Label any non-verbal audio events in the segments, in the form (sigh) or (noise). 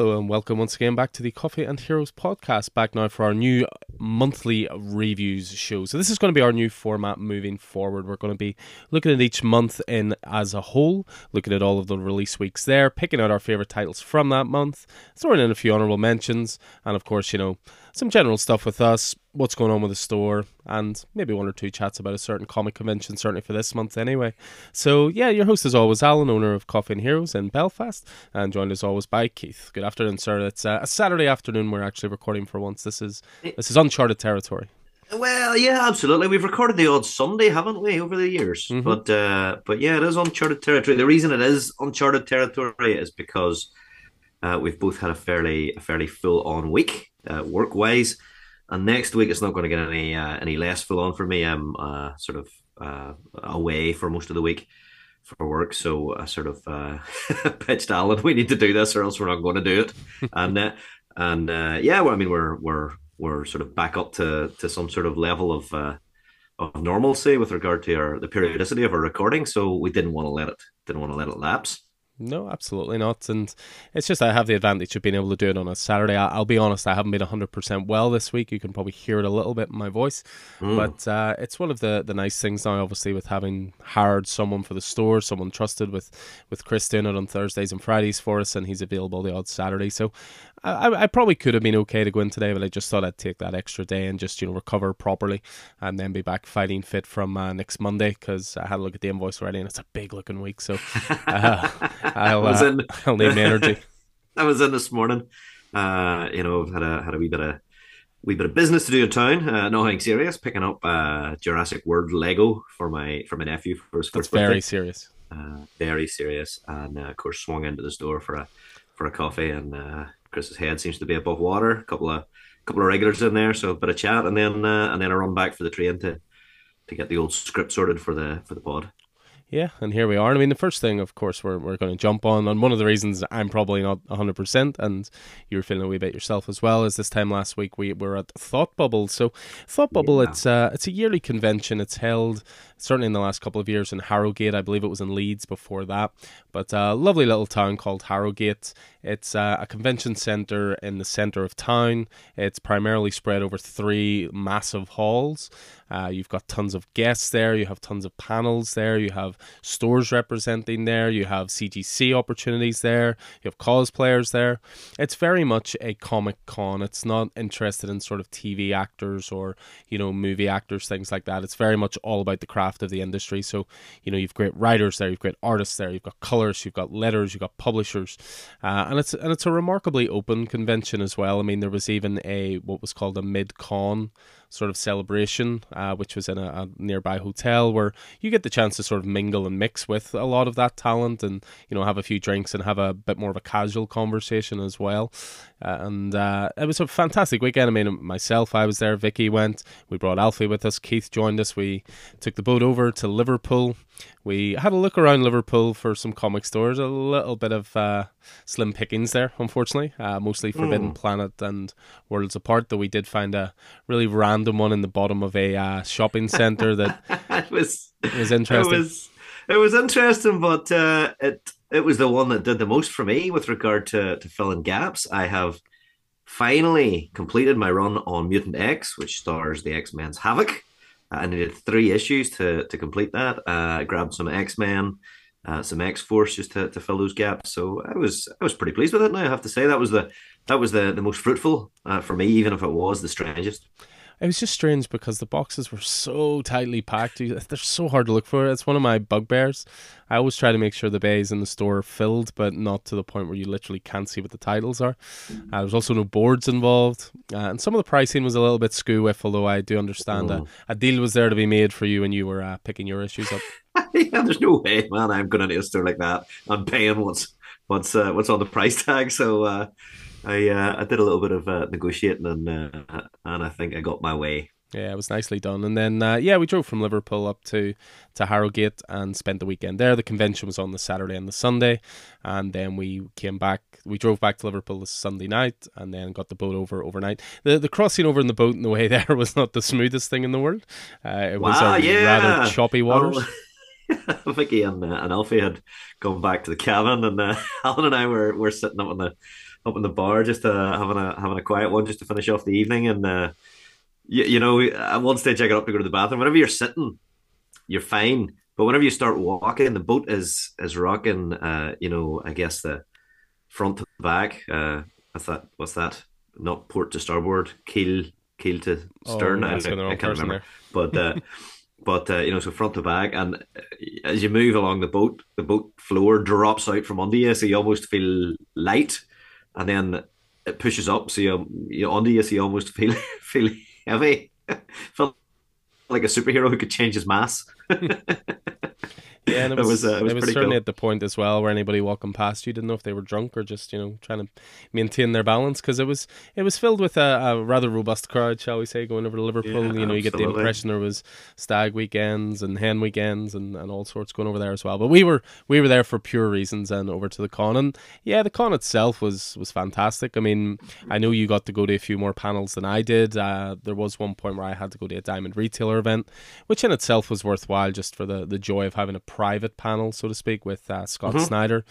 Hello and welcome once again back to the Coffee and Heroes podcast. Back now for our new monthly reviews show. So this is going to be our new format moving forward. We're going to be looking at each month in as a whole, looking at all of the release weeks there, picking out our favorite titles from that month, throwing in a few honorable mentions, and of course, you know, some general stuff with us, what's going on with the store, and maybe one or two chats about a certain comic convention, certainly for this month anyway. So, yeah, your host is always Alan, owner of Coffee and Heroes in Belfast, and joined as always by Keith. Good afternoon, sir. It's uh, a Saturday afternoon. We're actually recording for once. This is this is uncharted territory. Well, yeah, absolutely. We've recorded the odd Sunday, haven't we, over the years? Mm-hmm. But uh, but yeah, it is uncharted territory. The reason it is uncharted territory is because uh, we've both had a fairly a fairly full on week uh, work wise, and next week it's not going to get any uh, any less full on for me. I'm uh, sort of uh, away for most of the week for work, so I sort of uh, (laughs) pitched Alan, we need to do this, or else we're not going to do it. (laughs) and uh, and yeah, well, I mean, we're we're we're sort of back up to to some sort of level of of normalcy with regard to our the periodicity of our recording. So we didn't want to let it didn't want to let it lapse. No, absolutely not. And it's just I have the advantage of being able to do it on a Saturday. I'll be honest, I haven't been 100% well this week. You can probably hear it a little bit in my voice. Mm. But uh, it's one of the, the nice things now, obviously, with having hired someone for the store, someone trusted with, with Chris doing it on Thursdays and Fridays for us, and he's available the odd Saturday. So I, I probably could have been okay to go in today, but I just thought I'd take that extra day and just, you know, recover properly and then be back fighting fit from uh, next Monday because I had a look at the invoice already and it's a big looking week. So uh, (laughs) I'll, uh, in, (laughs) I'll need my energy. (laughs) I was in this morning. Uh, you know, I've had a had a wee bit of wee bit of business to do in town. Uh, nothing serious. Picking up uh, Jurassic World Lego for my for my nephew for his first That's very serious. Uh, very serious, and uh, of course swung into the store for a for a coffee, and uh, Chris's head seems to be above water. A couple of couple of regulars in there, so a bit of chat, and then uh, and then a run back for the train to to get the old script sorted for the for the pod. Yeah, and here we are. I mean, the first thing, of course, we're, we're going to jump on, and one of the reasons I'm probably not 100%, and you're feeling a wee bit yourself as well, is this time last week we were at Thought Bubble. So, Thought Bubble, yeah. it's uh, it's a yearly convention. It's held certainly in the last couple of years in Harrogate. I believe it was in Leeds before that, but a lovely little town called Harrogate. It's uh, a convention centre in the centre of town. It's primarily spread over three massive halls. Uh, you've got tons of guests there. You have tons of panels there. You have stores representing there. You have CGC opportunities there. You have cosplayers there. It's very much a comic con. It's not interested in sort of TV actors or you know movie actors, things like that. It's very much all about the craft of the industry. So you know you've great writers there. You've great artists there. You've got colors. You've got letters. You've got publishers, uh, and it's and it's a remarkably open convention as well. I mean, there was even a what was called a mid con sort of celebration, uh, which was in a, a, nearby hotel where you get the chance to sort of mingle and mix with a lot of that talent and, you know, have a few drinks and have a bit more of a casual conversation as well. Uh, and uh, it was a fantastic weekend. I mean, myself, I was there, Vicky went, we brought Alfie with us, Keith joined us, we took the boat over to Liverpool we had a look around Liverpool for some comic stores. A little bit of uh, slim pickings there, unfortunately. Uh, mostly Forbidden mm. Planet and Worlds Apart, though we did find a really random one in the bottom of a uh, shopping centre that (laughs) it was it was interesting. It was, it was interesting, but uh, it it was the one that did the most for me with regard to to filling gaps. I have finally completed my run on Mutant X, which stars the X Men's Havoc. I needed three issues to to complete that. Uh, I grabbed some X Men, uh, some X Force just to, to fill those gaps. So I was I was pretty pleased with it. Now I have to say that was the that was the the most fruitful uh, for me, even if it was the strangest. It was just strange because the boxes were so tightly packed. They're so hard to look for. It's one of my bugbears. I always try to make sure the bays in the store are filled, but not to the point where you literally can't see what the titles are. Uh, there was also no boards involved, uh, and some of the pricing was a little bit with. Although I do understand a, a, deal was there to be made for you when you were uh, picking your issues up. (laughs) yeah, there's no way, man. I'm going to a store like that. I'm paying what's what's uh, what's on the price tag. So uh, I uh, I did a little bit of uh, negotiating and uh, and I think I got my way. Yeah, it was nicely done. And then uh, yeah, we drove from Liverpool up to to Harrogate and spent the weekend there. The convention was on the Saturday and the Sunday, and then we came back. We drove back to Liverpool the Sunday night, and then got the boat over overnight. The the crossing over in the boat in the way (laughs) there was not the smoothest thing in the world. Uh, it was wow, yeah. rather choppy waters. Oh. Vicky and uh, and Alfie had gone back to the cabin, and uh, (laughs) Alan and I were were sitting up on the up in the bar just uh, having a having a quiet one just to finish off the evening. And uh, you, you know, at one stage I got up to go to the bathroom. Whenever you're sitting, you're fine, but whenever you start walking, the boat is is rocking. Uh, you know, I guess the front to back. Uh, what's that? What's that? Not port to starboard, keel keel to Oh, stern. yeah, I, that's got the I can't remember, (laughs) but. Uh, But uh, you know, so front to back, and as you move along the boat, the boat floor drops out from under you, so you almost feel light, and then it pushes up, so you you under you, so you almost (laughs) feel feel heavy. (laughs) Felt like a superhero who could change his mass. (laughs) Yeah, and it (laughs) It was, was, uh, it was pretty certainly cool. at the point as well where anybody walking past you didn't know if they were drunk or just you know trying to maintain their balance because it was it was filled with a, a rather robust crowd, shall we say, going over to Liverpool. Yeah, you know, you get the impression there was stag weekends and hen weekends and, and all sorts going over there as well. But we were we were there for pure reasons and over to the con and yeah, the con itself was was fantastic. I mean, I know you got to go to a few more panels than I did. Uh, there was one point where I had to go to a diamond retailer event, which in itself was worthwhile just for the, the joy of having a private panel, so to speak, with uh, Scott Mm-hmm. Snyder.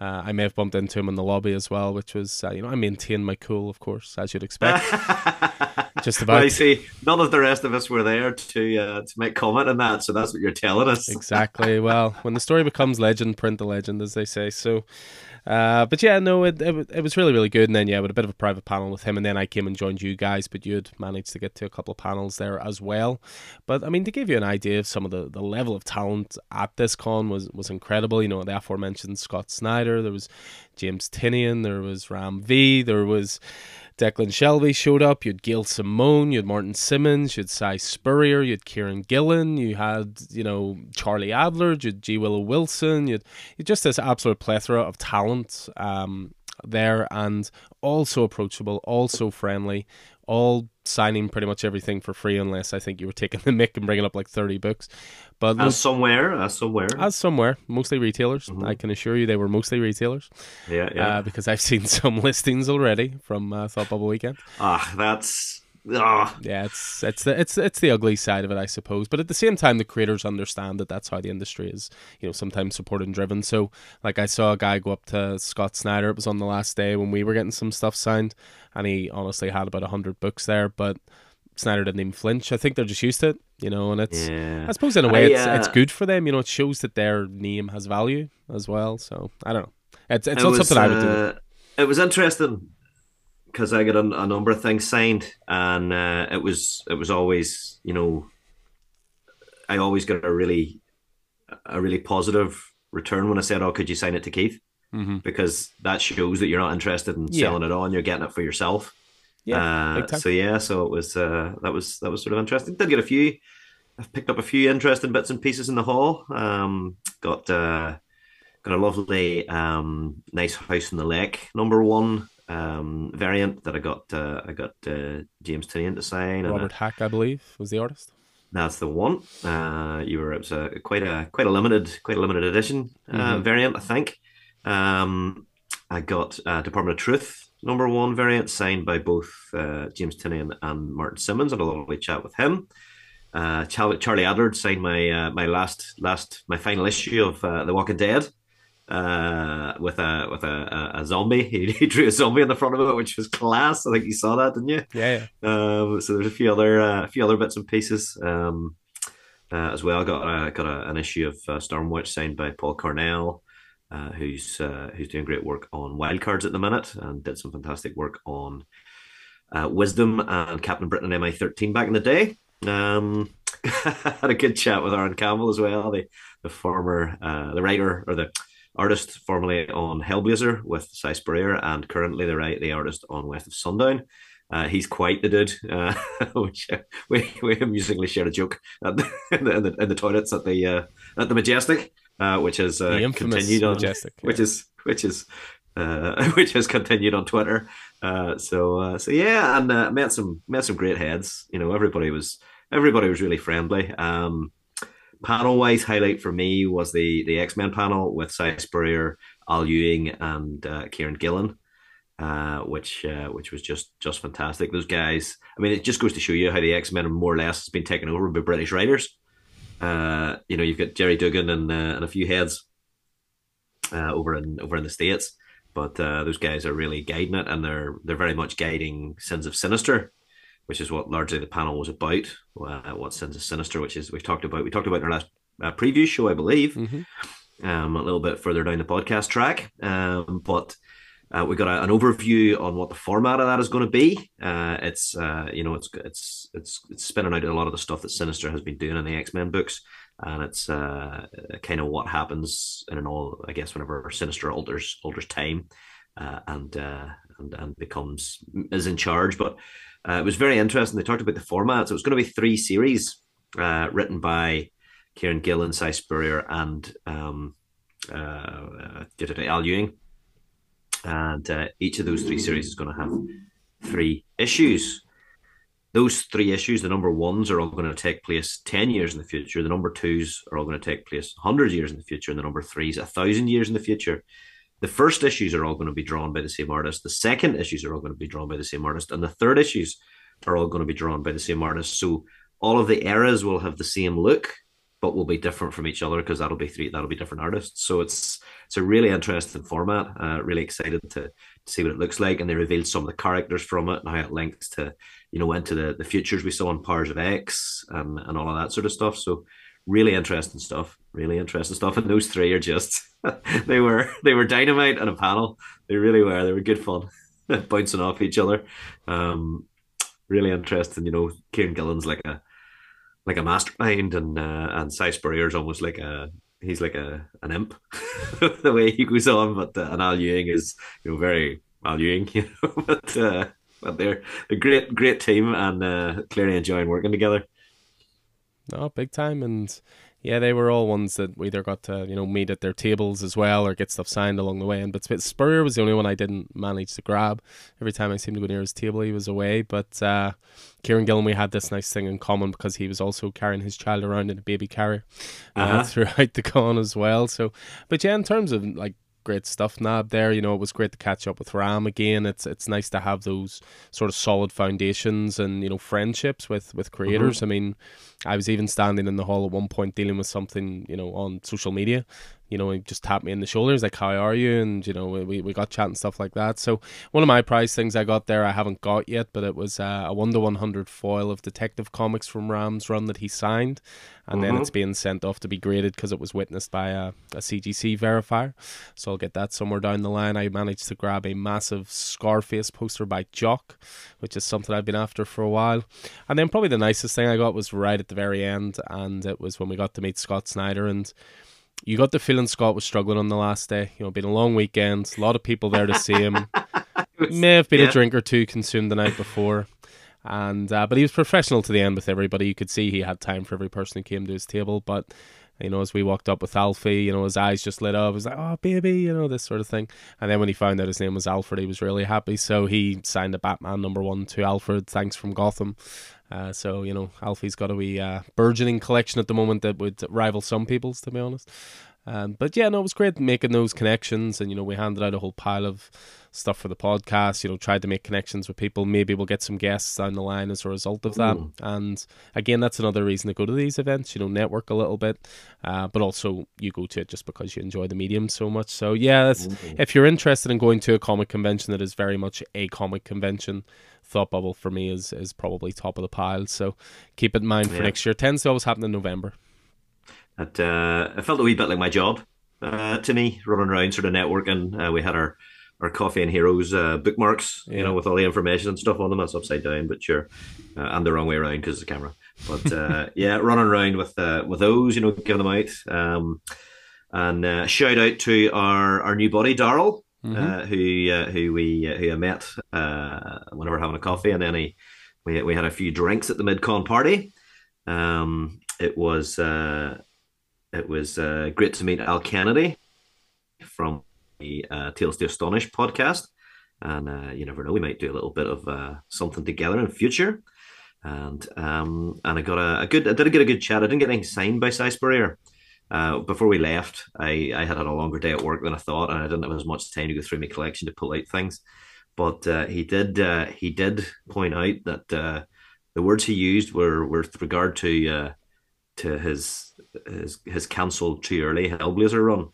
Uh, I may have bumped into him in the lobby as well, which was, uh, you know, I maintained my cool, of course, as you'd expect. (laughs) Just about. Well, you see, none of the rest of us were there to uh, to make comment on that, so that's what you're telling us. exactly. Well, when the story becomes legend, print the legend, as they say. So, uh, but yeah, no, it, it it was really really good. And then yeah, with a bit of a private panel with him, and then I came and joined you guys. But you'd managed to get to a couple of panels there as well. But I mean, to give you an idea of some of the, the level of talent at this con was was incredible. You know, the aforementioned Scott Snyder, there was James Tynion, there was Ram V, there was. Declan Shalvey showed up. You had Gail Simone, you had Martin Simmonds, you had Si Spurrier, you had Kieron Gillen, you had you know Charlie Adlard, you had G Willow Wilson, you had, you just this absolute plethora of talent um, there, and also approachable, also friendly, all signing pretty much everything for free, unless I think you were taking (laughs) the mic and bringing up like thirty books. But As somewhere, as somewhere. as somewhere, mostly retailers. I can assure you they were mostly retailers yeah, yeah. uh, because I've seen (laughs) some listings already from uh, Thought Bubble Weekend. ah, that's ah. Yeah, it's it's the it's it's the ugly side of it, I suppose. But at the same time, the creators understand that that's how the industry is. You know, sometimes supported and driven. So, like, I saw a guy go up to Scott Snyder. It was on the last day when we were getting some stuff signed, and he honestly had about hundred books there, but. Snyder didn't even flinch. I think they're just used to it, you know, and it's. Yeah. I suppose in a way, I, it's it's uh, good for them. You know, it shows that their name has value as well. So I don't know. It's it's It not was, something I would do. uh, It was interesting because I got a, a number of things signed, and uh, it was it was always you know I always got a really a really positive return when I said, "Oh, could you sign it to Keith?" hmm Because that shows that you're not interested in Yeah. selling it on; you're getting it for yourself. Yeah, Uh, so yeah, so it was uh, that was that was sort of interesting. Did get a few. I've picked up a few interesting bits and pieces in the hall. Um, got uh, got a lovely um, nice house in the lake number one um, variant that I got. Uh, I got uh, James Tynion to sign, Robert Hack, I believe, was the artist. that's the one. Uh, you were it was a quite a quite a limited quite a limited edition uh, Mhm. variant, I think. Um, I got uh, Department of Truth number one variant signed by both uh, James Tynion and Martin Simmonds. I had a lovely chat with him. Uh, Charlie, Charlie Adlard signed my uh, my last last my final issue of uh, The Walking Dead uh, with a with a, a, a zombie. (laughs) He, he drew a zombie in the front of it, which was class. I think you saw that, didn't you? Yeah, yeah. Um, so there's a few other uh, a few other bits and pieces um, uh, as well. Got uh, got a, an issue of uh, Stormwatch signed by Paul Cornell, uh, who's uh, who's doing great work on wildcards at the minute and did some fantastic work on uh, Wisdom and Captain Britain and MI13 back in the day. Um, (laughs) had a good chat with Aaron Campbell as well, the the former uh, the writer or the artist formerly on Hellblazer with Si Spurrier and currently the right the artist on West of Sundown. Uh, he's quite the dude, uh, (laughs) which uh, we, we amusingly shared a joke at (laughs) the, in, the, in, the, toilets at the uh, at the Majestic, uh, which has uh, continued on Majestic. which is which is uh, (laughs) which has continued on Twitter. Uh, so uh, so yeah, and uh, met some met some great heads. You know, everybody was everybody was really friendly. Um, panel wise, highlight for me was the the X Men panel with Si Spurrier, Al Ewing, and uh, Kieron Gillen. Uh, which uh, which was just just fantastic. Those guys. I mean, it just goes to show you how the X Men are more or less has been taken over by British writers. uh, you know, you've got Gerry Duggan and uh, and a few heads uh, over in over in the states, but those guys are really guiding it, and they're they're very much guiding Sins of Sinister, which is what largely the panel was about. Uh, what Sins of Sinister, which is we've talked about, we talked about in our last uh, preview show, I believe, mm-hmm. um, a little bit further down the podcast track, um, but. Uh, we got a, an overview on what the format of that is going to be. Uh, it's uh, you know it's it's it's it's spinning out a lot of the stuff that Sinister has been doing in the X Men books, and it's uh, kind of what happens in an all I guess whenever Sinister alters alters time, uh, and uh, and and becomes is in charge. But it was very interesting. They talked about the format. So it was going to be three series written by Kieron Gillen, Si Spurrier, and um, Al Ewing and uh, each of those three series is going to have three issues. Those three issues, the number ones are all going to take place 10 years in the future. The number twos are all going to take place 100 years in the future. And the number threes, 1,000 years in the future. The first issues are all going to be drawn by the same artist. The second issues are all going to be drawn by the same artist. And the third issues are all going to be drawn by the same artist. So all of the eras will have the same look, but will be different from each other because that'll be three, that'll be different artists. So it's it's a really interesting format. Uh, really excited to, to see what it looks like, and they revealed some of the characters from it and how it links to you know into the the futures we saw in Powers of X and and all of that sort of stuff. So really interesting stuff. Really interesting stuff. And those three are just (laughs) they were they were dynamite on a panel. They really were. They were good fun, (laughs) bouncing off each other. Um, really interesting. You know, Kieron Gillen's like a like a mastermind, and uh, and Si Spurrier's almost like a he's like a an imp (laughs) the way he goes on. But uh, and Al Ewing is you know very Al Ewing, you know. but uh, but they're a great great team and uh, clearly enjoying working together. No, big time, and yeah, they were all ones that we either got to you know meet at their tables as well or get stuff signed along the way. And but Spurrier was the only one I didn't manage to grab. Every time I seemed to go near his table, he was away. But uh, Kieron Gillen, we had this nice thing in common because he was also carrying his child around in a baby carrier uh, uh-huh. (laughs) throughout the con as well. So, but yeah, in terms of like great stuff Nab there. You know, it was great to catch up with Ram again. It's it's nice to have those sort of solid foundations and, you know, friendships with, with creators. Mm-hmm. I mean, I was even standing in the hall at one point dealing with something, you know, on social media you know, he just tapped me in the shoulders, like, how are you? And, you know, we, we got chatting stuff like that. So, one of my prize things I got there, I haven't got yet, but it was uh, a 1 to 100 foil of Detective Comics from Ram's run that he signed. And mm-hmm. then it's being sent off to be graded because it was witnessed by a, a CGC verifier. So, I'll get that somewhere down the line. I managed to grab a massive Scarface poster by Jock, which is something I've been after for a while. And then, probably the nicest thing I got was right at the very end, and it was when we got to meet Scott Snyder. And you got the feeling Scott was struggling on the last day. You know, been a long weekend, a lot of people there to see him. (laughs) was, May have been yeah. a drink or two consumed the night before, and uh, but he was professional to the end with everybody. You could see he had time for every person who came to his table. But you know, as we walked up with Alfie, you know, his eyes just lit up. He was like, "Oh, baby," you know, this sort of thing. And then when he found out his name was Alfred, he was really happy. So he signed a Batman number one to Alfred. Thanks from Gotham. Uh, so you know, Alfie's got a wee uh, burgeoning collection at the moment that would rival some people's, to be honest. Um, but yeah, no, it was great making those connections, and you know, we handed out a whole pile of stuff for the podcast. You know, tried to make connections with people. Maybe we'll get some guests down the line as a result of that. Ooh. And again, that's another reason to go to these events. You know, network a little bit, uh, but also you go to it just because you enjoy the medium so much. So yeah, if you're interested in going to a comic convention that is very much a comic convention. Thought Bubble for me is is probably top of the pile. So keep it in mind for yeah. next year. It tends to always happen in November. It, uh, it felt a wee bit like my job uh, to me, running around sort of networking. Uh, we had our our coffee and heroes uh, bookmarks, yeah. you know, with all the information and stuff on them. That's upside down, but sure, uh, and the wrong way around because the camera. But uh, (laughs) yeah, running around with uh, with those, you know, giving them out. Um, and uh, shout out to our our new buddy Daryl, mm-hmm. uh, who uh, who we uh, who I met uh, when we were having a coffee, and then he we we had a few drinks at the midcon party. Um, it was uh, it was uh, great to meet Al Kennedy from the uh, Tales to Astonish podcast, and uh, you never know, we might do a little bit of uh, something together in future. And um, and I got a, a, good, I did get a good chat. I didn't get anything signed by Spurrier. Uh, before we left, I, I had had a longer day at work than I thought, and I didn't have as much time to go through my collection to pull out things. But uh, he did uh, he did point out that uh, the words he used were, were with regard to uh, to his his, his cancelled too early Hellblazer run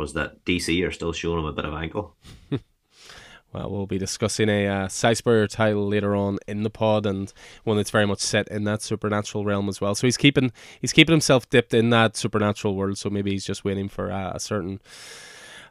was that DC are still showing him a bit of ankle. (laughs) Well, we'll be discussing a uh, title later on in the pod, and one that's very much set in that supernatural realm as well. So he's keeping he's keeping himself dipped in that supernatural world. So maybe he's just waiting for uh, a certain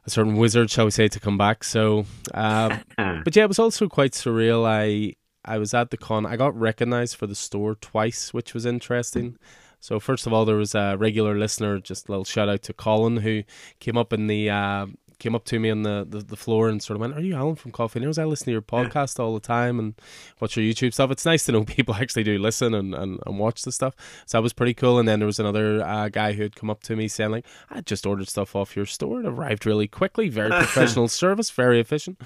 a certain wizard, shall we say, to come back. So, uh, (laughs) but yeah, it was also quite surreal. I I was at the con. I got recognized for the store twice, which was interesting. So first of all, there was a regular listener. Just a little shout out to Colin who came up in the uh, came up to me on the, the, the, floor and sort of went, "Are you Alan from Coffee News? I listen to your podcast all the time and watch your YouTube stuff. It's nice to know (laughs) people actually do listen and, and, and watch the stuff. So that was pretty cool. And then there was another uh, guy who had come up to me saying like, "I just ordered stuff off your store. It arrived really quickly. Very (laughs) professional service. Very efficient."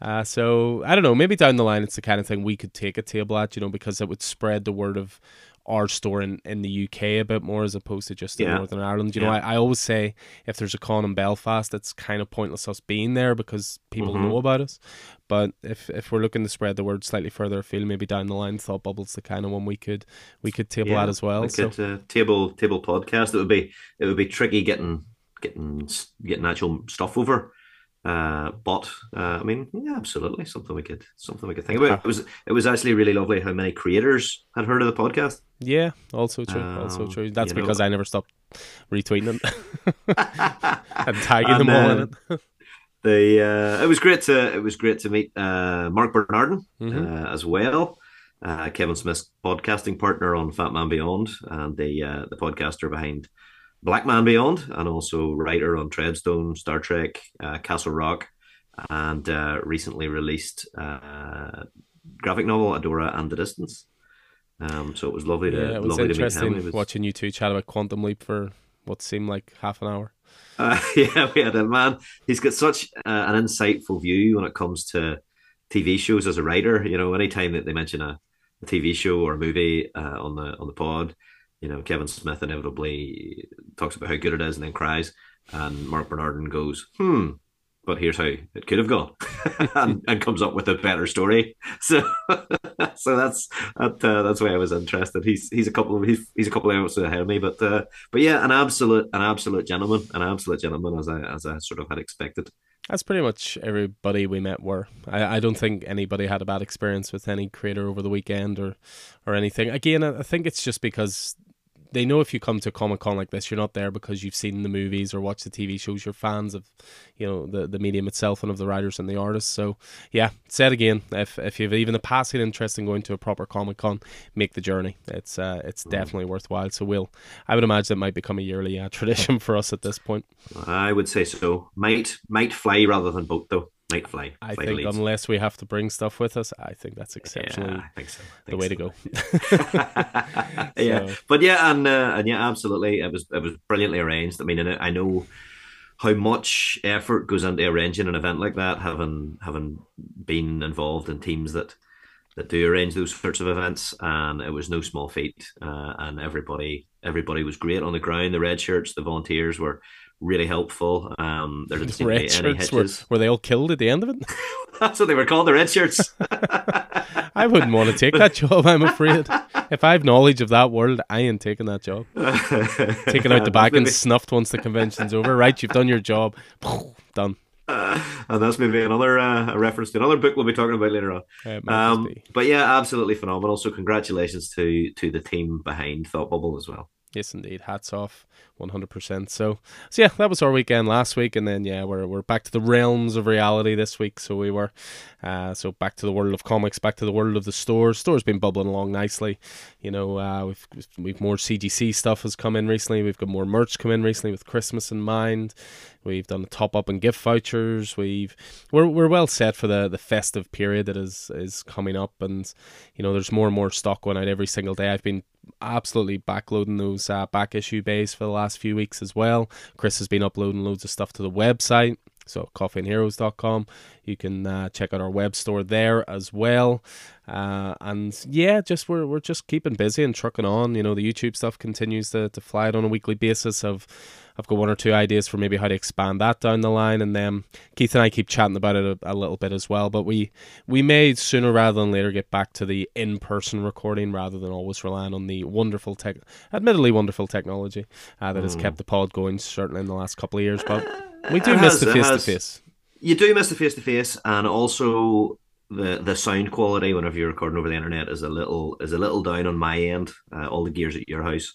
Uh, so I don't know. Maybe down the line, it's the kind of thing we could take a table at, you know, because it would spread the word of our store in, in the UK a bit more as opposed to just in yeah. Northern Ireland. You yeah. know, I, I always say if there's a con in Belfast, it's kind of pointless us being there because people mm-hmm. know about us. But if if we're looking to spread the word slightly further afield, maybe down the line, Thought Bubble's the kind of one we could we could table yeah, at as well. so. uh, table table podcast. It would be it would be tricky getting getting getting actual stuff over uh, but uh, I mean, yeah, absolutely, something we could something we could think about. It was it was actually really lovely how many creators had heard of the podcast. Yeah, also true. Um, also true. That's because know, I never stopped retweeting them (laughs) and tagging and, them all in it. (laughs) the uh, it was great to it was great to meet uh, Marc Bernardin mm-hmm. Uh, as well. Uh, Kevin Smith's podcasting partner on Fat Man Beyond and the the podcaster behind Black Man Beyond, and also writer on Treadstone, Star Trek, uh, Castle Rock, and uh, recently released uh, graphic novel Adora and the Distance. Um, so it was lovely to yeah, it was interesting was... watching you two chat about Quantum Leap for what seemed like half an hour. Uh, (laughs) yeah, we had a man. He's got such uh, an insightful view when it comes to TV shows as a writer. You know, anytime that they mention a, a TV show or a movie uh, on the on the pod, you know, Kevin Smith inevitably talks about how good it is and then cries, and Marc Bernardin goes, "Hmm, but here's how it could have gone," (laughs) and, and, comes up with a better story. (laughs) So, (laughs) so that's that, uh, that's why I was interested. He's he's a couple of he's, he's a couple of hours ahead of me, but uh, but yeah, an absolute an absolute gentleman, an absolute gentleman as I as I sort of had expected. That's pretty much everybody we met were. I, I don't think anybody had a bad experience with any creator over the weekend or, or anything. Again, I think it's just because they know if you come to a Comic Con like this, you're not there because you've seen the movies or watched the TV shows. You're fans of, you know, the, the medium itself and of the writers and the artists. So yeah, said again, if if you've even a passing interest in going to a proper Comic Con, make the journey. It's uh, it's mm. definitely worthwhile. So we'll, I would imagine it might become a yearly uh, (laughs) tradition for us at this point. I would say so. Might might fly rather than boat though. Night fly. I think unless we have to bring stuff with us, I think that's exceptionally yeah, I think so. Think the way so. to go. (laughs) (laughs) yeah, but yeah, and uh, and yeah, absolutely, it was it was brilliantly arranged. I mean, I know how much effort goes into arranging an event like that, having having been involved in teams that that do arrange those sorts of events, and it was no small feat. Uh, and everybody everybody was great on the ground. The red shirts, the volunteers were really helpful. Um, there didn't seem red hitches. Were, were, they all killed at the end of it? (laughs) That's what they were called, the red shirts. (laughs) I wouldn't want to take that job. I'm afraid. If I have knowledge of that world, I ain't taking that job. (laughs) Taking out the back and snuffed once the convention's over. Right, you've done your job. Done. Uh, and that's maybe another uh, reference to another book we'll be talking about later on. Um, but yeah, absolutely phenomenal. So congratulations to to the team behind Thought Bubble as well. Yes, indeed. Hats off, one hundred percent. So, so yeah, that was our weekend last week, and then yeah, we're we're back to the realms of reality this week. So we were, uh, so back to the world of comics, back to the world of the stores. Store's been bubbling along nicely. You know, uh, we've we've more CGC stuff has come in recently. We've got more merch come in recently with Christmas in mind. We've done a top up and gift vouchers. We've we're we're well set for the the festive period that is is coming up, and you know, there's more and more stock going out every single day. I've been absolutely backloading those uh, back issue bays for the last few weeks as well. Chris has been uploading loads of stuff to the website. So coffeeandheroes.com. You can uh, check out our web store there as well. Uh, and yeah, just we're we're just keeping busy and trucking on. You know, the YouTube stuff continues to, to fly out on a weekly basis of I've got one or two ideas for maybe how to expand that down the line, and then Keith and I keep chatting about it a, a little bit as well. But we we may sooner rather than later get back to the in person recording rather than always relying on the wonderful tech, admittedly wonderful technology uh, that mm. has kept the pod going certainly in the last couple of years. But we do miss the face to face. You do miss the face to face, and also the the sound quality whenever you're recording over the internet is a little is a little down on my end. Uh, all the gears at your house,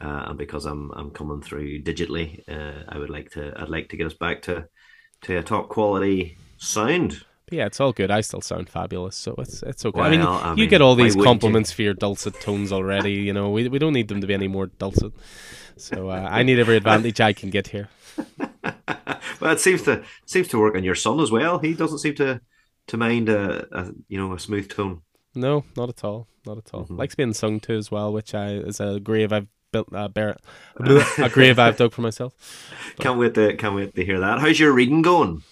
uh, and because I'm I'm coming through digitally, uh, I would like to I'd like to get us back to to a top quality sound. But yeah, it's all good. I still sound fabulous, so it's it's okay. Well, I, mean, I mean, you get all these compliments you? for your dulcet tones already. You know, we we don't need them to be any more dulcet. So uh, I need every advantage I can get here. (laughs) well, it seems to seems to work on your son as well. He doesn't seem to to mind a, a you know a smooth tone. No, not at all. Not at all. Mm-hmm. Likes being sung to as well, which I is a grave I've built uh, bear, a grave I've dug for myself. But, (laughs) can't wait to can't wait to hear that. How's your reading going?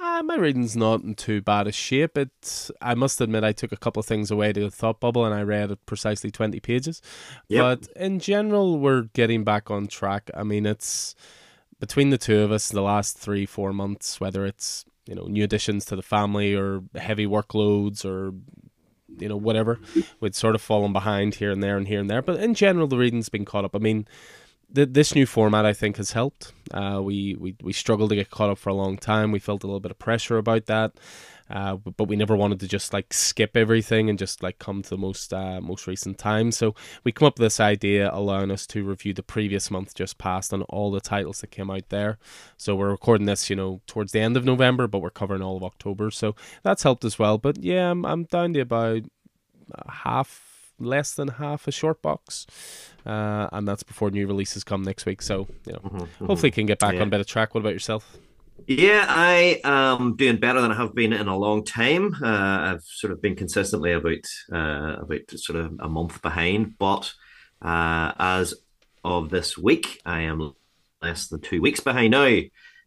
Uh, my reading's not in too bad a shape. It, I must admit, I took a couple of things away to the thought bubble, and I read precisely twenty pages. Yep. But in general, we're getting back on track. I mean, it's between the two of us, the last three, four months, whether it's you know new additions to the family or heavy workloads or you know whatever, we'd sort of fallen behind here and there and here and there. But in general, the reading's been caught up. I mean, th- this new format I think has helped. Uh, we we we struggled to get caught up for a long time. We felt a little bit of pressure about that. Uh, but we never wanted to just like skip everything and just like come to the most uh, most recent time. So we come up with this idea allowing us to review the previous month just passed on all the titles that came out there. So we're recording this, you know, towards the end of November, but we're covering all of October. So that's helped as well. But yeah, I'm I'm down to about half less than half a short box. Uh, and that's before new releases come next week. So, you know, mm-hmm, mm-hmm. hopefully can get back yeah. on better track. What about yourself? Yeah, I am doing better than I have been in a long time. Uh, I've sort of been consistently about uh, about sort of a month behind, but uh, as of this week, I am less than two weeks behind now.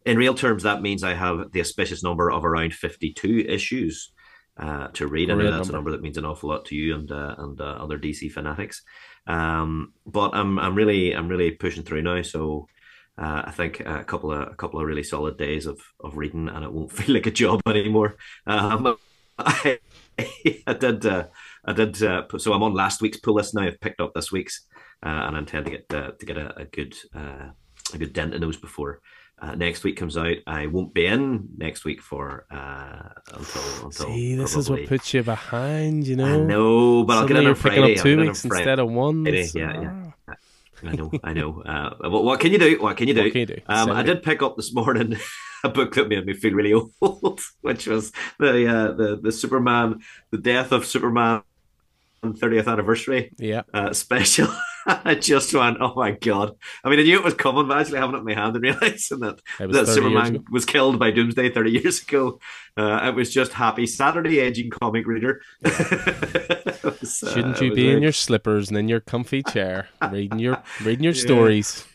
In real terms, that means I have the auspicious number of around fifty-two issues uh, to read. I know that's number. a number that means an awful lot to you and uh, and uh, other DC fanatics. Um, but I'm I'm really I'm really pushing through now. So uh, I think a couple of a couple of really solid days of of reading, and it won't (laughs) feel like a job anymore. Um, I, (laughs) I did uh, I did uh, so I'm on last week's pull list now. I've picked up this week's, uh, and I intend to get uh, to get a, a good uh, a good dent in those before uh, next week comes out. I won't be in next week for uh, until until. See, this probably... is what puts you behind. You know. I know, but I'll get in on Friday. Picking up two weeks instead of one. Friday, yeah, yeah. I know, I know. Uh, what, what, can you do? What can you do? What can you do? Um, I did pick up this morning (laughs) a book that made me feel really (laughs) old, which was the uh, the the Superman, the death of Superman 30th anniversary yeah. Uh, special. (laughs) (laughs) I just went, oh my god! I mean, I knew it was coming, but actually having it in my hand and (laughs) realizing that that Superman was killed by Doomsday thirty years ago, uh, it was just happy Saturday aging comic reader. (laughs) was, uh, Shouldn't you be in your slippers and in your comfy chair reading your reading your yeah. stories?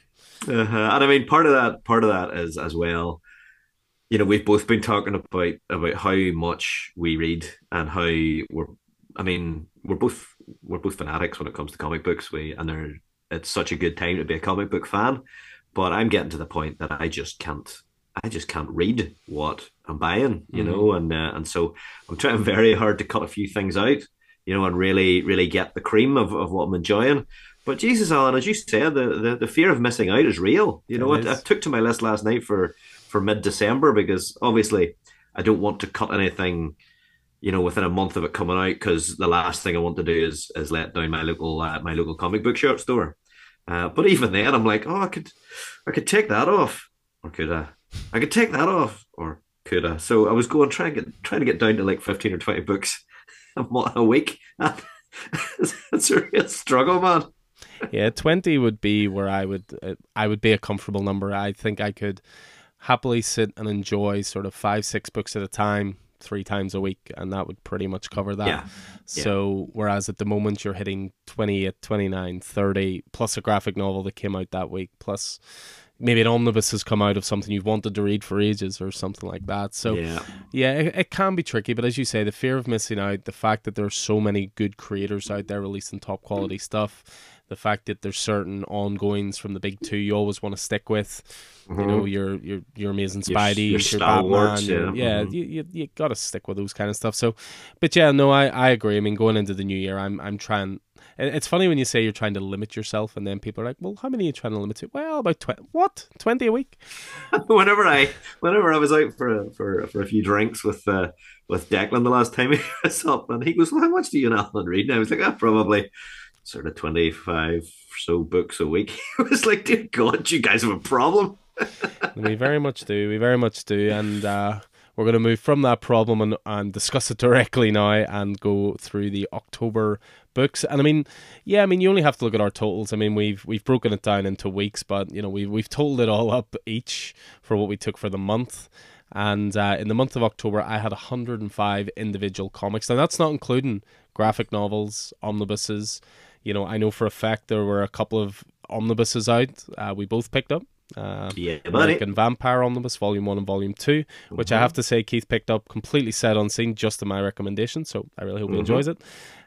Uh-huh. And I mean, part of that part of that is as well. You know, we've both been talking about about how much we read and how we're. I mean, we're both we're both fanatics when it comes to comic books. We and they're it's such a good time to be a comic book fan. But I'm getting to the point that I just can't I just can't read what I'm buying, you mm-hmm. know, and uh, and so I'm trying (laughs) very hard to cut a few things out, you know, and really really get the cream of, of what I'm enjoying. But Jesus, Alan, as you said, the, the, the fear of missing out is real. You know, I, I took to my list last night for for mid December because obviously I don't want to cut anything you know, within a month of it coming out, because the last thing I want to do is is let down my local uh, my local comic book shop store. Uh, but even then, I'm like, oh, I could I could take that off, or could I? I could take that off, or could I? So I was going trying to get trying to get down to like fifteen or twenty books (laughs) a week. (laughs) It's a real struggle, man. yeah, twenty would be where I would uh, I would be a comfortable number. I think I could happily sit and enjoy sort of five six books at a time three times a week, and that would pretty much cover that. Yeah. So, whereas at the moment you're hitting 28, 29, 30, plus a graphic novel that came out that week, plus maybe an omnibus has come out of something you've wanted to read for ages or something like that. So, yeah, yeah it, it can be tricky, but as you say, the fear of missing out, the fact that there's so many good creators out there releasing top quality stuff the fact that there's certain ongoings from the big two you always want to stick with. Mm-hmm. You know, your your your amazing Spidey, your, your, Batman, your, yeah, yeah mm-hmm. you, you you gotta stick with those kind of stuff. So, but yeah, no, I I agree. I mean, going into the new year, I'm I'm trying it's funny when you say you're trying to limit yourself, and then people are like, "Well, how many are you trying to limit to?" Well, about twenty. What? Twenty a week? (laughs) whenever I, whenever I was out for a, for for a few drinks with uh, with Declan the last time (laughs) he was up, and he goes, "Well, how much do you and Alan read?" And I was like, "Ah, probably." Sort of twenty five so books a week. (laughs) It was like, dear God, you guys have a problem. we very much do. We very much do, and uh, we're going to move from that problem and, and discuss it directly now and go through the October books. And I mean, yeah, I mean, you only have to look at our totals. I mean, we've we've broken it down into weeks, but you know, we've we've totaled it all up each for what we took for the month. And uh, in the month of October, I had 105 individual comics. Now that's not including graphic novels, omnibuses. You know, I know for a fact there were a couple of omnibuses out. Uh, we both picked up. Uh, yeah, American Vampire Omnibus Volume 1 and Volume 2, which mm-hmm. I have to say Keith picked up completely set unseen just to my recommendation, so I really hope mm-hmm. he enjoys it.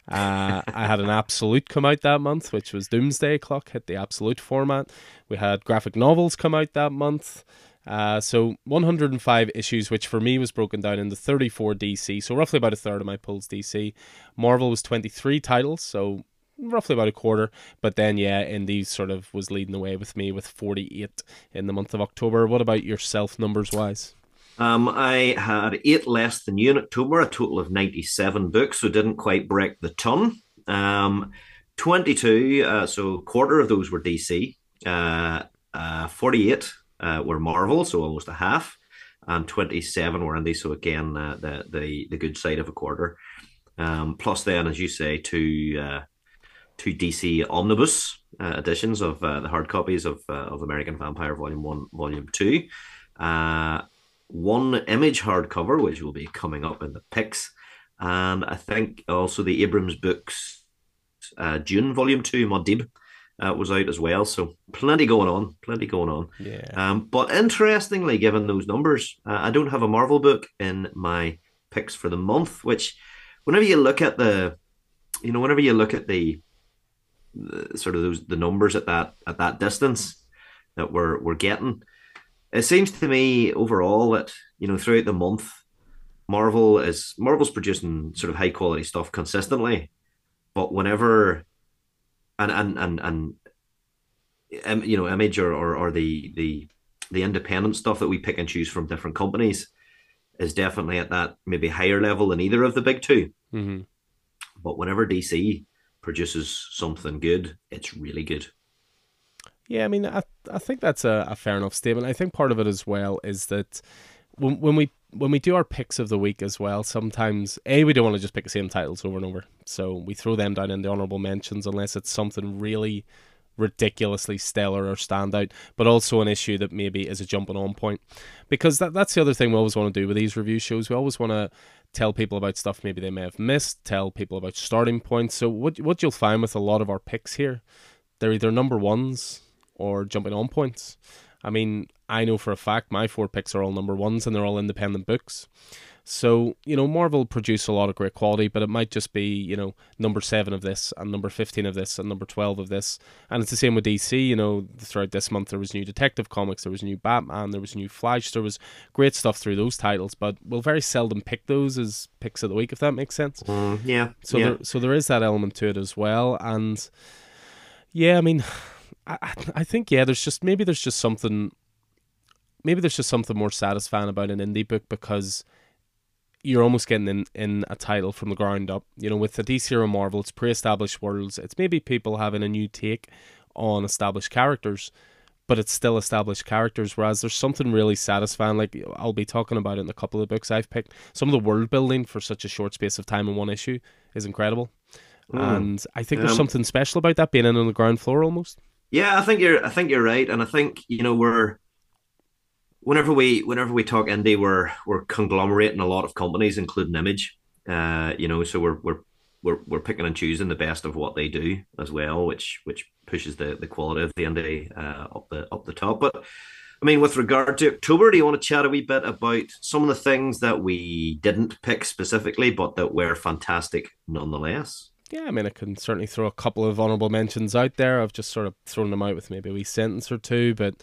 Uh, I had an Absolute come out that month, which was Doomsday Clock, hit the Absolute format. We had graphic novels come out that month. Uh, so 105 issues, which for me was broken down into 34 DC, so roughly about a third of my pulls DC. Marvel was 23 titles, so roughly about a quarter. But then, yeah, Indie sort of was leading the way with me with 48 in the month of October. What about yourself, numbers wise? Um, I had eight less than you in October, a total of 97 books, so didn't quite break the ton. Um, 22, uh, so quarter of those were DC. Uh, uh, 48 uh, were Marvel, so almost a half. And 27 were Indie, so again, uh, the, the, the good side of a quarter. Um, plus, then, as you say, two, uh, two DC omnibus editions of the hard copies of, of American Vampire Volume 1, Volume 2 one image hardcover, which will be coming up in the picks, and I think also the Abrams books, uh, Dune Volume Two, Muad'Dib, uh, was out as well. So plenty going on, plenty going on. Yeah. Um, but interestingly, given those numbers, uh, I don't have a Marvel book in my picks for the month. Which, whenever you look at the, you know, whenever you look at the, the sort of those the numbers at that at that distance that we're we're getting it seems to me overall that you know throughout the month, Marvel is Marvel's producing sort of high quality stuff consistently, but whenever and and and and you know image or, or or the the the independent stuff that we pick and choose from different companies is definitely at that maybe higher level than either of the big 2 mm-hmm. But whenever DC produces something good, it's really good. Yeah, I mean, I I think that's a, a fair enough statement. I think part of it as well is that when when we when we do our picks of the week as well, sometimes a we don't want to just pick the same titles over and over, so we throw them down in the honorable mentions unless it's something really ridiculously stellar or standout, but also an issue that maybe is a jumping on point. Because that that's the other thing we always want to do with these review shows. We always want to tell people about stuff maybe they may have missed, tell people about starting points. So what what you'll find with a lot of our picks here, they're either number ones or jumping on points. I mean, I know for a fact my four picks are all number ones and they're all independent books. So, you know, Marvel produce a lot of great quality, but it might just be, you know, number seven of this and number 15 of this and number 12 of this. And it's the same with DC, you know, throughout this month there was new Detective Comics, there was new Batman, there was new Flash, there was great stuff through those titles, but we'll very seldom pick those as picks of the week, if that makes sense. Mm, yeah. So, yeah. There, so there is that element to it as well. And yeah, I mean, I, I think yeah, there's just maybe there's just something maybe there's just something more satisfying about an indie book because you're almost getting in, in a title from the ground up. You know, with the DC or Marvel, it's pre-established worlds. It's maybe people having a new take on established characters, but it's still established characters. Whereas there's something really satisfying. Like I'll be talking about it in a couple of books I've picked. Some of the world building for such a short space of time in one issue is incredible, mm. and I think there's something special about that being in on the ground floor almost. Yeah, I think you're. I think you're right, and I think you know we're. Whenever we whenever we talk indie, we're we're conglomerating a lot of companies, including Image. Uh, you know, so we're we're we're we're picking and choosing the best of what they do as well, which which pushes the the quality of the indie uh, up the up the top. But I mean, with regard to October, do you want to chat a wee bit about some of the things that we didn't pick specifically, but that were fantastic nonetheless? Yeah, I mean, I can certainly throw a couple of honourable mentions out there. I've just sort of thrown them out with maybe a wee sentence or two, but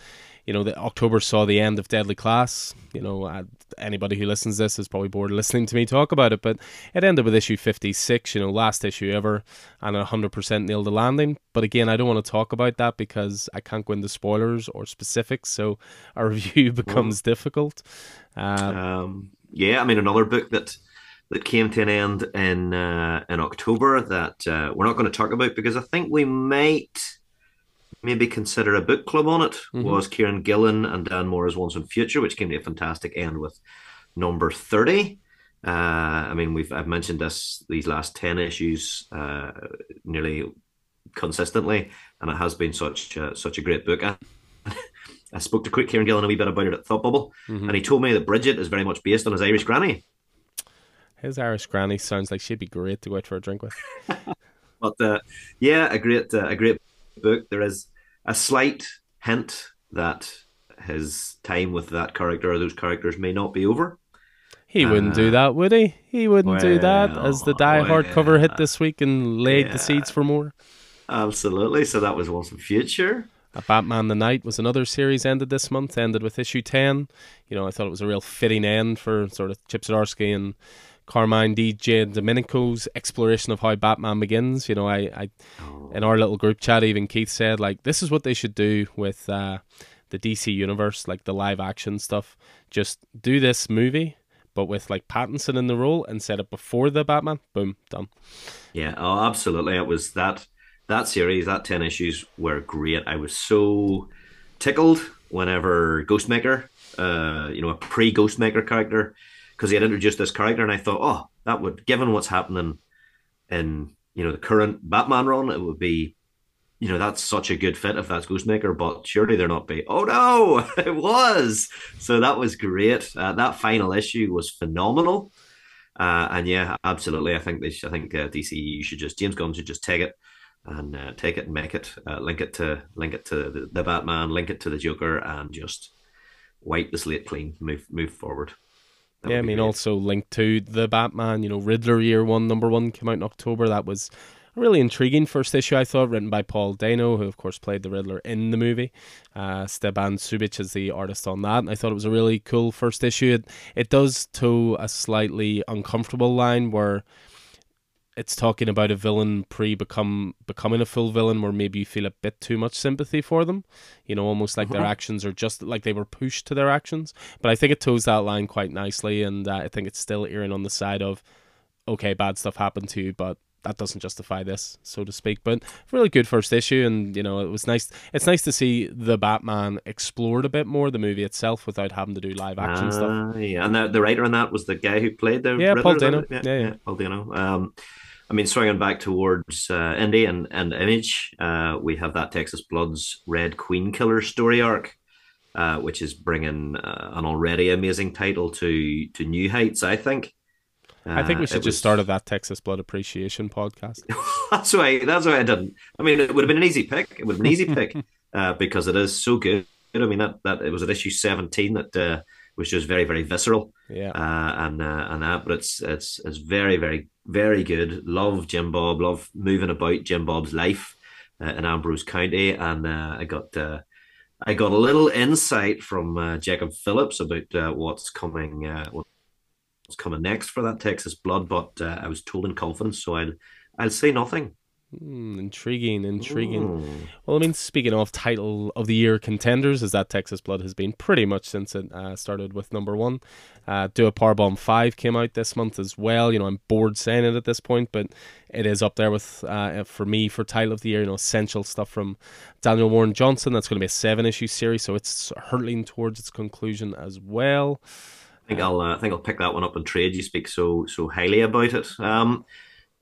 you know, the October saw the end of Deadly Class. You know, uh, anybody who listens to this is probably bored listening to me talk about it, but it ended with issue 56, you know, last issue ever, and 100% nailed the landing. But again, I don't want to talk about that because I can't go into spoilers or specifics, so our (laughs) review becomes well, difficult. Uh, um, yeah, I mean, another book that that came to an end in uh, in October that uh, we're not going to talk about because I think we might maybe consider a book club on it mm-hmm. was Kieron Gillen and Dan Mora's Once and Future, which came to a fantastic end with number 30. Uh, I mean, we've I've mentioned this these last 10 issues uh, nearly consistently, and it has been such a, such a great book. I, (laughs) I spoke to Quick Kieron Gillen a wee bit about it at Thought Bubble, mm-hmm. and he told me that Bridget is very much based on his Irish granny. His Irish granny sounds like she'd be great to go out for a drink with. (laughs) but uh, yeah, a great uh, a great book. There is a slight hint that his time with that character or those characters may not be over. He wouldn't uh, do that, would he? He wouldn't well, do that as the Die Hard well, cover hit this week and laid yeah, the seeds for more. Absolutely. So that was Once and Future. A Batman the Knight was another series ended this month, ended with issue 10. You know, I thought it was a real fitting end for sort of Chip Zdarsky and Carmine Di Giandomenico's exploration of how Batman begins. You know, I, I oh. in our little group chat, even Keith said like this is what they should do with uh, the DC universe, like the live action stuff. Just do this movie, but with like Pattinson in the role and set it before the Batman. Boom, done. Yeah, oh, absolutely. It was that that series, that ten issues were great. I was so tickled whenever Ghostmaker, uh, you know, a pre Ghostmaker character because he had introduced this character, and I thought, oh, that would, given what's happening in you know the current Batman run, it would be, you know, that's such a good fit if that's Ghostmaker. But surely they're not be. Oh no, (laughs) it was. So that was great. Uh, that final issue was phenomenal. Uh, and yeah, absolutely. I think they. Should, I think uh, DC should just James Gunn should just take it and uh, take it and make it uh, link it to link it to the, the Batman, link it to the Joker, and just wipe the slate clean. Move move forward. That yeah, I mean, great. also linked to the Batman, you know, Riddler Year One, number one came out in October. That was a really intriguing first issue, I thought, written by Paul Dano, who, of course, played the Riddler in the movie. Uh, Stevan Subic is the artist on that. And I thought it was a really cool first issue. It, it does toe a slightly uncomfortable line where it's talking about a villain pre become becoming a full villain where maybe you feel a bit too much sympathy for them. You know almost like uh-huh. their actions are just like they were pushed to their actions. But i think it toes that line quite nicely and uh, i think it's still erring on the side of okay bad stuff happened to you but that doesn't justify this so to speak. But really good first issue and you know it was nice it's nice to see the batman explored a bit more the movie itself without having to do live action uh, stuff yeah and the, the writer on that was the guy who played the yeah Riddler, paul dano. yeah, yeah, yeah, paul dano. Um I mean, swinging back towards uh, Indy and, and Image, uh, we have that Texas Bloods Red Queen Killer story arc, uh, which is bringing uh, an already amazing title to to new heights. I think. I think we uh, should just was... start that Texas Blood Appreciation podcast. (laughs) that's why. That's why I didn't. I mean, it would have been an easy pick. It would have been an easy pick (laughs) uh, because it is so good. I mean, that that it was at issue seventeen that was just very very visceral. Yeah. Uh, and uh, and that, but it's it's it's very very very good. Love Jim Bob. Love moving about Jim Bob's life uh, in Ambrose County, and uh, I got uh, I got a little insight from uh, Jacob Phillips about uh, what's coming uh, what's coming next for that Texas Blood, but I was told in confidence, so I'll I'll say nothing. Mm, intriguing, intriguing. Ooh. Well, I mean, speaking of title of the year contenders, as that Texas Blood has been pretty much since it uh, started with number one. Uh, Do a Power Bomb 5 came out this month as well. You know, I'm bored saying it at this point, but it is up there with, uh, for me, for title of the year, you know, essential stuff from Daniel Warren Johnson. That's going to be a seven issue series, so it's hurtling towards its conclusion as well. I think I'll, uh, I think I'll pick that one up in trade. You speak so so highly about it. Um,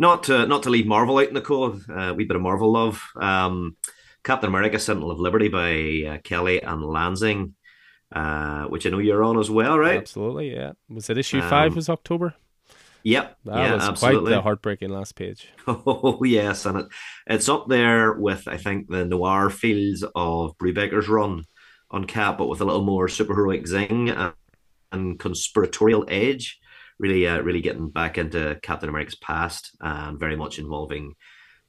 not to, not to leave Marvel out in the cold, uh, we bit of Marvel love. Um, Captain America: Sentinel of Liberty by uh, Kelly and Lanzing, uh, which I know you're on as well, right? Absolutely, yeah. Was it issue um, five? Was October? Yep, that yeah, was absolutely. quite the heartbreaking last page. (laughs) Oh yes, and it, it's up there with I think the noir feels of Brubaker's run on Cap, but with a little more superheroic zing and, and conspiratorial edge really, uh, really getting back into Captain America's past and very much involving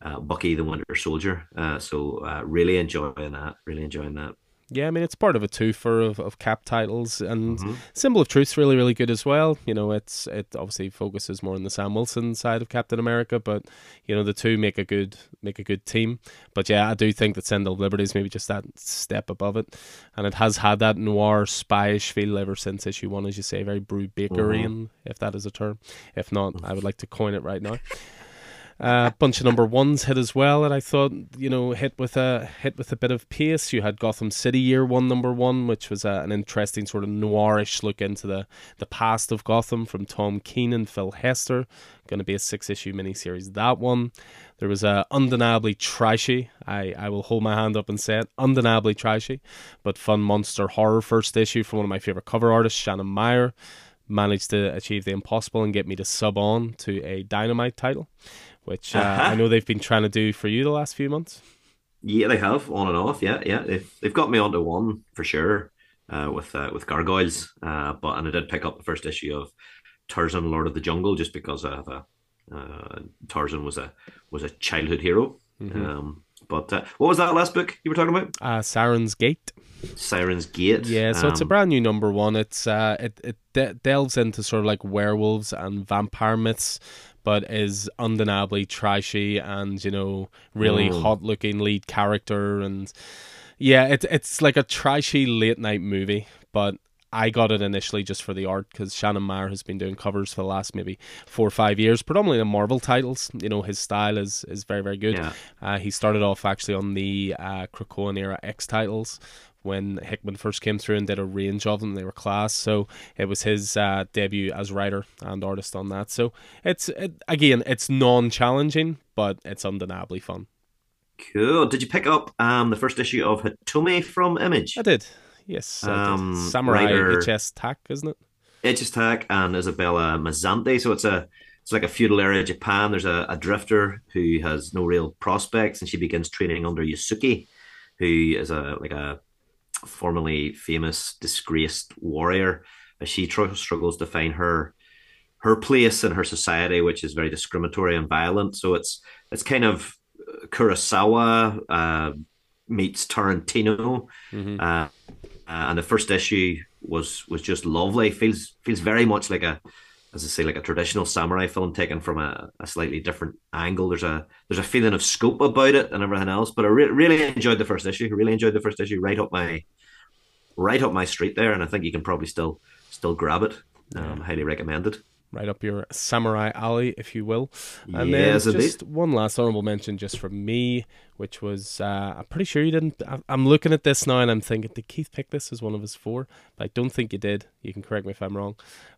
uh, Bucky the Winter Soldier. Uh, so uh, really enjoying that. Really enjoying that. Yeah, I mean it's part of a twofer of, of cap titles, and mm-hmm. Symbol of Truth's really really good as well. You know, it's it obviously focuses more on the Sam Wilson side of Captain America, but you know the two make a good make a good team. But yeah, I do think that Symbol of Liberty is maybe just that step above it, and it has had that noir spyish feel ever since issue one, as you say, very Brubakerian, mm-hmm. if that is a term. If not, I would like to coin it right now. A uh, bunch of number ones hit as well that I thought you know hit with a hit with a bit of pace. You had Gotham City Year One number one, which was uh, an interesting sort of noirish look into the the past of Gotham from Tom King and Phil Hester. Going to be a six issue miniseries. That one. There was a undeniably trashy. I, I will hold my hand up and say it. Undeniably trashy, but fun monster horror first issue from one of my favorite cover artists, Shannon Maer managed to achieve the impossible and get me to sub on to a dynamite title which uh, uh-huh. I know they've been trying to do for you the last few months. Yeah, they have on and off. Yeah, yeah, they've they've got me onto one for sure uh, with uh, with Gargoyles. Uh, but and I did pick up the first issue of Tarzan, Lord of the Jungle, just because I have a uh, Tarzan was a was a childhood hero. Mm-hmm. Um, but uh, what was that last book you were talking about? Uh, Siren's Gate. Siren's Gate. Yeah, so um, it's a um, brand new number one. It's uh, it it de- delves into sort of like werewolves and vampire myths but is undeniably trashy and you know really mm. hot looking lead character and yeah it, it's like a trashy late night movie but I got it initially just for the art because Shannon Maer has been doing covers for the last maybe four or five years, predominantly the Marvel titles. You know, his style is is very very good. Yeah. Uh, he started off actually on the uh, Krakoan era X titles, when Hickman first came through and did a range of them. They were class, so it was his uh, debut as writer and artist on that. So it's it, again, it's non-challenging, but it's undeniably fun. Cool. Did you pick up um, the first issue of Hitomi from Image? I did. Yes. Um, did. Samurai writer, HS Tak, isn't it? HS Tak and Isabella Mazzanti. So it's a it's like a feudal era Japan. There's a, a drifter who has no real prospects, and she begins training under Yasuke, who is a like a formerly famous, disgraced warrior, as she tr- struggles to find her her place in her society, which is very discriminatory and violent. So it's it's kind of Kurosawa uh, meets Tarantino, mm-hmm. uh, uh, and the first issue was was just lovely. feels feels very much like a as I say, like a traditional samurai film taken from a, a slightly different angle. There's a there's a feeling of scope about it and everything else. But I re- really enjoyed the first issue. Really enjoyed the first issue. Right up my right up my street there, and I think you can probably still still grab it. Um. Highly recommended. Right up your samurai alley, if you will. And yes, then just indeed. one last honorable mention, just from me, which was uh, I'm pretty sure you didn't. I'm looking at this now and I'm thinking, did Keith pick this as one of his four? But I don't think you did. You can correct me if I'm wrong.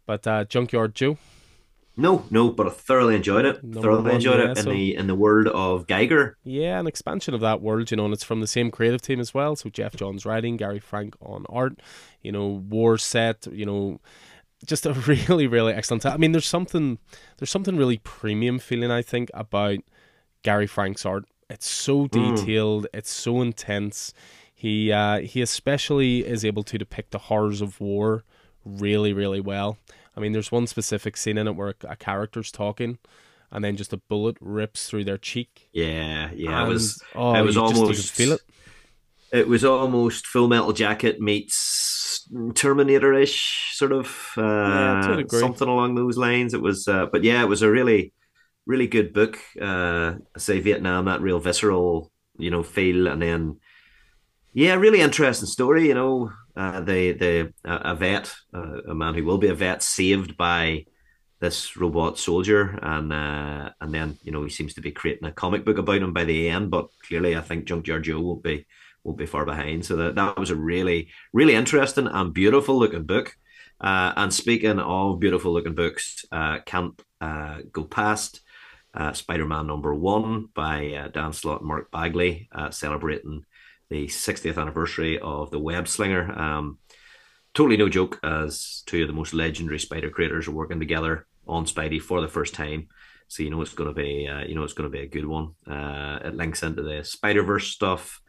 But uh, Junkyard Joe. No, no, but I thoroughly enjoyed it. Number thoroughly one, enjoyed yeah, it in so, the in the world of Geiger. Yeah, an expansion of that world, you know, and it's from the same creative team as well. So Geoff Johns writing, Gary Frank on art, you know, war set, you know, just a (laughs) really, really excellent. I mean, there's something there's something really premium feeling I think about Gary Frank's art. It's so hmm. detailed, mm. it's so intense. He uh, he especially is able to depict the horrors of war really, really well. I mean, there's one specific scene in it where a character's talking, and then just a bullet rips through their cheek. Yeah, yeah, and, it was. Oh, it was almost feel it. It was almost Full Metal Jacket meets Terminator ish, sort of uh, yeah, something along those lines. It was, uh, but yeah, it was a really, really good book. Uh, say Vietnam, that real visceral, you know, feel, and then yeah, really interesting story. You know, uh, the the a vet, uh, a man who will be a vet, saved by this robot soldier, and uh, and then you know he seems to be creating a comic book about him by the end. But clearly, I think Junkyard Joe won't be won't be far behind. So that that was a really really interesting and beautiful looking book. Uh, and speaking of beautiful looking books, uh, can't uh, go past Spider Man number one by Dan Slott and Mark Bagley, celebrating the 60th anniversary of the Web Slinger. Um, totally no joke, as two of the most legendary Spider creators are working together on Spidey for the first time. So you know it's going to be, uh, you know it's going to be a good one. Uh, it links into the Spider Verse stuff.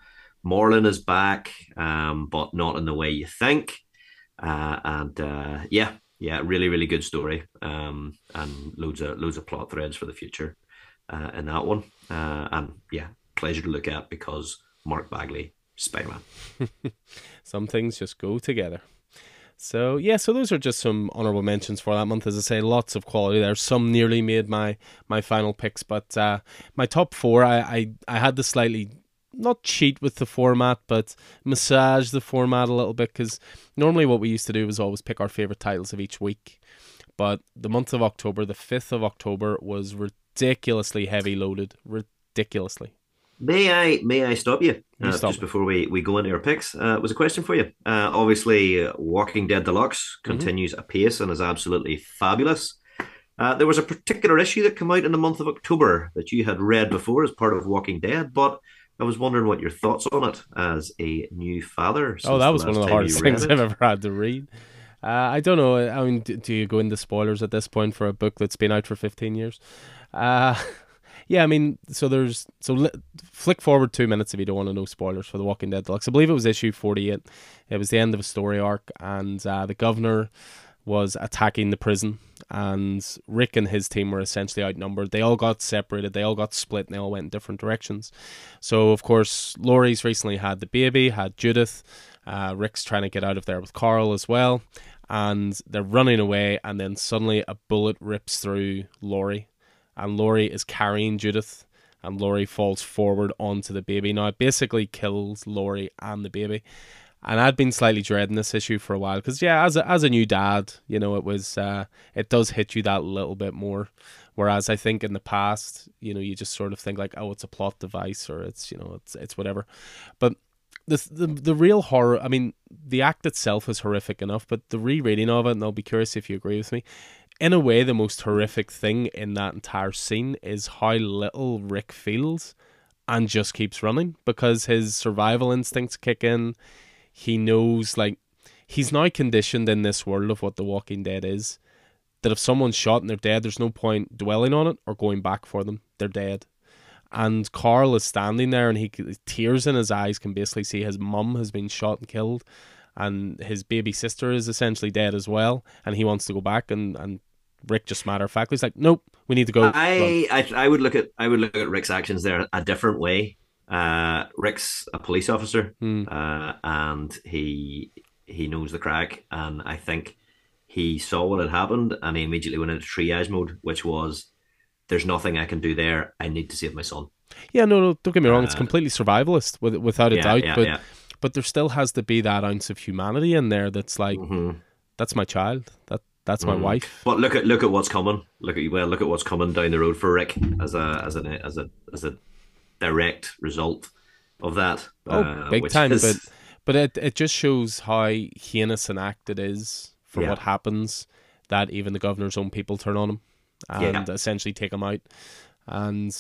Morlun is back, um, but not in the way you think. Uh, and uh, yeah, yeah, really, really good story, um, and loads of loads of plot threads for the future uh, in that one, uh, and yeah, pleasure to look at because Mark Bagley, Spider Man. (laughs) Some things just go together. So yeah, so those are just some honorable mentions for that month. As I say, lots of quality there. Some nearly made my my final picks, but uh, my top four, I, I I had the slightly not cheat with the format, but massage the format a little bit because normally what we used to do was always pick our favorite titles of each week. But the month of October, the 5th of October, was ridiculously heavy loaded. Ridiculously. May I may I stop you, uh, stop just before we, we go into our picks? Uh, was a question for you. Uh, obviously, Walking Dead Deluxe mm-hmm. continues apace and is absolutely fabulous. Uh, there was a particular issue that came out in the month of October that you had read before as part of Walking Dead, but I was wondering what your thoughts on it as a new father. Oh, that was one of the hardest things. (laughs) I've ever had to read. Uh, I don't know. I mean, do, do, you go into spoilers at this point for a book that's been out for 15 years? Uh, (laughs) yeah, I mean, so there's so li- flick forward two minutes if you don't want to know spoilers for The Walking Dead Deluxe. I believe it was issue 48. It was the end of a story arc, and uh, the governor was attacking the prison and Rick and his team were essentially outnumbered. They all got separated, they all got split, and they all went in different directions. So, of course, Lori's recently had the baby, had Judith. Uh, Rick's trying to get out of there with Carl as well, and they're running away. And then suddenly a bullet rips through Lori, and Lori is carrying Judith, and Lori falls forward onto the baby. Now, it basically kills Lori and the baby and I'd been slightly dreading this issue for a while because yeah, as a, as a new dad, you know, it was uh, it does hit you that little bit more. Whereas I think in the past, you know, you just sort of think like, oh, it's a plot device or it's you know, it's it's whatever. But the the the real horror, I mean, the act itself is horrific enough, but the rereading of it, and I'll be curious if you agree with me. In a way, the most horrific thing in that entire scene is how little Rick feels and just keeps running because his survival instincts kick in he knows like he's now conditioned in this world of what The Walking Dead is that if someone's shot and they're dead, there's no point dwelling on it or going back for them. They're dead. And Carl is standing there and he tears in his eyes can basically see his mum has been shot and killed and his baby sister is essentially dead as well and he wants to go back and and Rick just matter of fact he's like nope we need to go I, I I would look at I would look at Rick's actions there a different way uh, Rick's a police officer, mm. uh, and he he knows the crack, and I think he saw what had happened, and he immediately went into triage mode, which was, "There's nothing I can do there. I need to save my son." Yeah, no, no, don't get me wrong. Uh, it's completely survivalist, with, without a yeah, doubt. Yeah, but yeah. but there still has to be that ounce of humanity in there. That's like, mm-hmm. that's my child. That that's my mm. wife. But look at look at what's coming. Look at well, look at what's coming down the road for Rick as a as a as a as a direct result of that. Oh, uh, big time! Is... But but it it just shows how heinous an act it is for yeah. what happens that even the governor's own people turn on him and yeah. essentially take him out. And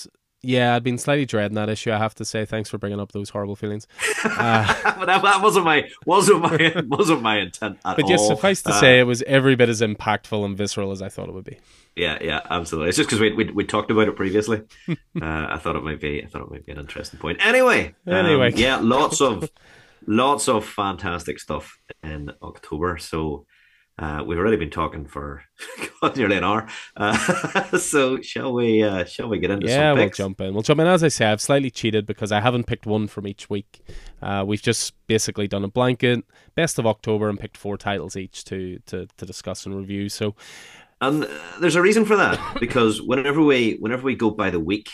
yeah, I'd been slightly dreading that issue. I have to say, thanks for bringing up those horrible feelings. Uh, (laughs) but that, that, wasn't my wasn't my (laughs) wasn't my intent at but all. But yes, suffice to uh, say, it was every bit as impactful and visceral as I thought it would be. Yeah, yeah, absolutely. It's just because we, we we talked about it previously. (laughs) uh, I thought it might be I thought it might be an interesting point. Anyway, anyway, um, yeah, lots of lots of fantastic stuff in October. So uh, we've already been talking for (laughs) God, nearly an hour, uh, (laughs) so shall we? Uh, shall we get into? Yeah, we'll jump in. We'll jump in. As I say, I've slightly cheated because I haven't picked one from each week. Uh, we've just basically done a blanket best of October and picked four titles each to to, to discuss and review. So, and uh, there's a reason for that because whenever we whenever we go by the week,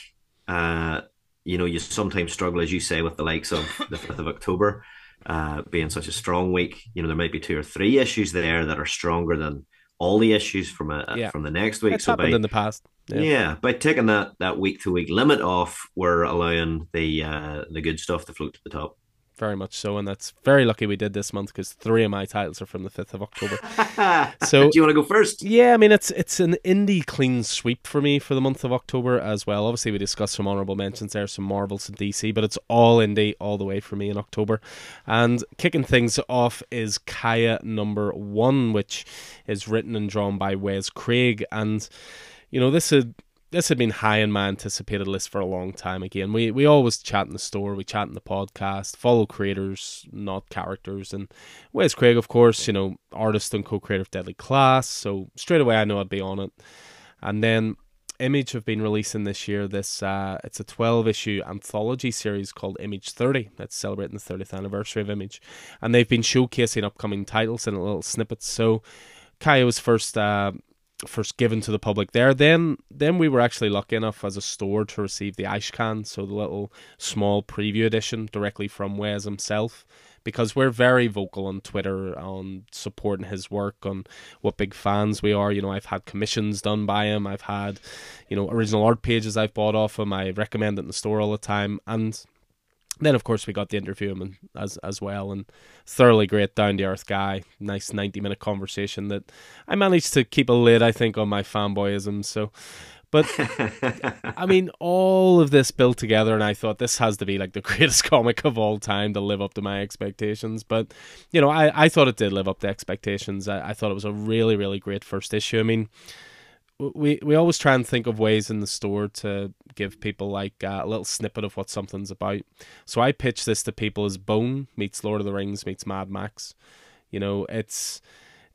uh, you know, you sometimes struggle, as you say, with the likes of the fifth of October uh, being such a strong week. You know, there might be two or three issues there that are stronger than all the issues from a yeah. from the next week. It's so happened by, in the past. Yeah. yeah. by taking that that week to week limit off, we're allowing the uh, the good stuff to float to the top very much so, and that's very lucky we did this month because three of my titles are from the fifth of October. (laughs) so, do you want to go first? Yeah, I mean it's it's an indie clean sweep for me for the month of October as well. Obviously, we discussed some honorable mentions there, some Marvels and DC, but it's all indie all the way for me in October. And kicking things off is Kaya number one, which is written and drawn by Wes Craig, and you know this is this had been high in my anticipated list for a long time. Again, we we always chat in the store, we chat in the podcast, follow creators, not characters. And Wes Craig, of course, you know, artist and co-creator of Deadly Class. So straight away, I know I'd be on it. And then Image have been releasing this year. This uh, it's a twelve issue anthology series called Image Thirty. That's celebrating the thirtieth anniversary of Image, and they've been showcasing upcoming titles in little snippets. So, was first. Uh, first given to the public there. Then then we were actually lucky enough as a store to receive the Ashcan, so the little small preview edition directly from Wes himself because we're very vocal on Twitter on supporting his work, on what big fans we are. You know, I've had commissions done by him, I've had, you know, original art pages I've bought off him, I recommend it in the store all the time, and then of course we got to interview him as as well and thoroughly great down to earth guy nice 90 minute conversation that i managed to keep a lid i think on my fanboyism so but I mean, (laughs) all of this built together, and I thought this has to be like the (laughs) greatest comic of all time to live up to my expectations. But you know, I, I thought it did live up to expectations. I, I thought it was a really, really great first issue. I mean, we we always try and think of ways in the store to give people like uh, a little snippet of what something's about. So I pitch this to people as Bone meets Lord of the Rings meets Mad Max. You know, it's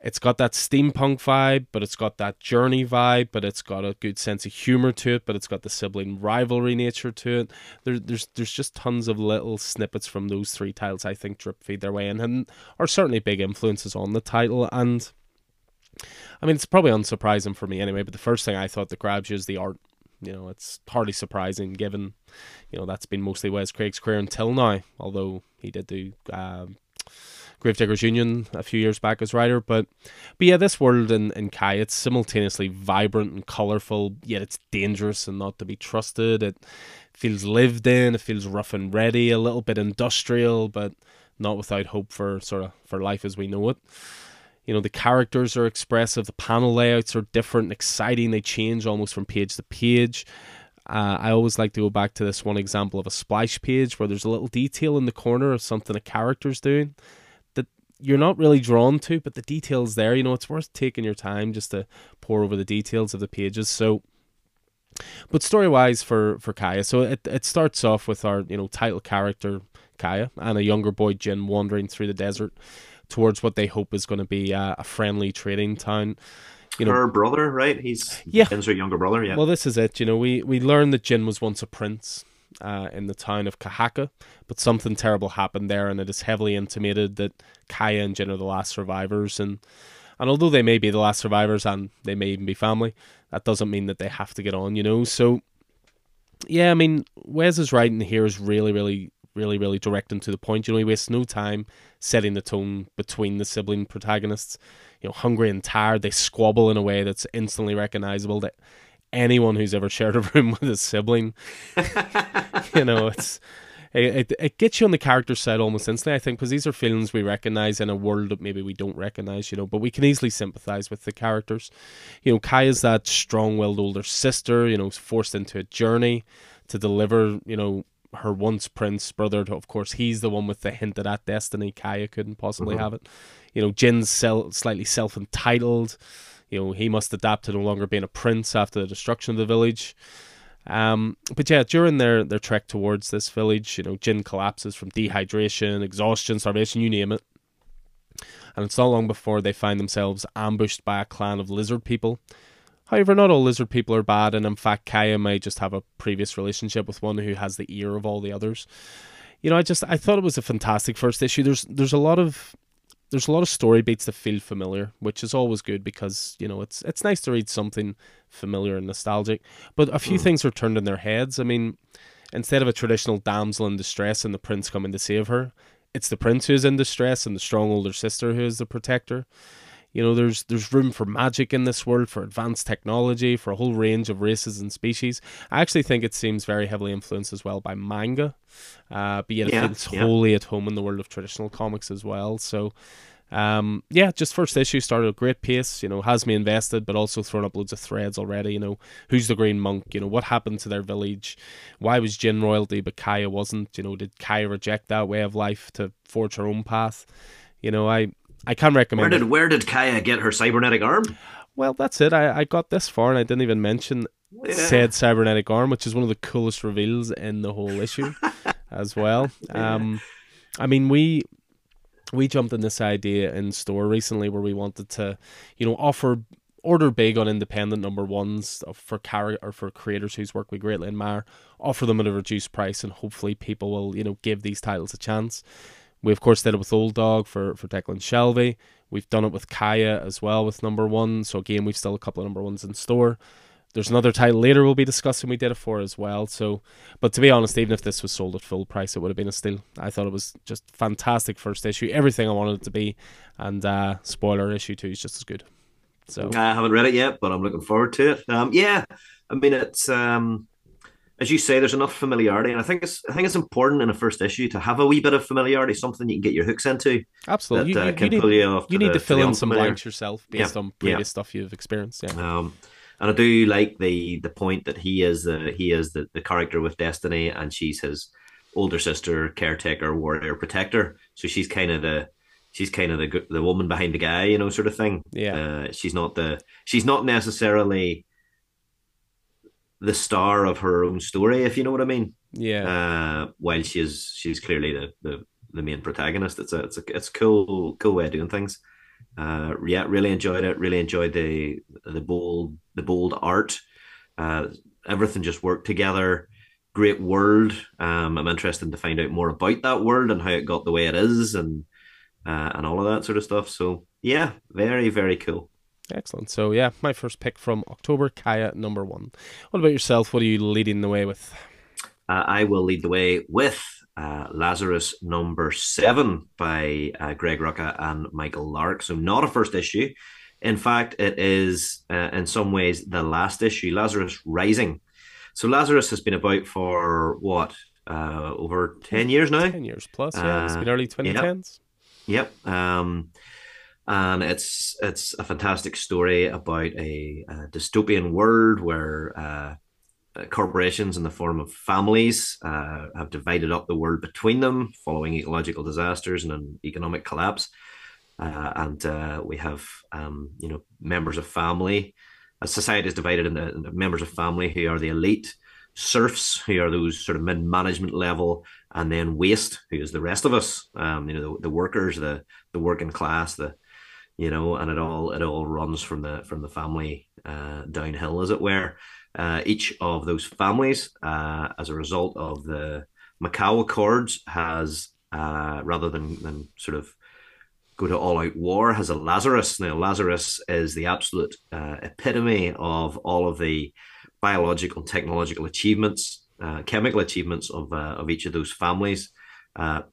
it's got that steampunk vibe, but it's got that journey vibe, but it's got a good sense of humor to it, but it's got the sibling rivalry nature to it. There, there's there's just tons of little snippets from those three titles I think drip feed their way in and are certainly big influences on the title. And I mean, it's probably unsurprising for me anyway, but the first thing I thought that grabs you is the art. You know, it's hardly surprising given, you know, that's been mostly Wes Craig's career until now, although he did do. Uh, Gravediggers Union a few years back as writer. But but yeah, this world in, in Kai, it's simultaneously vibrant and colourful, yet it's dangerous and not to be trusted. It feels lived in, it feels rough and ready, a little bit industrial, but not without hope for sort of for life as we know it. You know, the characters are expressive, the panel layouts are different, and exciting, they change almost from page to page. Uh, I always like to go back to this one example of a splash page where there's a little detail in the corner of something a character's doing that you're not really drawn to, but the details there, you know, it's worth taking your time just to pour over the details of the pages. So, but story wise for for Kaya, so it it starts off with our you know title character Kaya and a younger boy Jin wandering through the desert towards what they hope is going to be a, a friendly trading town. You know, her brother, right? He's yeah, Jin's her younger brother. Yeah. Well, this is it. You know, we we learn that Jin was once a prince uh, in the town of Kahaka, but something terrible happened there, and it is heavily intimated that Kaya and Jin are the last survivors. And and although they may be the last survivors and they may even be family, that doesn't mean that they have to get on, you know. So yeah, I mean, Wes's writing here is really, really, really, really direct and to the point. You know, he wastes no time setting the tone between the sibling protagonists. You know, hungry and tired, they squabble in a way that's instantly recognizable. That anyone who's ever shared a (laughs) room with a sibling. you know, it's it, it, gets you on the character side almost instantly, I think, because these are feelings we recognize in a world that maybe we don't recognize, you know, but we can easily sympathize with the characters. You know, Kai is that strong willed older sister, you know, forced into a journey to deliver, you know, her once prince brother. Of course, he's the one with the hint of that destiny. Kaya couldn't possibly mm-hmm. have it. You know, Jin's slightly self entitled you know he must adapt to no longer being a prince after the destruction of the village. Um, but yeah, during their their trek towards this village, you know, Jin collapses from dehydration, exhaustion, starvation, you name it. And it's not long before they find themselves ambushed by a clan of lizard people. However, not all lizard people are bad, and in fact, Kaya may just have a previous relationship with one who has the ear of all the others. You know, I just I thought it was a fantastic first issue. There's there's a lot of there's a lot of story beats that feel familiar, which is always good because you know it's it's nice to read something familiar and nostalgic. But a few mm. things are turned in their heads. I mean, instead of a traditional damsel in distress and the prince coming to save her, it's the prince who's in distress and the strong older sister who is the protector. You know, there's there's room for magic in this world, for advanced technology, for a whole range of races and species. I actually think it seems very heavily influenced as well by manga, uh, but yet yeah, it feels yeah. wholly at home in the world of traditional comics as well. So, um, yeah, just first issue started a great pace. You know, has me invested, but also thrown up loads of threads already. You know, who's the Green Monk? You know, what happened to their village? Why was Jin royalty but Kaya wasn't? You know, did Kaya reject that way of life to forge her own path? You know, I I can recommend. Where did it. where did Kaya get her cybernetic arm? Well, that's it. I, I got this far and I didn't even mention yeah. said cybernetic arm, which is one of the coolest reveals in the whole issue, (laughs) as well. Um, I mean, we we jumped in this idea in store recently where we wanted to, you know, offer order big on independent number ones for car- or for creators whose work we greatly admire, offer them at a reduced price, and hopefully people will you know give these titles a chance. We of course did it with Old Dog for for Declan Shalvey. We've done it with Kaya as well with number one. So again, we've still a couple of number ones in store. There's another title later we'll be discussing we did it for as well. So, but to be honest, even if this was sold at full price, it would have been a steal. I thought it was just fantastic first issue, everything I wanted it to be, and uh, spoiler issue two is just as good. So I haven't read it yet, but I'm looking forward to it. Um, yeah, I mean it's um, as you say, there's enough familiarity, and I think it's I think it's important in a first issue to have a wee bit of familiarity, something you can get your hooks into. Absolutely, that, you, uh, you, need, you, you need to fill in some blanks yourself based yeah, on previous yeah. stuff you've experienced. Yeah. Um, and I do like the the point that he is the he is the, the character with destiny, and she's his older sister, caretaker, warrior, protector. So she's kind of the she's kind of the the woman behind the guy, you know, sort of thing. Yeah, uh, she's not the she's not necessarily the star of her own story, if you know what I mean. Yeah. Uh, while she's she's clearly the, the the main protagonist, it's a it's a it's a cool cool way of doing things. Uh, yeah, really enjoyed it. Really enjoyed the the bold the bold art. Uh, everything just worked together. Great world. Um, I'm interested to find out more about that world and how it got the way it is, and uh, and all of that sort of stuff. So yeah, very very cool. Excellent. So yeah, my first pick from October, Kaya number one. What about yourself? What are you leading the way with? Uh, I will lead the way with uh, Lazarus number seven by uh, Greg Rucka and Michael Lark. So, not a first issue. In fact, it is uh, in some ways the last issue, Lazarus Risen. So, Lazarus has been about for what, uh, over 10 years now? 10 years plus, yeah. It's been early 2010s. Yep. yep. Um, and it's it's a fantastic story about a, a dystopian world where uh, corporations in the form of families uh, have divided up the world between them following ecological disasters and an economic collapse. Uh, and uh, we have, um, you know, members of family. A society is divided into, into, members of family who are the elite, serfs who are those sort of mid-management level, and then waste who is the rest of us. Um, you know, the, the workers, the the working class, the you know, and it all it all runs from the from the family uh, downhill, as it were uh, each of those families, uh, as a result of the Macau Accords, has uh, rather than than sort of go to all out war, has a Lazarus. Now, Lazarus is the absolute uh, epitome of all of the biological and technological achievements, uh, chemical achievements of uh, of each of those families.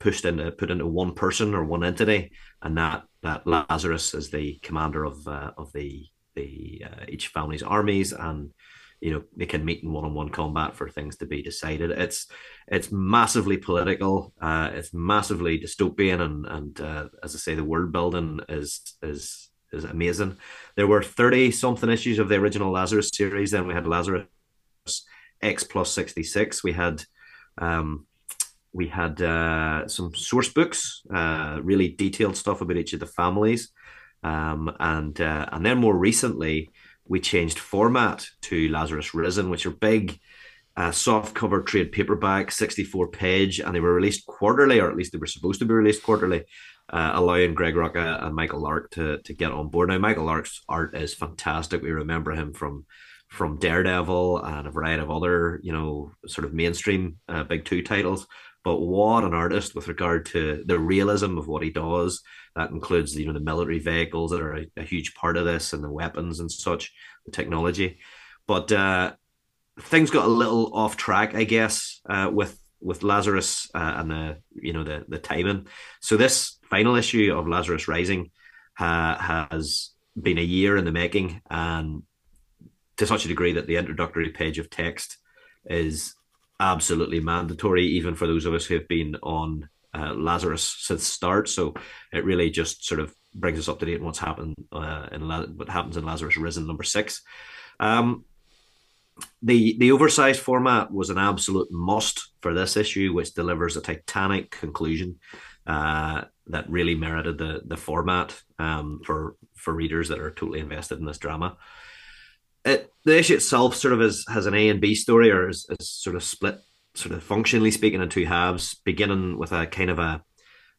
pushed into put into one person or one entity, and that that Lazarus is the commander of of the the each family's armies and you know they can meet in one-on-one combat for things to be decided. It's it's massively political uh, it's massively dystopian and and uh, as i say the world building is is is amazing. There were 30 something issues of the original lazarus series. Then we had lazarus x plus 66 we had um we had uh, some source books uh, really detailed stuff about each of the families um, and uh, and then more recently we changed format to Lazarus Risen, which are big, uh, soft cover trade paperback, 64 page, and they were released quarterly, or at least they were supposed to be released quarterly, uh, allowing Greg Rucka and Michael Lark to, to get on board. Now, Michael Lark's art is fantastic. We remember him from from Daredevil and a variety of other, you know, sort of mainstream uh, big two titles. But what an artist with regard to the realism of what he does. That includes, you know, the military vehicles that are a, a huge part of this and the weapons and such, the technology. But uh, things got a little off track, I guess, uh, with with Lazarus uh, and the you know the the timing. So this final issue of Lazarus Risen has been a year in the making, and to such a degree that the introductory page of text is absolutely mandatory, even for those of us who have been on uh, Lazarus since start. So it really just sort of brings us up to date on what's happened uh, in La- what happens in Lazarus Risen number six. Um, the the oversized format was an absolute must for this issue, which delivers a titanic conclusion uh, that really merited the the format um, for for readers that are totally invested in this drama. It the issue itself sort of is has an A and B story, or is, is sort of split, sort of functionally speaking, in two halves, beginning with a kind of a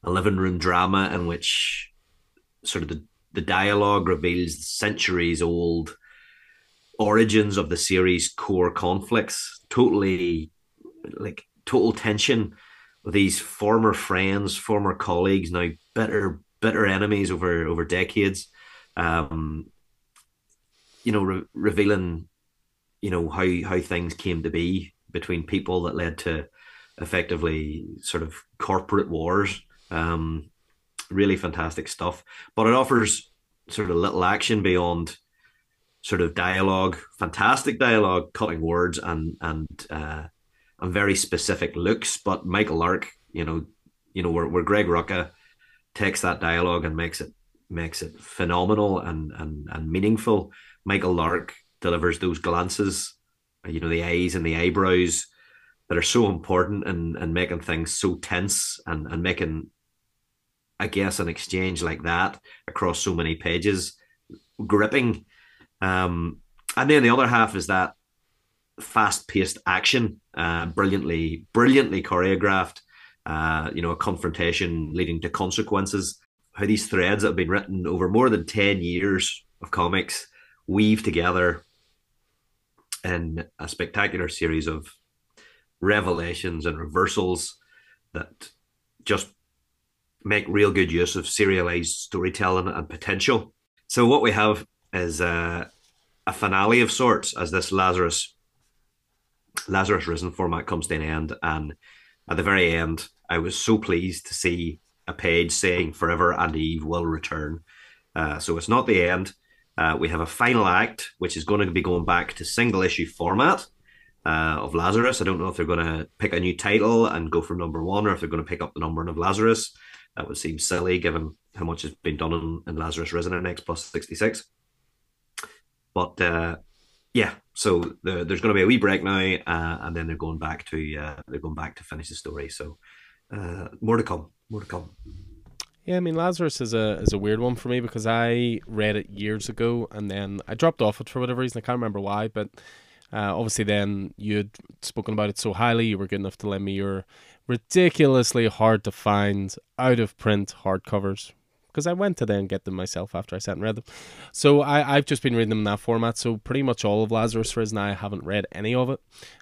a living room drama in which sort of the the dialogue reveals centuries old origins of the series core conflicts. Totally like total tension with these former friends former colleagues now bitter bitter enemies over over decades. Um you know re- revealing you know how how things came to be between people that led to effectively sort of corporate wars um really fantastic stuff. But it offers sort of little action beyond sort of dialogue, fantastic dialogue, cutting words and and uh, and very specific looks. But Michael Lark, you know, you know, where, where Greg Rucka takes that dialogue and makes it makes it phenomenal and and and meaningful. Michael Lark delivers those glances, you know, the eyes and the eyebrows that are so important and and making things so tense and and making I guess an exchange like that across so many pages, gripping. Um, and then the other half is that fast-paced action, uh, brilliantly, brilliantly choreographed. Uh, you know, a confrontation leading to consequences. How these threads that have been written over more than ten years of comics weave together in a spectacular series of revelations and reversals that just make real good use of serialized storytelling and potential. So what we have is uh, a finale of sorts as this Lazarus Lazarus Risen format comes to an end, and at the very end, I was so pleased to see a page saying "Forever and Eve will return." Uh, so it's not the end. Uh, we have a final act, which is going to be going back to single issue format uh, of Lazarus. I don't know if they're going to pick a new title and go from number one, or if they're going to pick up the number of Lazarus. That would seem silly given how much has been done in, in Lazarus and X plus 66. But uh, yeah, so the, there's going to be a wee break now, uh, and then they're going back to uh, they're going back to finish the story. So uh, more to come, more to come. Yeah, I mean Lazarus is a is a weird one for me because I read it years ago and then I dropped off it for whatever reason. I can't remember why, but uh, obviously then you'd spoken about it so highly. You were good enough to lend me your ridiculously hard to find out of print hardcovers because I went to then get them myself after I sat and read them. So I, I've just been reading them in that format. So pretty much all of Lazarus Risen, I haven't read any of it,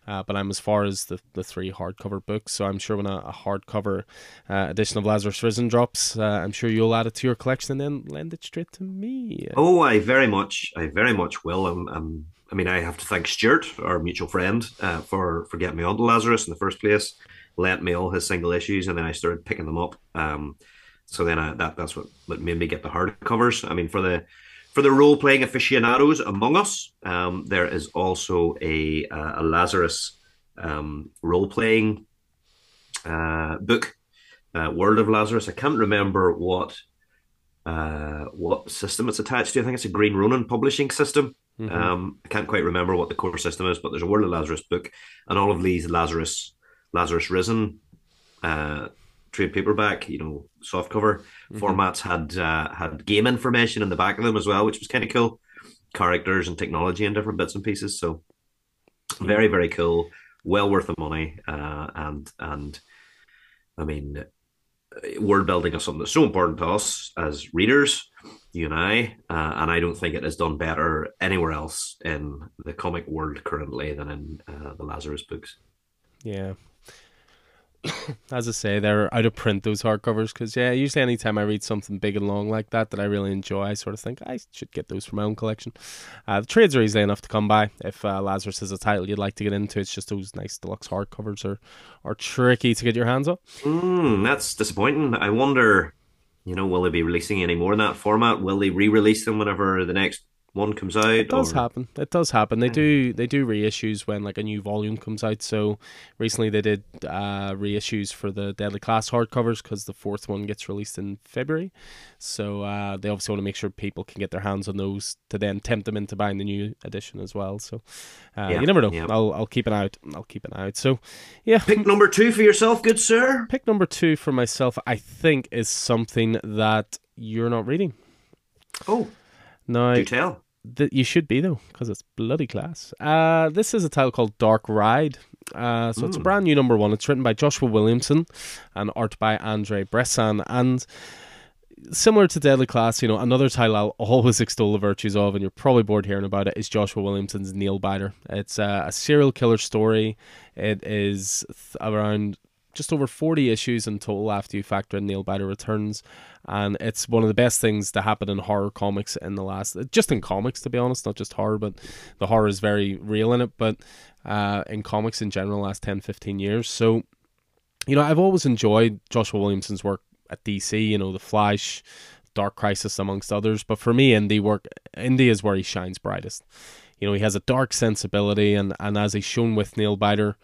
uh, but I'm as far as the, the three hardcover books. So I'm sure when a, a hardcover uh, edition of Lazarus Risen drops, uh, I'm sure you'll add it to your collection and then lend it straight to me. Oh, I very much, I very much will. I'm, I'm I mean, I have to thank Stuart, our mutual friend, uh, for for getting me onto Lazarus in the first place lent me all his single issues, and then I started picking them up. Um, so then I, that that's what, what made me get the hardcovers. I mean, for the for the role playing aficionados among us, um, there is also a a Lazarus um, role playing uh, book, uh, World of Lazarus. I can't remember what uh, what system it's attached to. I think it's a Green Ronin publishing system. Mm-hmm. Um, I can't quite remember what the core system is, but there's a World of Lazarus book, and all of these Lazarus Lazarus Risen uh, trade paperback, you know, soft cover mm-hmm. formats had uh, had game information in the back of them as well, which was kind of cool. Characters and technology and different bits and pieces. So very very cool. Well worth the money. Uh, and and I mean, word building is something that's so important to us as readers, you and I, uh, and I don't think it is done better anywhere else in the comic world currently than in uh, the Lazarus books. Yeah, (coughs) as I say, they're out of print those hardcovers because yeah, usually anytime I read something big and long like that that I really enjoy, I sort of think I should get those for my own collection. Uh, the trades are easily enough to come by. If uh, Lazarus is a title you'd like to get into, it's just those nice deluxe hardcovers are are tricky to get your hands on. Mm, that's disappointing. I wonder, you know, will they be releasing any more in that format? Will they re-release them whenever the next one comes out. It does or... happen. It does happen. They do they do reissues when like a new volume comes out. So recently they did uh, reissues for the Deadly Class hardcovers because the fourth one gets released in February. So uh, they obviously want to make sure people can get their hands on those to then tempt them into buying the new edition as well. So uh, yeah, you never know. Yeah. I'll I'll keep an eye out. I'll keep an eye out. So yeah. Pick number two for yourself, good sir. Pick number two for myself. I think is something that you're not reading. Oh. Now, Do tell. that you should be though, because it's bloody class. Uh, this is a title called Dark Ride. Uh, so it's a Mm. brand new number one. It's written by Joshua Williamson and art by Andrei Bressan. And similar to Deadly Class, you know, another title I'll always (laughs) extol the virtues of, and you're probably bored hearing about it, is Joshua Williamson's Nail Biter. It's uh, a serial killer story. It is th- around just over 40 issues in total after you factor in Nailbiter Returns. And it's one of the best things to happen in horror comics in the last, just in comics, to be honest, not just horror, but the horror is very real in it. But uh, in comics in general, last 10, 15 years. So, you know, I've always enjoyed Joshua Williamson's work at DC, you know, The Flash, Dark Crisis, amongst others. But for me, indie work, indie is where he shines brightest. You know, he has a dark sensibility, and, and as he's shown with Nailbiter,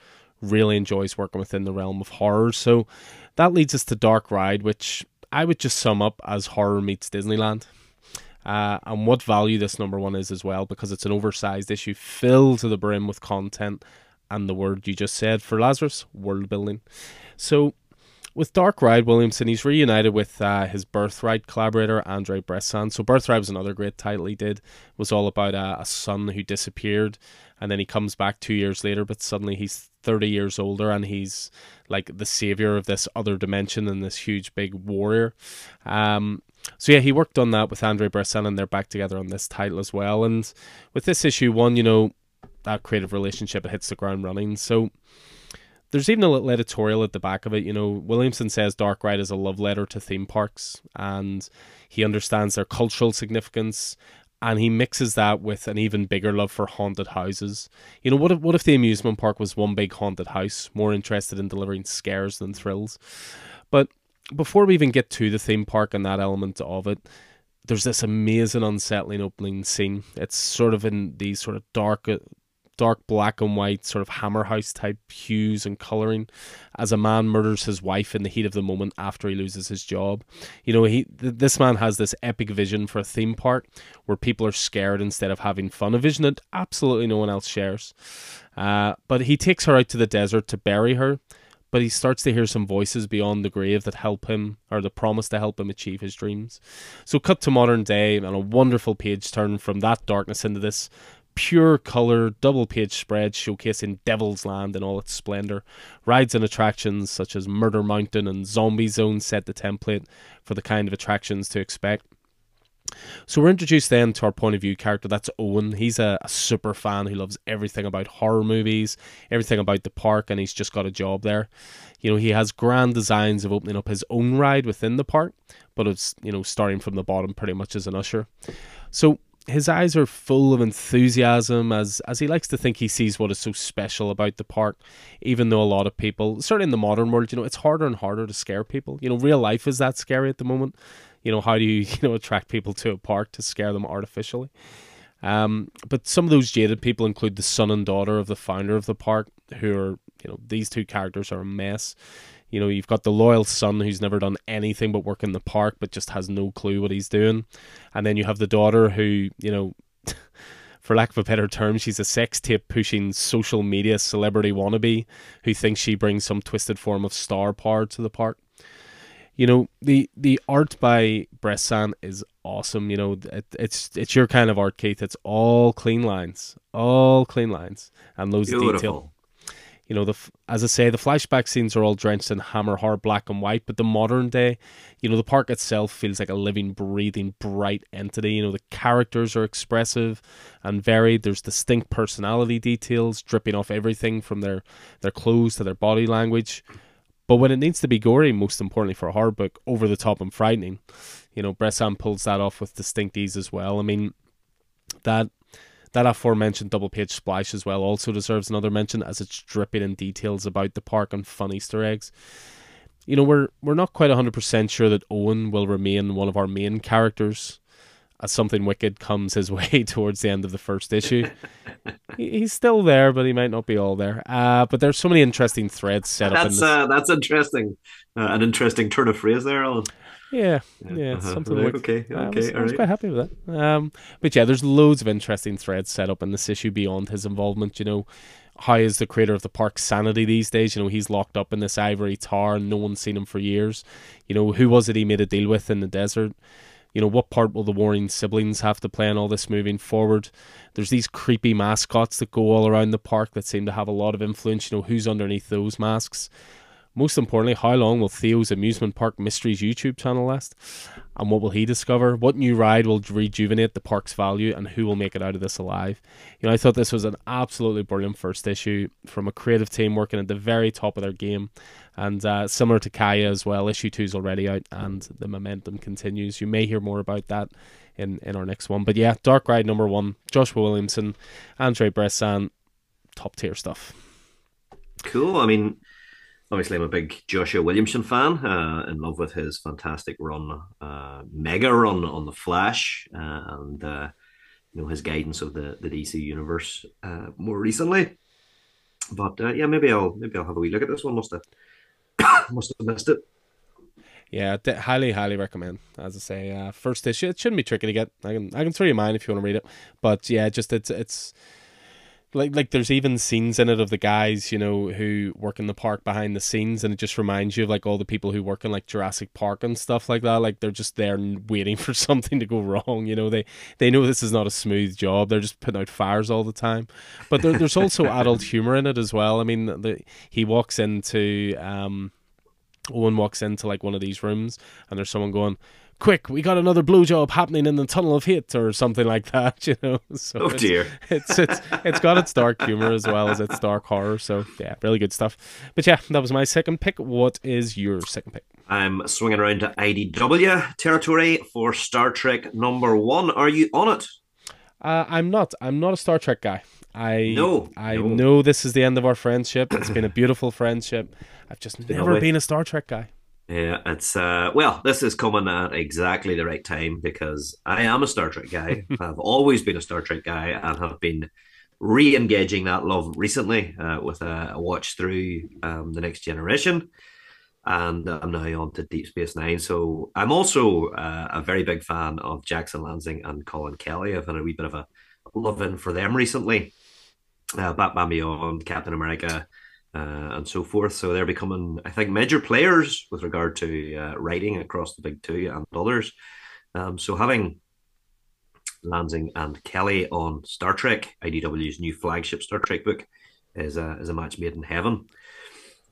really enjoys working within the realm of horror. So that leads us to Dark Ride, which I would just sum up as horror meets Disneyland. Uh, and what value this number one is as well, because it's an oversized issue filled to the brim with content and the word you just said for Lazarus, world building. So with Dark Ride Williamson, he's reunited with uh, his Birthright collaborator Andrei Bressan. So Birthright was another great title he did. It was all about a, a son who disappeared, and then he comes back two years later, but suddenly he's thirty years older, and he's like the savior of this other dimension and this huge big warrior. Um, so yeah, he worked on that with Andrei Bressan, and they're back together on this title as well. And with this issue one, you know, that creative relationship it hits the ground running. So there's even a little editorial at the back of it. You know, Williamson says Dark Ride is a love letter to theme parks, and he understands their cultural significance, and he mixes that with an even bigger love for haunted houses. You know, what if what if the amusement park was one big haunted house, more interested in delivering scares than thrills? But before we even get to the theme park and that element of it, there's this amazing unsettling opening scene. It's sort of in these sort of dark dark black and white sort of hammer house type hues and coloring. As a man murders his wife in the heat of the moment after he loses his job. You know he th- this man has this epic vision for a theme park where people are scared instead of having fun a vision that absolutely no one else shares. Uh, but he takes her out to the desert to bury her but he starts to hear some voices beyond the grave that help him or the promise to help him achieve his dreams. So cut to modern day and a wonderful page turn from that darkness into this pure color double page spread showcasing Devil's Land in all its splendor. Rides and attractions such as Murder Mountain and Zombie Zone set the template for the kind of attractions to expect. So we're introduced then to our point of view character. That's Owen. He's a, a, super fan who loves everything about horror movies, everything about the park, and he's just got a job there. You know, he has grand designs of opening up his own ride within the park, but it's you know starting from the bottom pretty much as an usher. So his eyes are full of enthusiasm as as he likes to think he sees what is so special about the park even though a lot of people certainly in the modern world you know it's harder and harder to scare people. You know real life is that scary at the moment. You know how do you (laughs) you know attract people to a park to scare them artificially? Um, but some of those jaded people include the son and daughter of the founder of the park who are you know these two characters are a mess you know, you've got the loyal son who's never done anything but work in the park, but just has no clue what he's doing. And then you have the daughter who, you know, (laughs) for lack of a better term, she's a sex tape pushing social media celebrity wannabe who thinks she brings some twisted form of star power to the park. You know, the the art by Bressan is awesome. You know, it, it's it's your kind of art, Keith. It's all clean lines, all clean lines, and loads Beautiful. of detail you know the as i say the flashback scenes are all drenched in hammer horror black and white but the modern day you know the park itself feels like a living breathing bright entity. You know the characters are expressive and varied. There's distinct personality details dripping off everything from their their clothes to their body language. But when it needs to be gory most importantly for a horror book over the top and frightening you know bressan pulls that off with distinct ease as well. I mean that that aforementioned double page splash as well also deserves another mention as it's dripping in details about the park and fun Easter eggs. You know, we're we're not quite hundred percent sure that Owen will remain one of our main characters as something wicked comes his (laughs) way towards the end of the first issue. he's still there, but he might not be all there. Uh, but there's so many interesting threads set up. That's in this. uh, that's interesting. Uh, an interesting turn of phrase there, Alan. Yeah, yeah, Uh-huh. something Right, like okay, I okay, was, I all was right. quite happy with that. Um, but yeah, there's loads of interesting threads set up in this issue beyond his involvement. You know, how is the creator of the park sanity these days? You know, he's locked up in this ivory tower, and no one's seen him for years. You know, who was it he made a deal with in the desert? You know, what part will the warring siblings have to play in all this moving forward? There's these creepy mascots that go all around the park that seem to have a lot of influence. You know, who's underneath those masks? Most importantly, how long will Theo's Amusement Park Mysteries YouTube channel last? And what will he discover? What new ride will rejuvenate the park's value and who will make it out of this alive? You know, I thought this was an absolutely brilliant first issue from a creative team working at the very top of their game. And uh, similar to Kaya as well, issue two is already out and the momentum continues. You may hear more about that in, in our next one. But yeah, Dark Ride number one, Joshua Williamson, Andrei Bressan, top tier stuff. Cool. I mean, obviously I'm a big Joshua Williamson fan, uh, in love with his fantastic run, uh, mega run on the Flash, uh, and uh, you know his guidance of the the DC universe uh, more recently. But uh, yeah, maybe I'll maybe I'll have a wee look at this one. Must have (coughs) must have missed it. Yeah, highly, highly recommend. As I say, first issue. It shouldn't be tricky to get. I can, I can throw you mine if you want to read it. But yeah, just it's, it's like like there's even scenes in it of the guys you know who work in the park behind the scenes and it just reminds you of like all the people who work in like Jurassic Park and stuff like that. Like they're just there waiting (laughs) for something to go wrong you know? They they know this is not a smooth job. They're just putting out fires all the time. But there, there's also (laughs) adult humor in it as well. I mean the, he walks into um Owen walks into like one of these rooms and there's someone going quick, we got another blue job happening in the tunnel of hate or something like that, (laughs) you know. So oh dear. (laughs) It's, it's it's got its dark humor as well as its dark horror. So yeah, really good stuff. But yeah, that was my second pick. What is your second pick? I'm swinging around to IDW territory for Star Trek number one. Are you on it? Uh, I'm not. I'm not a Star Trek guy. I no, I no. know this is the end of our friendship. It's been a beautiful friendship. I've just never been a Star Trek guy. Yeah, it's uh well, this is coming at exactly the right time because I am a Star Trek guy. (laughs) I've always been a Star Trek guy and have been re-engaging that love recently uh, with a, a, watch through um, the Next Generation, and I'm now on to Deep Space Nine. So I'm also uh, a very big fan of Jackson Lanzing and Colin Kelly. I've had a wee bit of a love in for them recently. Uh, Batman Beyond, Captain America, uh, and so forth. So they're becoming, I think, major players with regard to uh, writing across the big two and others. Um, so having Lanzing and Kelly on Star Trek, IDW's new flagship Star Trek book, is a is a match made in heaven.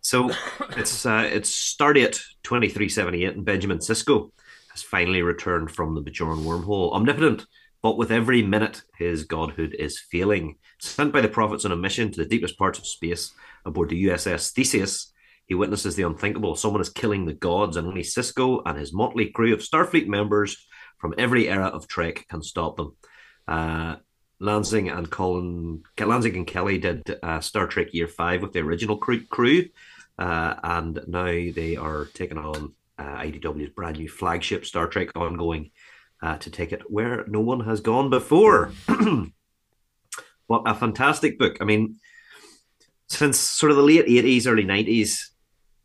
So (laughs) it's uh, it's Stardate twenty three seventy eight, and Benjamin Sisko has finally returned from the Bajoran wormhole, omnipotent. But with every minute, his godhood is failing. Sent by the prophets on a mission to the deepest parts of space, aboard the USS Theseus, he witnesses the unthinkable. Someone is killing the gods, and only Sisko and his motley crew of Starfleet members from every era of Trek can stop them. Uh, Lanzing and Colin, Lanzing and Kelly did uh, Star Trek Year Five with the original crew, uh, and now they are taking on uh, IDW's brand new flagship Star Trek ongoing uh, to take it where no one has gone before. (clears throat) what a fantastic book! I mean, since sort of the late 80s, early 90s,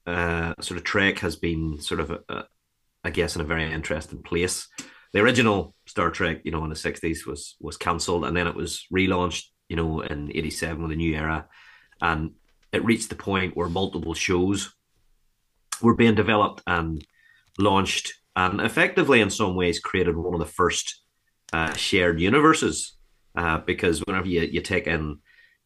uh, sort of Trek has been sort of, a, a, I guess, in a very interesting place. The original Star Trek, you know, in the 60s was was cancelled and then it was relaunched, you know, in 87 with a new era. And it reached the point where multiple shows were being developed and launched and effectively, in some ways, created one of the first uh, shared universes. Uh, because whenever you, you take in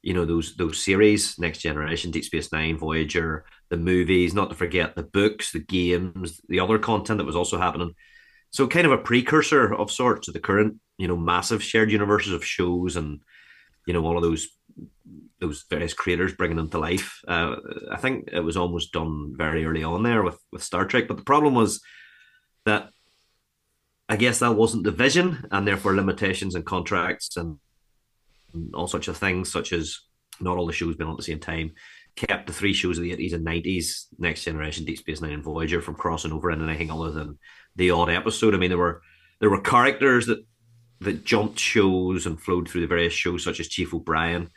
you know those those series next generation deep space nine voyager the movies not to forget the books the games the other content that was also happening. So kind of a precursor of sorts to the current you know massive shared universes of shows and you know all of those those various creators bringing them to life. Uh, i think it was almost done very early on there with with star trek but the problem was that i guess that wasn't the vision and therefore limitations and contracts and all sorts of things, such as not all the shows being on at the same time. Kept the three shows of the 80s and 90s, Next Generation, Deep Space Nine, and Voyager from crossing over into anything other than the odd episode. I mean, there were there were characters that that jumped shows and flowed through the various shows, such as Chief O'Brien.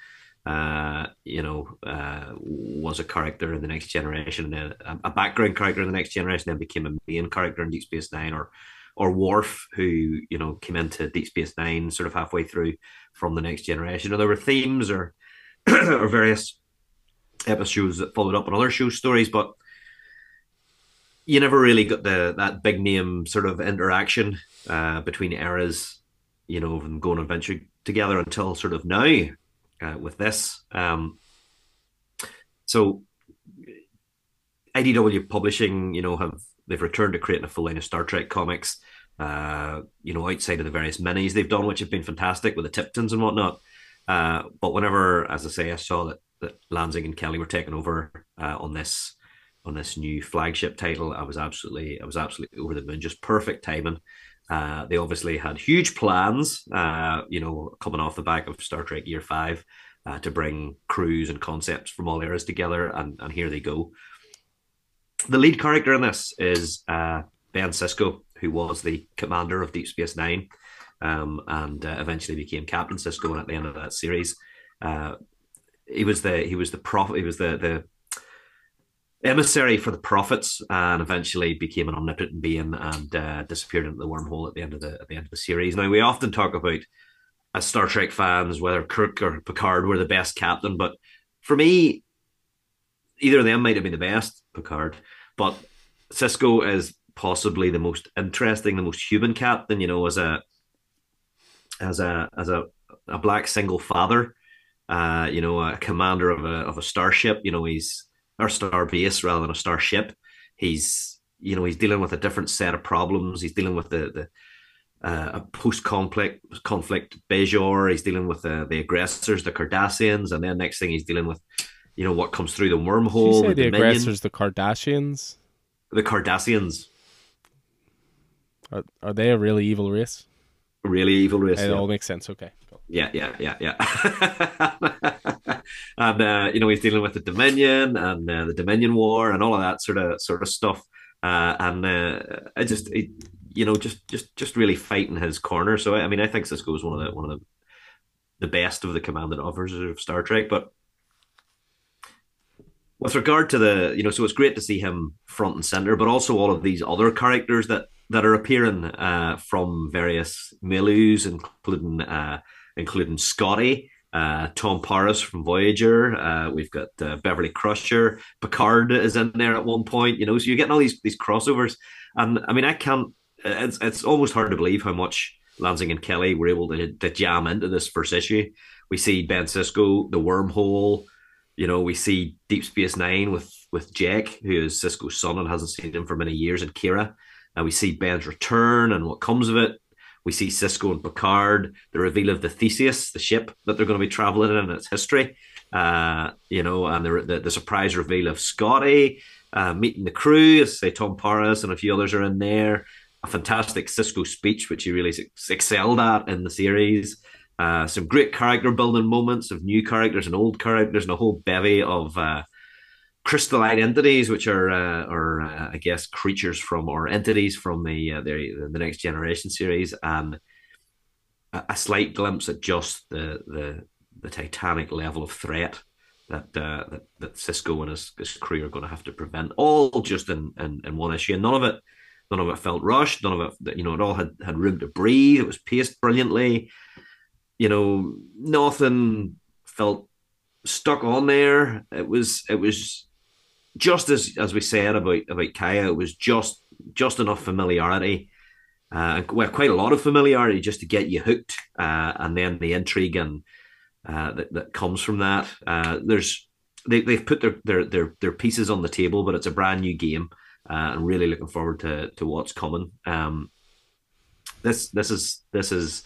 Uh, you know, uh, was a character in the Next Generation, a, a background character in the Next Generation, then became a main character in Deep Space Nine, or or Worf, who you know came into Deep Space Nine sort of halfway through from the Next Generation. Or there were themes or (clears throat) or various episodes that followed up on other show stories, but you never really got the that big name sort of interaction uh, between eras, you know, and going on adventure together until sort of now uh, with this. Um, so IDW Publishing, you know, have they've returned to creating a full line of Star Trek comics. Uh, you know, outside of the various minis they've done, which have been fantastic with the Tiptons and whatnot. Uh, but whenever, as I say, I saw that that Lanzing and Kelly were taking over uh, on this on this new flagship title, I was absolutely I was absolutely over the moon. Just perfect timing. Uh, they obviously had huge plans, uh, you know, coming off the back of Star Trek Year Five, uh, to bring crews and concepts from all eras together, and and here they go. The lead character in this is uh, Ben Sisko, who was the commander of Deep Space Nine, um, and uh, eventually became Captain Sisko. And at the end of that series, uh, he was the he was the prof he was the the emissary for the prophets and eventually became an omnipotent being and uh, disappeared into the wormhole at the end of the at the end of the series. Now we often talk about as Star Trek fans whether Kirk or Picard were the best captain, but for me, either of them might have been the best Picard, but Sisko is possibly the most interesting, the most human captain. You know, as a as a as a a black single father, uh, you know, a commander of a of a starship. You know, he's or star base rather than a starship. He's you know he's dealing with a different set of problems. He's dealing with the the uh, a post conflict conflict Bajor. He's dealing with the the aggressors, the Cardassians, and then next thing he's dealing with you know what comes through the wormhole. the, the aggressors, the Cardassians, the Cardassians. Are, are they a really evil race? Really evil race. It yeah. all makes sense. Okay. Yeah, yeah, yeah, yeah. (laughs) and uh, you know he's dealing with the Dominion and uh, the Dominion War and all of that sort of sort of stuff. Uh, and uh, I just, it, you know, just just just really fighting his corner. So I mean, I think Sisko is one of the one of the the best of the commanding officers of Star Trek. But with regard to the, you know, so it's great to see him front and center, but also all of these other characters that that are appearing uh, from various milieus, including uh, including Scotty, uh, Tom Paris from Voyager. Uh, we've got uh, Beverly Crusher. Picard is in there at one point. You know, so you're getting all these these crossovers, and I mean, I can't. It's it's almost hard to believe how much Lanzing and Kelly were able to, to jam into this first issue. We see Ben Sisko, the wormhole. You know, we see Deep Space Nine with with Jake, who is Sisko's son and hasn't seen him for many years, and Kira. And we see Ben's return and what comes of it. We see Sisko and Picard, the reveal of the Theseus, the ship that they're going to be traveling in, and its history. Uh, you know, and the, the, the surprise reveal of Scotty uh, meeting the crew, as say Tom Paris and a few others are in there. A fantastic Sisko speech, which he really excelled at in the series. Uh, some great character building moments of new characters and old characters, and a whole bevy of uh, crystalline entities, which are uh, are uh, I guess creatures from or entities from the uh, the the next generation series, and a, a, slight glimpse at just the the the titanic level of threat that uh, that, that Sisko and his, his crew are going to have to prevent, all just in, in in one issue, and none of it. None of it felt rushed. None of it, you know, it all had, had room to breathe. It was paced brilliantly. You know, nothing felt stuck on there. It was it was just as as we said about about Kaya, it was just just enough familiarity, uh, well, quite a lot of familiarity just to get you hooked, uh, and then the intrigue and uh, that that comes from that. Uh, there's they they've put their, their their their pieces on the table, but it's a brand new game, uh, and really looking forward to to what's coming. Um, this this is this is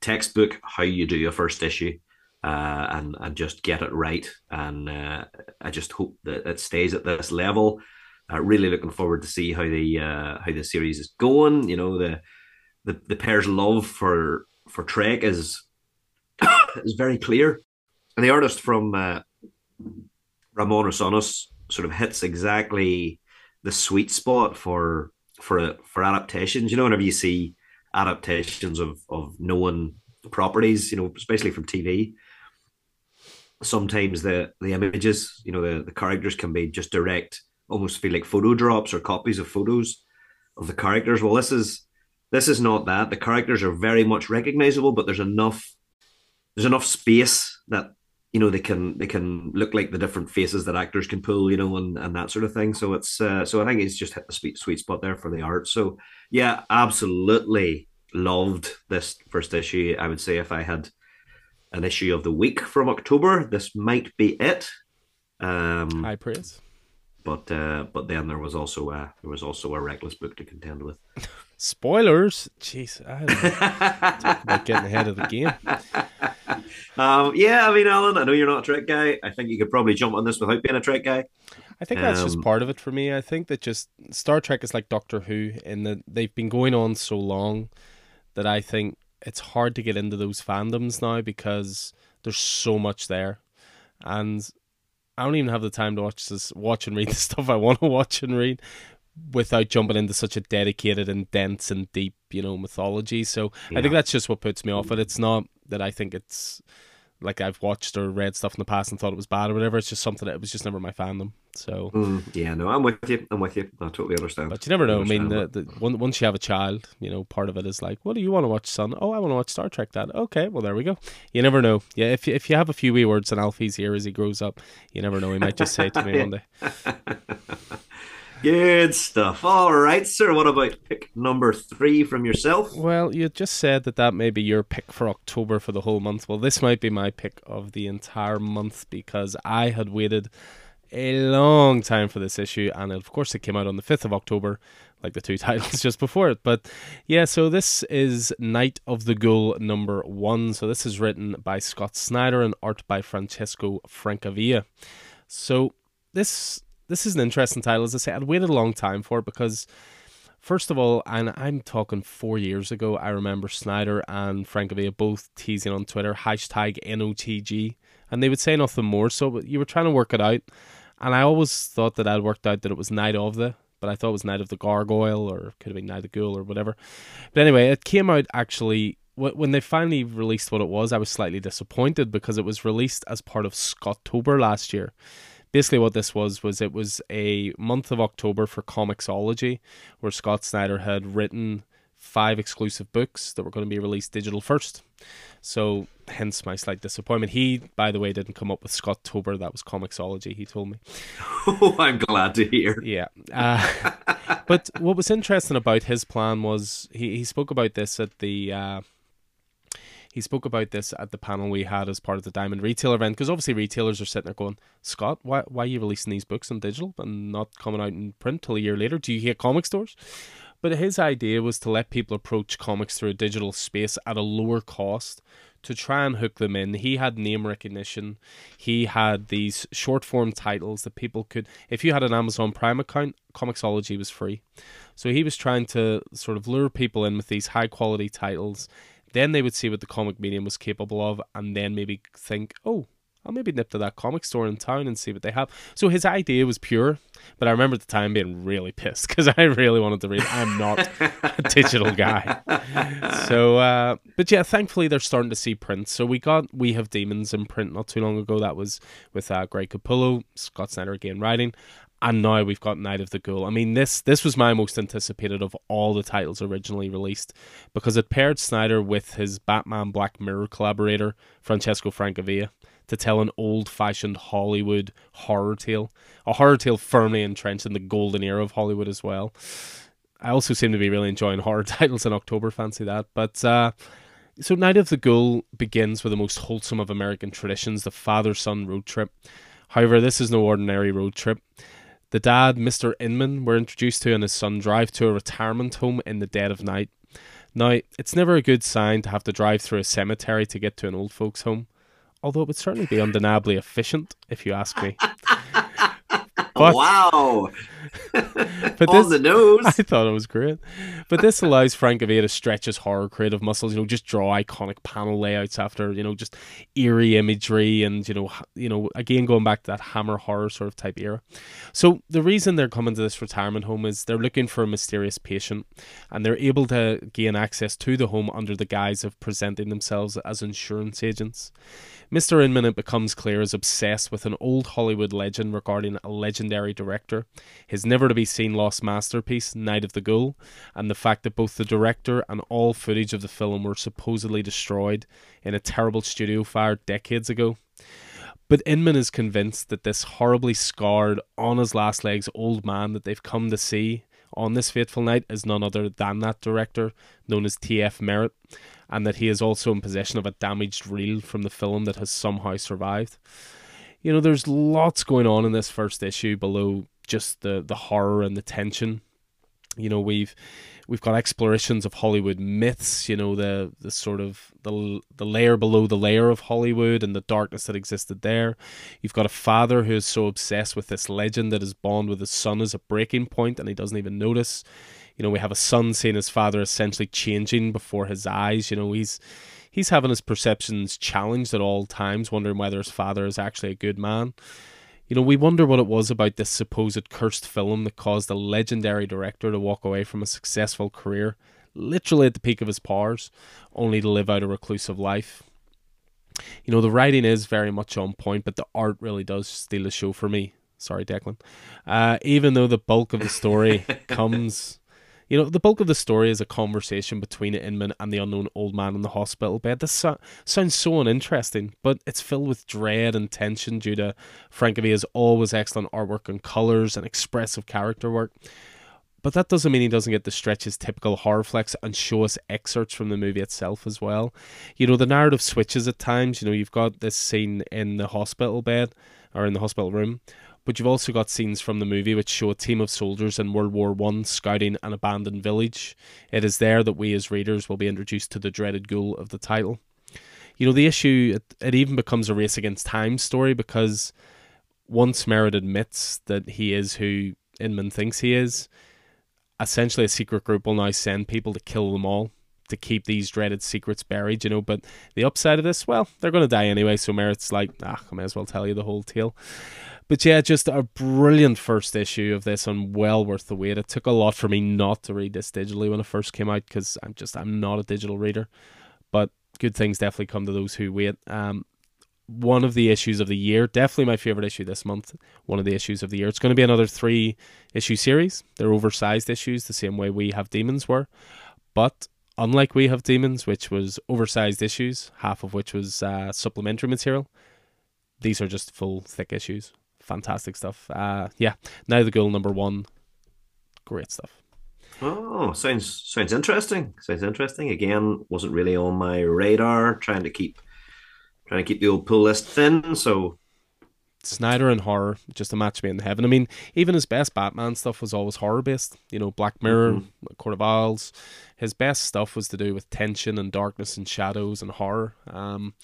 textbook how you do a first issue uh, and and just get it right. And uh, I just hope that it stays at this level. Uh, really looking forward to see how the uh, how the series is going. You know the the the pair's love for for Trek is (coughs) is very clear, and the artist from uh, Ramon Rosanas sort of hits exactly the sweet spot for for for adaptations. You know, whenever you see adaptations of of known properties, you know, especially from TV, sometimes the the images, you know, the, the characters can be just direct, almost feel like photo drops or copies of photos of the characters. Well, this is this is not that. The characters are very much recognizable, but there's enough there's enough space that you know they can they can look like the different faces that actors can pull you know and, and that sort of thing so it's uh, so i think it's just hit the sweet sweet spot there for the art so yeah absolutely loved this first issue i would say if i had an issue of the week from october this might be it um high praise but uh but then there was also a there was also a reckless book to contend with (laughs) spoilers jeez i don't know. talk about getting ahead of the game (laughs) um, yeah, I mean, Alan, I know you're not a Trek guy. I think you could probably jump on this without being a Trek guy. I think that's um, just part of it for me. I think that just Star Trek is like Doctor Who in that they've been going on so long that I think it's hard to get into those fandoms now because there's so much there, and I don't even have the time to watch this, watch and read (laughs) the stuff I want to watch and read without jumping into such a dedicated and dense and deep, you know, mythology. So yeah. I think that's just what puts me off it. It's not that I think it's like I've watched or read stuff in the past and thought it was bad or whatever. It's just something that was just never my fandom. So mm, yeah, no, I'm with you. I'm with you. I totally understand. But you never know. I, I mean, the, the, once you have a child, you know, part of it is like, what do you want to watch, son? Oh, I want to watch Star Trek. Dad. Okay, well there we go. You never know. Yeah, if if you have a few wee words in Alfie's ear as he grows up, you never know. He might just say to me (laughs) one day. (laughs) Good stuff. All right, sir. What about pick number three from yourself? Well, you just said that that may be your pick for October for the whole month. Well, this might be my pick of the entire month because I had waited a long time for this issue, and of course, it came out on the 5th of October, like the two (laughs) titles just before it. But yeah, so this is Night of the Ghoul number one. So this is written by Scott Snyder and art by Francesco Francavilla. So this this is an interesting title. As I say, I'd waited a long time for it because, first of all, and I'm talking four years ago, I remember Snyder and Francavilla both teasing on Twitter hashtag NOTG, and they would say nothing more. So you were trying to work it out, and I always thought that I'd worked out that it was Night of the, but I thought it was Night of the Gargoyle or could have been Night of the Ghoul or whatever. But anyway, it came out actually when they finally released what it was, I was slightly disappointed because it was released as part of Scottober last year basically what this was was it was a month of October for Comixology, where Scott Snyder had written five exclusive books that were going to be released digital first. So hence my slight disappointment. He, by the way, didn't come up with Scottober. That was Comixology. He told me. Oh, (laughs) I'm glad to hear. Yeah. Uh, (laughs) but what was interesting about his plan was he, he spoke about this at the uh, he spoke about this at the panel we had as part of the Diamond Retail event because obviously retailers are sitting there going, Scott, why why are you releasing these books on digital and not coming out in print till a year later? Do you hate comic stores? But his idea was to let people approach comics through a digital space at a lower cost to try and hook them in. He had name recognition. He had these short form titles that people could, if you had an Amazon Prime account, Comixology was free. So he was trying to sort of lure people in with these high quality titles then they would see what the comic medium was capable of, and then maybe think, oh, I'll maybe nip to that comic store in town and see what they have. So his idea was pure, but I remember at the time being really pissed (laughs) because I really wanted to read. I'm not a (laughs) digital guy. So, uh, but yeah, thankfully they're starting to see prints. So we got We Have Demons in print not too long ago. That was with uh, Greg Capullo, Scott Snyder again writing and now we've got Night of the Ghoul. I mean, this this was my most anticipated of all the titles originally released because it paired Snyder with his Batman Black Mirror collaborator Francesco Francavilla to tell an old-fashioned Hollywood horror tale, a horror tale firmly entrenched in the golden era of Hollywood as well. I also seem to be really enjoying (laughs) horror titles in October. Fancy that, but. Uh, so, Night of the Ghoul begins with the most wholesome of American traditions, the father son road trip. However, this is no ordinary road trip. The dad, Mr. Inman, we're introduced to and his son drive to a retirement home in the dead of night. Now, it's never a good sign to have to drive through a cemetery to get to an old folks' home, although it would certainly be undeniably efficient, if you ask me. (laughs) But, wow. But (laughs) On the (laughs) nose. I thought it was great. But this allows Francavilla to stretch his horror creative muscles, you know, just draw iconic panel layouts after, you know, just eerie imagery and, you know, you know, again going back to that hammer horror sort of type era. So the reason they're coming to this retirement home is they're looking for a mysterious patient and they're able to gain access to the home under the guise of presenting themselves as insurance agents. Mr. Inman, it becomes clear, is obsessed with an old Hollywood legend regarding a legendary director, his never to be seen lost masterpiece, Night of the Ghoul, and the fact that both the director and all footage of the film were supposedly destroyed in a terrible studio fire decades ago. But Inman is convinced that this horribly scarred, on his last legs old man that they've come to see on this fateful night is none other than that director, known as T.F. Merritt, and that he is also in possession of a damaged reel from the film that has somehow survived. You know, there's lots going on in this first issue below just the, the horror and the tension. You know, we've we've got explorations of Hollywood myths, you know, the the sort of the the layer below the layer of Hollywood and the darkness that existed there. You've got a father who is so obsessed with this legend that his bond with his son is a breaking point and he doesn't even notice. You know, we have a son seeing his father essentially changing before his eyes. You know, he's he's having his perceptions challenged at all times, wondering whether his father is actually a good man. You know, we wonder what it was about this supposed cursed film that caused a legendary director to walk away from a successful career, literally at the peak of his powers, only to live out a reclusive life. You know, the writing is very much on point, but the art really does steal the show for me. Sorry, Declan. Uh, even though the bulk of the story (laughs) comes you know, the bulk of the story is a conversation between Inman and the unknown old man in the hospital bed. This so- sounds so uninteresting, but it's filled with dread and tension due to Francavilla's always excellent artwork and colours and expressive character work. But that doesn't mean he doesn't get to stretch his typical horror flex and show us excerpts from the movie itself as well. You know, the narrative switches at times. You know, you've got this scene in the hospital bed or in the hospital room but you've also got scenes from the movie which show a team of soldiers in World War One scouting an abandoned village. It is there that we as readers will be introduced to the dreaded ghoul of the title. You know, the issue, it, it even becomes a race against time story because once Merritt admits that he is who Inman thinks he is, essentially a secret group will now send people to kill them all to keep these dreaded secrets buried, you know. But the upside of this, well, they're going to die anyway, so Merritt's like, ah, I may as well tell you the whole tale. But yeah, just a brilliant first issue of this and well worth the wait. It took a lot for me not to read this digitally when it first came out because I'm just I'm not a digital reader. But good things definitely come to those who wait. Um, one of the issues of the year, definitely my favorite issue this month. One of the issues of the year. It's going to be another three issue series. They're oversized issues, the same way we have demons were, but unlike we have demons, which was oversized issues, half of which was uh, supplementary material. These are just full thick issues fantastic stuff. Uh, yeah, now the goal number one, great stuff. Oh, sounds sounds interesting. Sounds interesting. Again, wasn't really on my radar. Trying to keep trying to keep the old pull list thin. So Snyder and horror, just a match made in heaven. I mean, even his best Batman stuff was always horror based. You know, Black Mirror, mm-hmm. Court of Owls. His best stuff was to do with tension and darkness and shadows and horror. Um,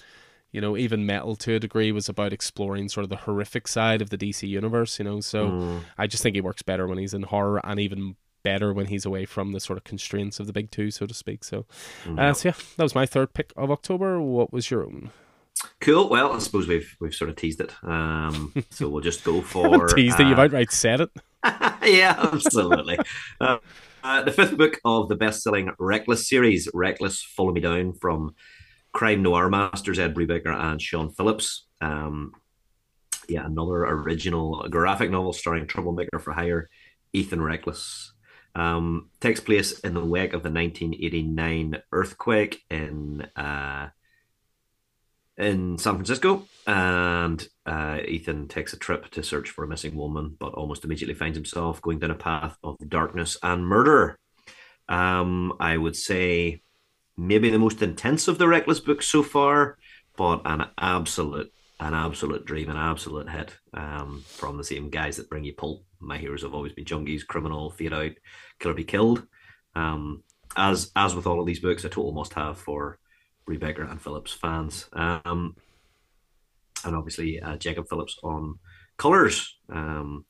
you know, even Metal to a degree was about exploring sort of the horrific side of the DC universe, you know. So mm. I just think he works better when he's in horror and even better when he's away from the sort of constraints of the big two, so to speak. So, mm. uh, so yeah, that was my third pick of October. What was your own? Cool. Well, I suppose we've we've sort of teased it. Um, (laughs) so we'll just go (laughs) for teased uh, it. You've outright said it. (laughs) yeah, absolutely. uh, uh, the fifth book of the best-selling Reckless series, Reckless: Follow Me Down, from crime noir masters Ed Brubaker and Sean Phillips. Um, yeah, another original graphic novel starring troublemaker for hire Ethan Reckless. Um, takes place in the wake of the 1989 earthquake in uh, in San Francisco, and uh, Ethan takes a trip to search for a missing woman, but almost immediately finds himself going down a path of darkness and murder. Um, I would say maybe the most intense of the Reckless books so far, but an absolute, an absolute dream, an absolute hit um, from the same guys that bring you Pulp. My heroes have always been Junkies, Criminal, Fade Out, killer Be Killed. Um, as as with all of these books, a total must have for Brubaker and Phillips fans. Um, and obviously uh, Jacob Phillips on colors. Um,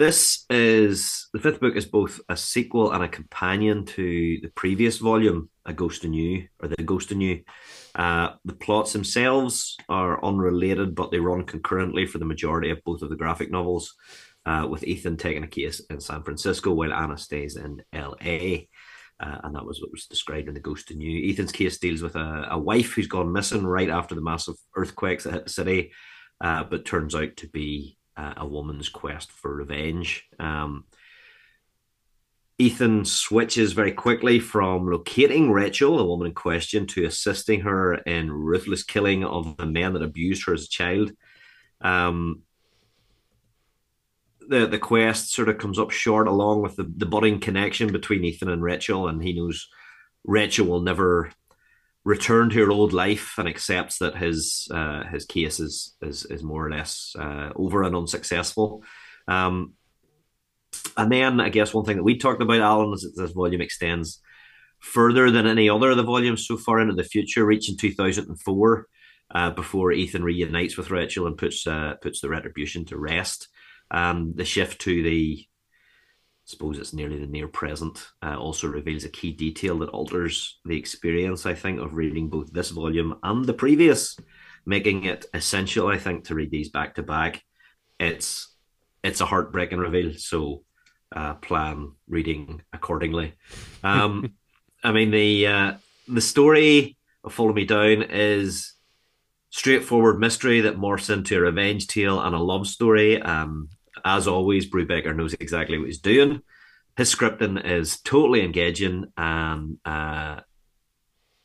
this is the fifth book is both a sequel and a companion to the previous volume, A Ghost in You, or The Ghost in You. Uh, the plots themselves are unrelated, but they run concurrently for the majority of both of the graphic novels, uh, with Ethan taking a case in San Francisco while Anna stays in LA. Uh, and that was what was described in The Ghost in You. Ethan's case deals with a, a wife who's gone missing right after the massive earthquakes that hit the city, uh, but turns out to be uh, a woman's quest for revenge. Um, Ethan switches very quickly from locating Rachel, the woman in question, to assisting her in ruthless killing of the men that abused her as a child. Um, the the quest sort of comes up short along with the, the budding connection between Ethan and Rachel, and he knows Rachel will never return to her old life and accepts that his uh, his case is is is more or less uh, over and unsuccessful. Um, and then I guess one thing that we talked about, Alan, is that this volume extends further than any other of the volumes so far into the future, reaching 2004, uh, before Ethan reunites with Rachel and puts uh, puts the retribution to rest. Um, the shift to the, suppose it's nearly the near present, uh, also reveals a key detail that alters the experience, I think, of reading both this volume and the previous, making it essential, I think, to read these back to back. It's it's a heartbreaking reveal, so uh, plan reading accordingly. Um, (laughs) I mean the uh, the story of Follow Me Down is straightforward mystery that morphs into a revenge tale and a love story. Um, as always, Brubaker knows exactly what he's doing. His scripting is totally engaging and uh,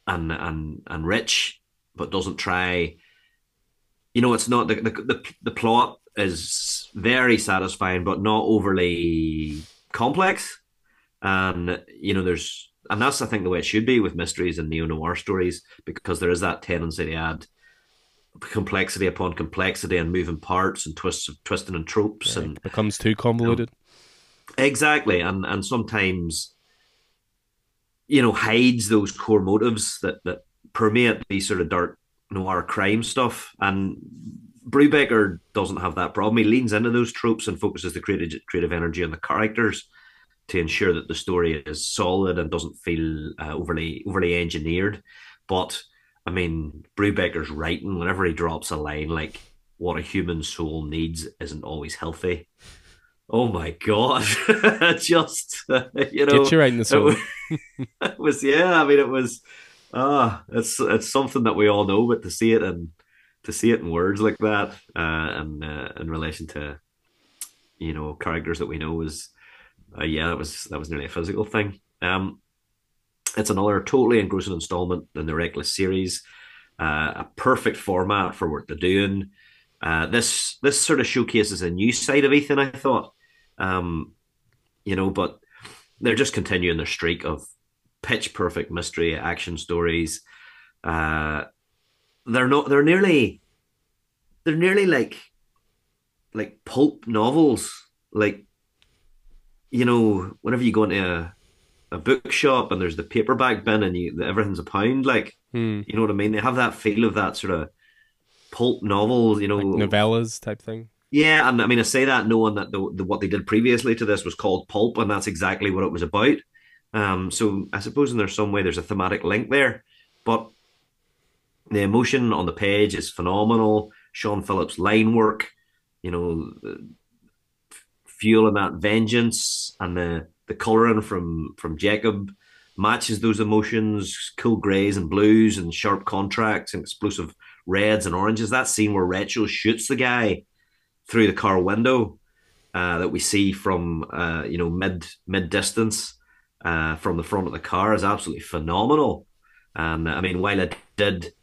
and and and rich, but doesn't try. You know, it's not the the the, the plot is very satisfying, but not overly complex. And you know, there's and that's I think the way it should be with mysteries and neo noir stories because there is that tendency to add complexity upon complexity and moving parts and twists of twisting and tropes yeah, and becomes too convoluted. You know, exactly, and and sometimes you know hides those core motives that that permeate these sort of dark noir crime stuff and Brubaker doesn't have that problem. He leans into those tropes and focuses the creative creative energy on the characters to ensure that the story is solid and doesn't feel uh, overly overly engineered. But I mean, Brubaker's writing whenever he drops a line like "what a human soul needs isn't always healthy." Oh my god! (laughs) Just you know, get you right in the soul. It was, (laughs) it was yeah. I mean, it was ah, it's it's something that we all know, but to see it and to see it in words like that, uh, and uh, in relation to you know characters that we know is uh, yeah, that was that was nearly a physical thing. Um, it's another totally engrossing installment in the Reckless series. Uh, a perfect format for what they're doing. Uh, this this sort of showcases a new side of Ethan. I thought, um, you know, but they're just continuing their streak of pitch perfect mystery action stories. Uh, they're not. They're nearly. They're nearly like, like pulp novels. Like, you know, whenever you go into a a bookshop and there's the paperback bin and you everything's a pound like hmm. you know what i mean? They have that feel of that sort of pulp novel you know. Like novellas type thing? Yeah and i mean i say that knowing that the, the, what they did previously to this was called pulp and that's exactly what it was about. Um so i suppose in there's some way there's a thematic link there but the emotion on the page is phenomenal. Sean phillips line work you know fueling that vengeance and the the colouring from from Jacob matches those emotions, cool greys and blues and sharp contracts and explosive reds and oranges. That scene where Rachel shoots the guy through the car window uh, that we see from uh, you know mid mid distance uh, from the front of the car is absolutely phenomenal. And I mean, while I did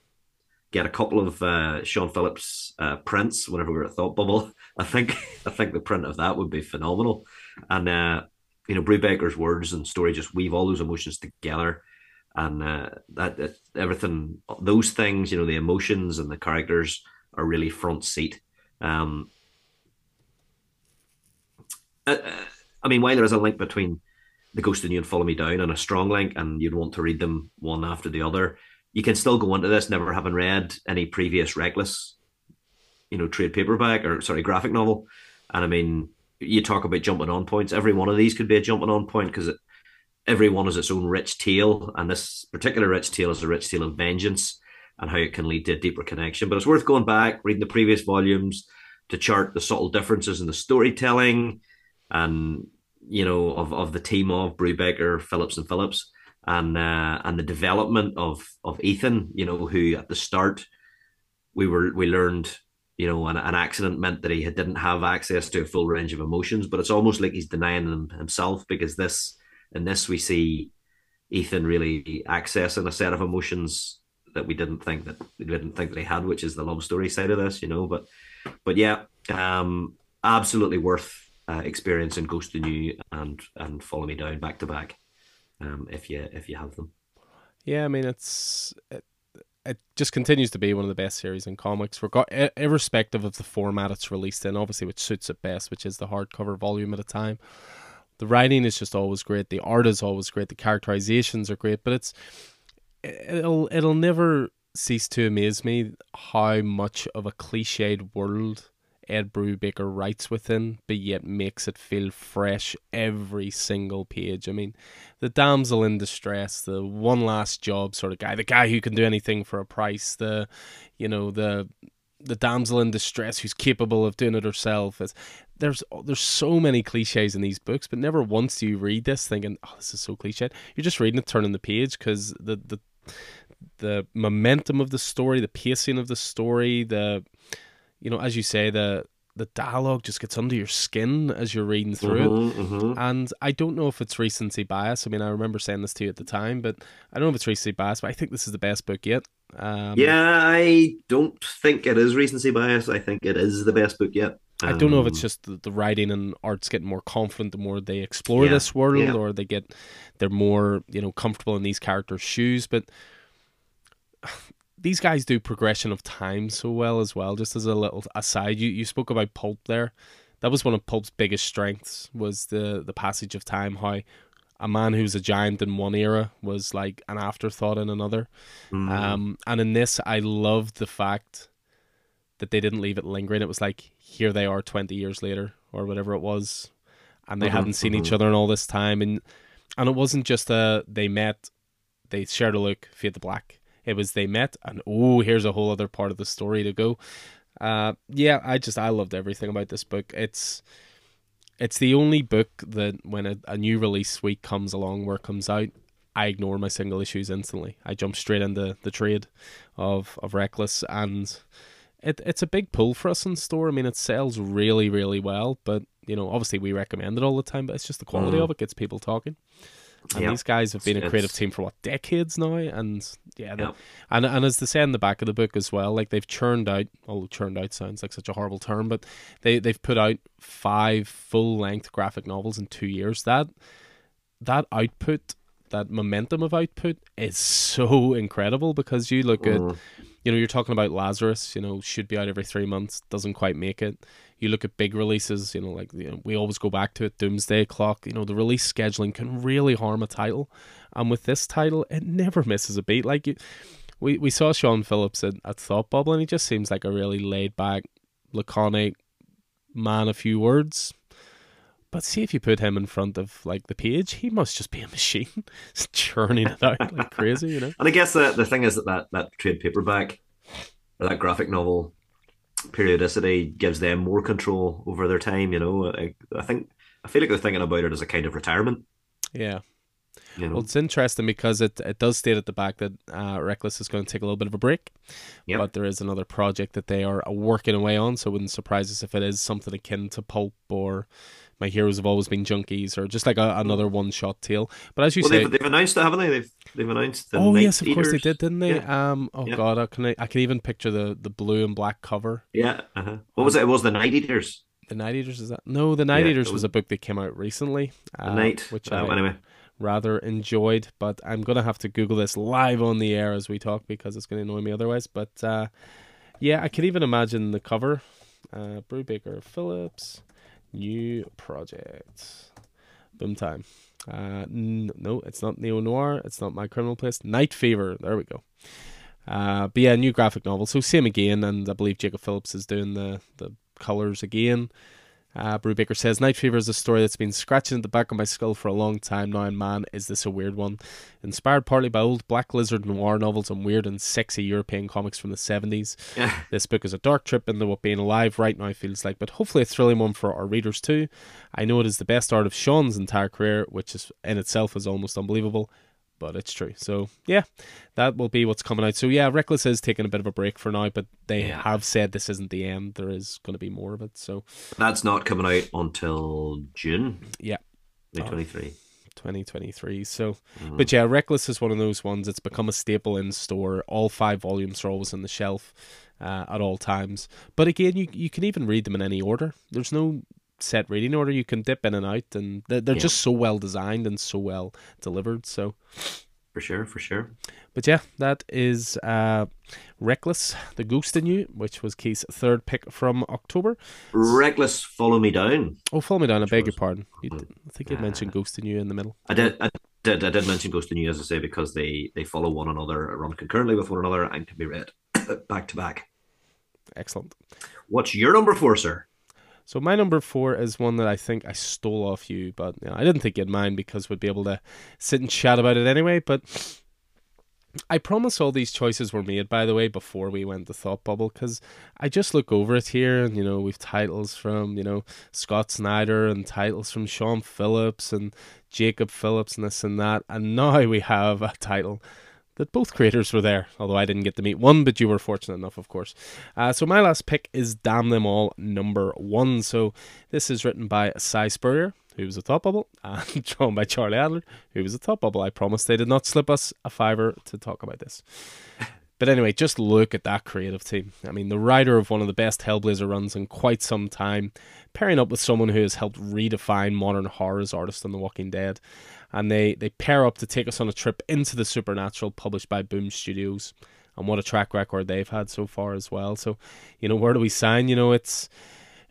get a couple of uh, Sean Phillips uh, prints whenever we were at Thought Bubble, (laughs) I think I think the print of that would be phenomenal. And uh, you know, Brubaker's words and story just weave all those emotions together, and uh, that, that everything, those things, you know, the emotions and the characters are really front seat. Um, uh, uh, I mean, while there is a link between the Ghost in You and Follow Me Down, and a strong link, and you'd want to read them one after the other, you can still go into this never having read any previous Reckless, you know, trade paperback or sorry, graphic novel, and I mean you talk about jumping on points. Every one of these could be a jumping on point because every one has its own rich tale, and this particular rich tale is a rich tale of vengeance and how it can lead to a deeper connection. But it's worth going back, reading the previous volumes to chart the subtle differences in the storytelling and you know of, of the team of Brubaker, Phillips, and Phillips, and uh, and the development of of Ethan. You know, who at the start we were we learned you know, an, an accident meant that he didn't have access to a full range of emotions. But it's almost like he's denying them himself because this, in this, we see Ethan really accessing a set of emotions that we didn't think that we didn't think that he had, which is the love story side of this, you know. But but yeah, um, absolutely worth uh, experiencing Ghost in You and and Follow Me Down back to back, um, if you if you have them. Yeah, I mean it's it, it just continues to be one of the best series in comics, reg- irrespective of the format it's released in. Obviously, which suits it best, which is the hardcover volume at a time. The writing is just always great. The art is always great. The characterizations are great, but it's it'll it'll never cease to amaze me how much of a cliched world Ed Brubaker writes within, but yet makes it feel fresh every single page. I mean, the damsel in distress, the one last job sort of guy, the guy who can do anything for a price, the, you know, the the damsel in distress who's capable of doing it herself. There's there's so many cliches in these books, but never once do you read this thinking, "Oh, this is so cliched." You're just reading it, turning the page because the the the momentum of the story, the pacing of the story, the you know, as you say, the the dialogue just gets under your skin as you're reading through mm-hmm, it. Mm-hmm. And I don't know if it's recency bias. I mean, I remember saying this to you at the time, but I don't know if it's recency bias, but I think this is the best book yet. Um, yeah, I don't think it is recency bias. I think it is the best book yet. Um, I don't know if it's Um, just the, the writing and art's getting more confident the more they explore Yeah, this world, yeah. or they get they're more you know comfortable in these characters' shoes. But these guys do progression of time so well as well. Just as a little aside, you you spoke about pulp there. That was one of pulp's biggest strengths was the the passage of time. How a man who's a giant in one era was like an afterthought in another. mm, Um, and in this, I loved the fact that they didn't leave it lingering. It was like here they are twenty years later or whatever it was, and they Mhm, hadn't seen each mhm. other in all this time. And and it wasn't just a they met, they shared a look, fade to black. It was they met, and oh, here's a whole other part of the story to go. Uh, yeah, I just I loved everything about this book. It's it's the only book that when a, a new release week comes along where it comes out, I ignore my single issues instantly. I jump straight into the trade of of Reckless, and it it's a big pull for us in store. I mean, it sells really really well, but you know, obviously we recommend it all the time, but it's just the quality Mhm. of it gets people talking. And Yeah. these guys have been a It's- creative team for what decades now, and yeah, Yeah. and and as they say in the back of the book as well, like they've churned out. Oh, churned out sounds like such a horrible term, but they they've put out five full length graphic novels in two years. That that output, that momentum of output, is so incredible because you look at mm, you know, you're talking about Lazarus, you know, should be out every three months, doesn't quite make it. You look at big releases, you know, like you know, we always go back to it, Doomsday Clock. You know, the release scheduling can really harm a title, and with this title, it never (laughs) misses a beat. Like you, we we saw Sean Phillips at, at Thought Bubble, and he just seems like a really laid back, laconic man, a few words. But see if you put him in front of like the page, he must just be a (laughs) machine, (laughs) churning it out like crazy, you know. And I guess the the thing is that that, that trade paperback or that graphic novel periodicity gives them more control over their time. You know, I, I think I feel like they're thinking about it as a kind of retirement. Yeah. You know, Well, it's interesting because it, it does state at the back that uh, Reckless is going to take a little bit of a break. Yep. But there is another project that they are working away on, so it wouldn't surprise us if it is something akin to Pulp or My Heroes Have Always Been Junkies or just like a, another one shot tale. But as you well, say. they've, they've announced it, haven't they? They've they've announced the Oh yes, of course they did, didn't they? Yeah. Um, oh Yeah. god, I can I can even picture the, the blue and black cover. Yeah. Uh-huh. What was it? It was the Night Eaters. The Night Eaters is that? No, the Night Yeah, Eaters was was- a book that came out recently, The uh, Night. which uh, I anyway. rather enjoyed. But I'm gonna have to Google this live on the air as we talk because it's gonna annoy me otherwise. But uh, yeah, I can even imagine the cover. Uh, Brubaker Phillips, new project. Boom time. Uh, no, it's not Neo Noir. It's not My Criminal Place. Night Fever. There we go. Uh, but yeah, new graphic novel. So same again, and I believe Jacob Phillips is doing the the colors again. Uh, Brubaker says Night Fever is a story that's been scratching at the back of my skull for a long time now, and man, is this a weird one. Inspired partly by old Black Lizard noir novels and weird and sexy European comics from the 70s, Yeah. this book is a dark trip into what being alive right now feels like, but hopefully a thrilling one for our readers too. I know it is the best art of Sean's entire career, which is in itself is almost unbelievable, but it's true. So yeah, that will be what's coming out. So yeah, Reckless is taking a bit of a break for now, but they Yeah. have said this isn't the end. There is going to be more of it. So That's not coming out until June yeah, 2023. 2023. So, mm. but yeah, Reckless is one of those ones. It's become a staple in store. All five volumes are always on the shelf uh, at all times. But again, you you can even read them in any order. There's no set reading order. You can dip in and out, and they're, they're yeah. just so well designed and so well delivered. So, for sure, for sure. But yeah, that is uh, Reckless, The Ghost in You, which was Keith's third pick from October. Reckless, Follow Me Down. Oh, Follow Me Down, I beg your pardon. You, I think you uh, mentioned Ghost in You in the middle. I did. I did, I did mention Ghost in You, as I say, because they, they follow one another, run concurrently with one another, and can be read (coughs) back to back. Excellent. What's your number four, sir? So my number four is one that I think I stole off you, but you know, I didn't think you'd mind because we'd be able to sit and chat about it anyway. But I promise all these choices were made, by the way, before we went to Thought Bubble, because I just look over it here, and you know we've titles from you know Scott Snyder and titles from Sean Phillips and Jacob Phillips and this and that, and now we have a title that both creators were there, although I didn't get to meet one, but you were fortunate enough, of course. Uh, so my last pick is Damn Them All number one. So this is written by Si Spurrier, who was a Thought Bubble, (laughs) and drawn by Charlie Adlard, who was a Thought Bubble. I promise they did not slip us a fiver to talk about this. (laughs) But anyway, just look at that creative team. I mean, the writer of one of the best Hellblazer runs in quite some time, pairing up with someone who has helped redefine modern horror as artist on The Walking Dead and they they pair up to take us on a trip into the supernatural published by Boom Studios. And what a track record they've had so far as well. So you know where do we sign? You know it's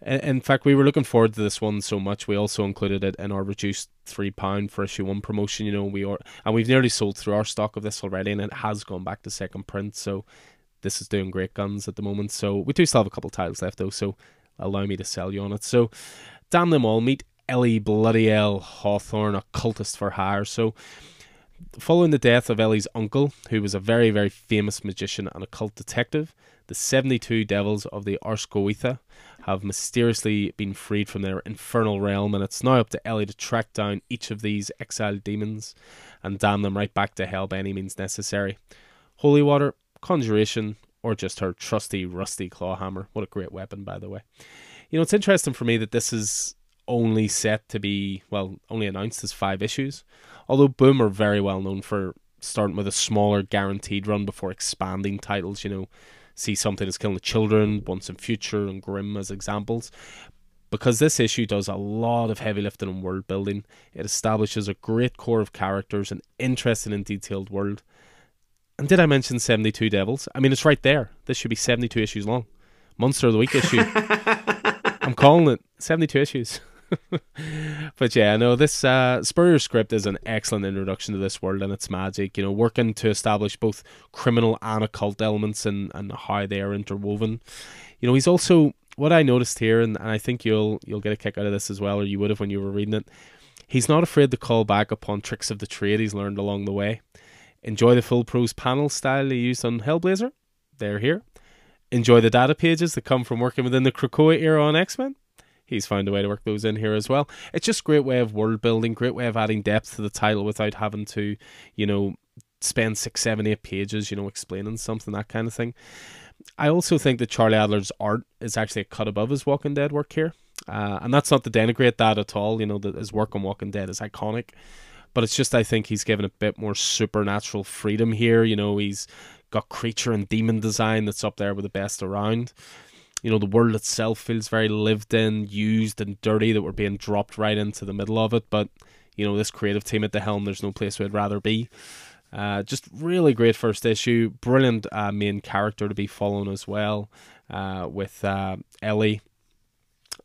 in fact we were looking forward to this one so much. We also included it in our reduced three pound for issue one promotion. You know we are and we've nearly sold through our stock of this already and it has gone back to second print. So this is doing great guns at the moment. So we do still have a couple titles left though. So allow me to sell you on it. So damn them all. Meet Ellie Bloody L Hawthorne, a cultist for hire. So, following the death of Ellie's uncle, who was a very, very famous magician and occult detective, the 72 devils of the Ars have mysteriously been freed from their infernal realm, and it's now up to Ellie to track down each of these exiled demons and damn them right back to hell by any means necessary. Holy water, conjuration, or just her trusty rusty claw hammer. What a great weapon, by the way. You know, it's interesting for me that this is only set to be well only announced as five issues. Although Boom are very well known for starting with a smaller guaranteed run before expanding titles. You know, see something as Killing the Children, Once and Future, and Grimm as examples. Because this issue does a lot of heavy lifting and world building, it establishes a great core of characters, an interesting and detailed world. And did I mention 72 Devils? I mean, it's right there. This should be 72 issues long. Monster of the Week issue. (laughs) I'm calling it 72 issues. (laughs) but yeah, no, this uh, Spurrier script is an excellent introduction to this world and its magic. You know, working to establish both criminal and occult elements and, and how they are interwoven. You know, he's also what I noticed here, and, and I think you'll you'll get a kick out of this as well, or you would have when you were reading it. He's not afraid to call back upon tricks of the trade he's learned along the way. Enjoy the full prose panel style he used on Hellblazer. They're here. Enjoy the data pages that come from working within the Krakoa era on X Men he's found a way to work those in here as well. It's just great way of world building, great way of adding depth to the title without having to, you know, spend six, seven, eight pages, you know, explaining something, that kind of thing. I also think that Charlie Adlard's art is actually a cut above his Walking Dead work here. Uh, and that's not to denigrate that at all. You know, that his work on Walking Dead is iconic. But it's just, I think he's given a bit more supernatural freedom here. You know, he's got creature and demon design that's up there with the best around you know the world itself feels very lived in, used and dirty that we're being dropped right into the middle of it. But you know this creative team at the helm, there's no place we'd rather be. Uh, just really great first issue, brilliant uh, main character to be following as well, uh, with uh, Ellie,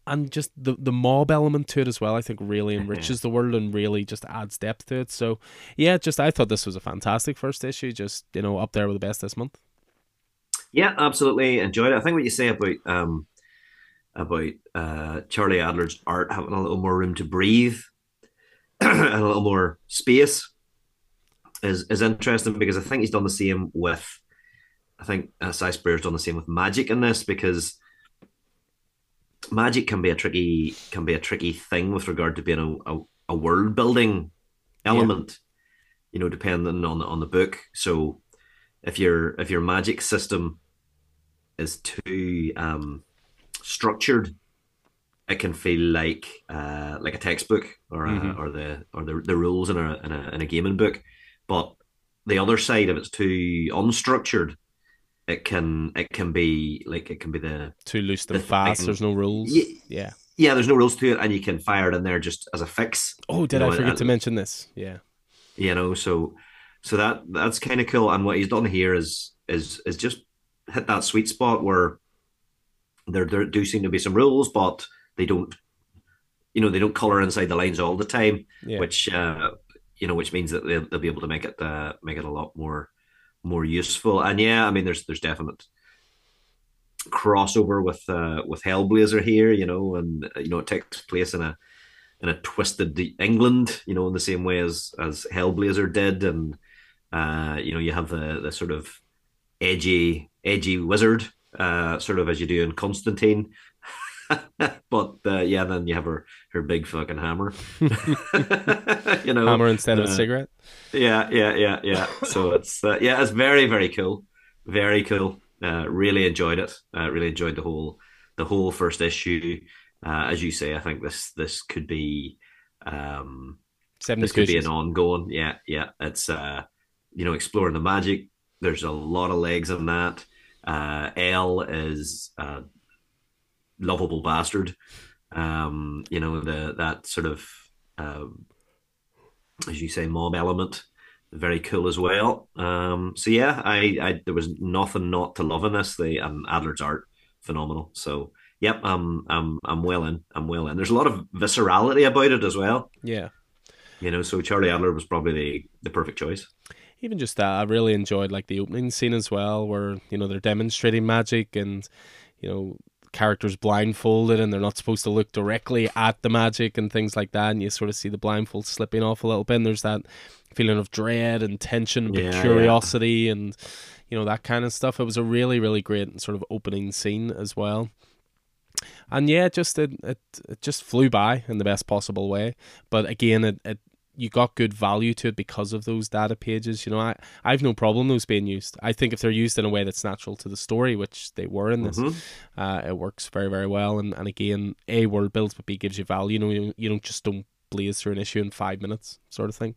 and just the the mob element to it as well. I think really enriches the world and really just adds depth to it. So yeah, just I thought this was a fantastic first issue, just you know up there with the best this month. Yeah, absolutely enjoyed it. I think what you say about um, about uh, Charlie Adlard's art having a little more room to breathe (clears throat) and a little more space is is interesting because I think he's done the same with I think uh, Si Spurrier's done the same with magic in this because magic can be a tricky can be a tricky thing with regard to being a, a, a world building element. Yeah. You know, depending on on the book. So if your if your magic system is too um, structured, it can feel like uh, like a textbook or a, mm-hmm. or the or the, the rules in a, in a in a gaming book. But the other side, if it's too unstructured, it can it can be like it can be the too loose and fast. Thing. There's no rules. Yeah, yeah, yeah. There's no rules to it, and you can fire it in there just as a fix. Oh, did I know, forget and, to mention this? Yeah, you know, so so that that's kind of cool. And what he's done here is is is just hit that sweet spot where there there do seem to be some rules, but they don't, you know, they don't color inside the lines all the time, yeah. which uh, you know, which means that they'll, they'll be able to make it uh, make it a lot more more useful. And yeah, I mean, there's there's definite crossover with uh, with Hellblazer here, you know, and you know it takes place in a in a twisted England, you know, in the same way as as Hellblazer did, and uh, you know, you have the the sort of edgy edgy wizard, uh, sort of as you do in Constantine. (laughs) but uh, yeah, then you have her her big fucking hammer. (laughs) (laughs) you know, hammer instead of a uh, cigarette. Yeah, yeah, yeah, yeah. So it's uh, yeah, it's very very cool, very cool. Uh, really enjoyed it. Uh, really enjoyed the whole the whole first issue. Uh, as you say, I think this this could be um, Seven this could be an ongoing. Yeah, yeah. It's uh, you know exploring the magic. There's a lot of legs in that. Uh, El is a lovable bastard. Um, you know the that sort of uh, as you say mob element very cool as well. Um, so yeah, I, I there was nothing not to love in this. The um, Adlard's art phenomenal. So yep, I'm I'm I'm well in. I'm well in. There's a lot of viscerality about it as well. Yeah, you know, so Charlie Adlard was probably the the perfect choice. Even just that, I really enjoyed like the opening scene as well, where you know they're demonstrating magic and you know characters blindfolded and they're not supposed to look directly at the magic and things like that and you sort of see the blindfold slipping off a little bit and there's that feeling of dread and tension and yeah, curiosity yeah. and you know that kind of stuff. It was a really really great sort of opening scene as well. And yeah, just it, it it just flew by in the best possible way. But again, it, it you got good value to it because of those data pages. You know, I I've no problem those being used. I think if they're used in a way that's natural to the story, which they were in this, mm-hmm. uh, it works very very well. And and again, a world builds, but b gives you value. You know, you, you don't just don't blaze through an issue in five minutes, sort of thing.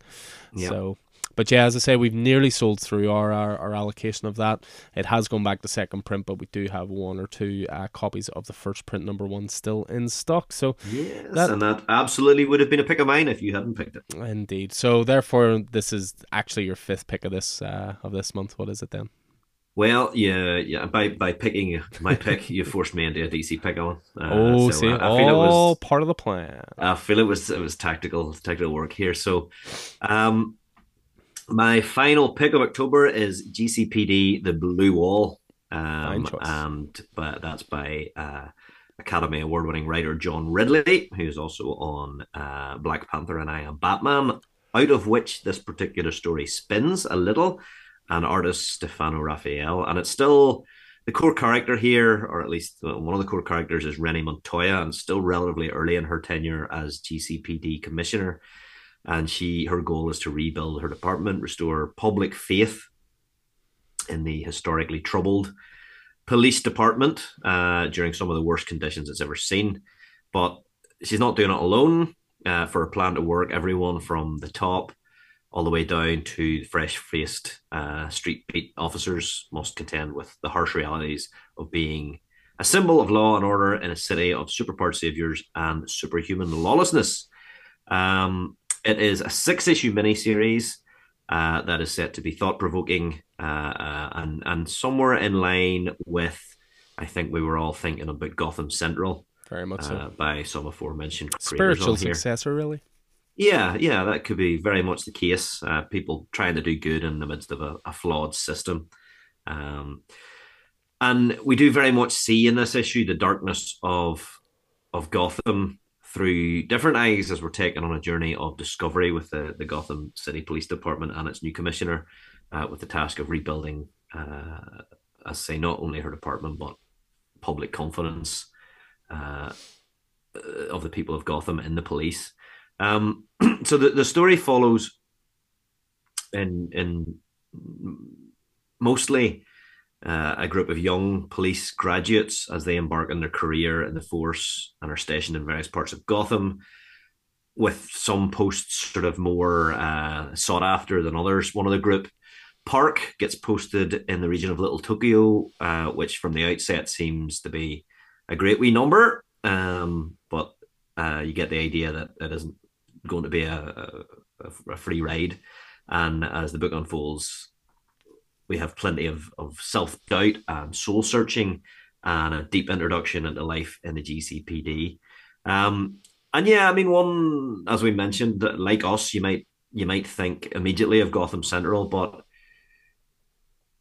Yeah. So, but yeah, as I say, we've nearly sold through our, our, our, allocation of that. It has gone back to second print, but we do have one or two uh, copies of the first print number one still in stock. So yes, that, and that absolutely would have been a pick of mine if you hadn't picked it. Indeed. So therefore, this is actually your fifth pick of this uh, of this month. What is it then? Well, yeah, yeah. By by picking my pick, you forced me into a DC pick on. Uh, oh, so see, I, I feel all it was, part of the plan. I feel it was it was tactical tactical work here. So, um, my final pick of October is GCPD: The Blue Wall, um, and but that's by uh, Academy Award winning writer John Ridley, who's also on uh, Black Panther and I Am Batman. Out of which this particular story spins a little and artist Stefano Raffaele. And it's still the core character here, or at least one of the core characters, is Renee Montoya, and still relatively early in her tenure as GCPD commissioner. And she, her goal is to rebuild her department, restore public faith in the historically troubled police department uh, during some of the worst conditions it's ever seen. But she's not doing it alone. Uh, for a plan to work, everyone from the top all the way down to fresh faced uh, street beat officers must contend with the harsh realities of being a symbol of law and order in a city of superpowered saviors and superhuman lawlessness. Um, it is a six issue miniseries uh, that is set to be thought provoking uh, uh, and, and somewhere in line with, I think we were all thinking about Gotham Central. Very much so. Uh, by some aforementioned spiritual successor, really. Yeah, yeah, that could be very much the case. Uh, people trying to do good in the midst of a, a flawed system. Um, and we do very much see in this issue the darkness of of Gotham through different eyes as we're taken on a journey of discovery with the, the Gotham City Police Department and its new commissioner, uh, with the task of rebuilding, uh, I say, not only her department but public confidence uh, of the people of Gotham in the police. Um, (clears throat) so the, the story follows in in mostly uh, a group of young police graduates as they embark on their career in the force and are stationed in various parts of Gotham, with some posts sort of more uh, sought after than others. One of the group, Park, gets posted in the region of Little Tokyo, uh, which from the outset seems to be a great wee number, um, but uh, you get the idea that it isn't going to be a, a, a free ride. And as the book unfolds, we have plenty of, of self doubt and soul searching and a deep introduction into life in the GCPD. Um, and yeah, I mean, one as we mentioned, like us, you might you might think immediately of Gotham Central, but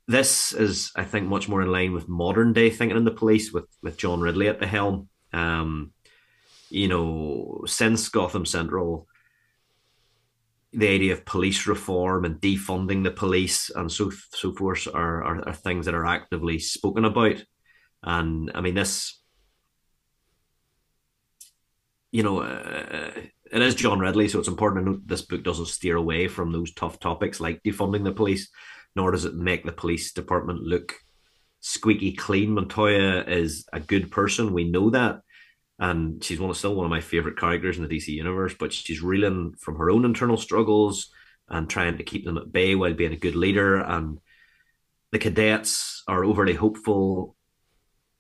this is, I think, much more in line with modern day thinking in the police, with with John Ridley at the helm. Um, you know, since Gotham Central, the idea of police reform and defunding the police and so so forth are, are, are things that are actively spoken about. And I mean, this, you know, uh, it is John Ridley, so it's important to note this book doesn't steer away from those tough topics like defunding the police, nor does it make the police department look squeaky clean. Montoya is a good person, we know that and she's one of still one of my favorite characters in the DC universe. But she's reeling from her own internal struggles and trying to keep them at bay while being a good leader. And the cadets are overly hopeful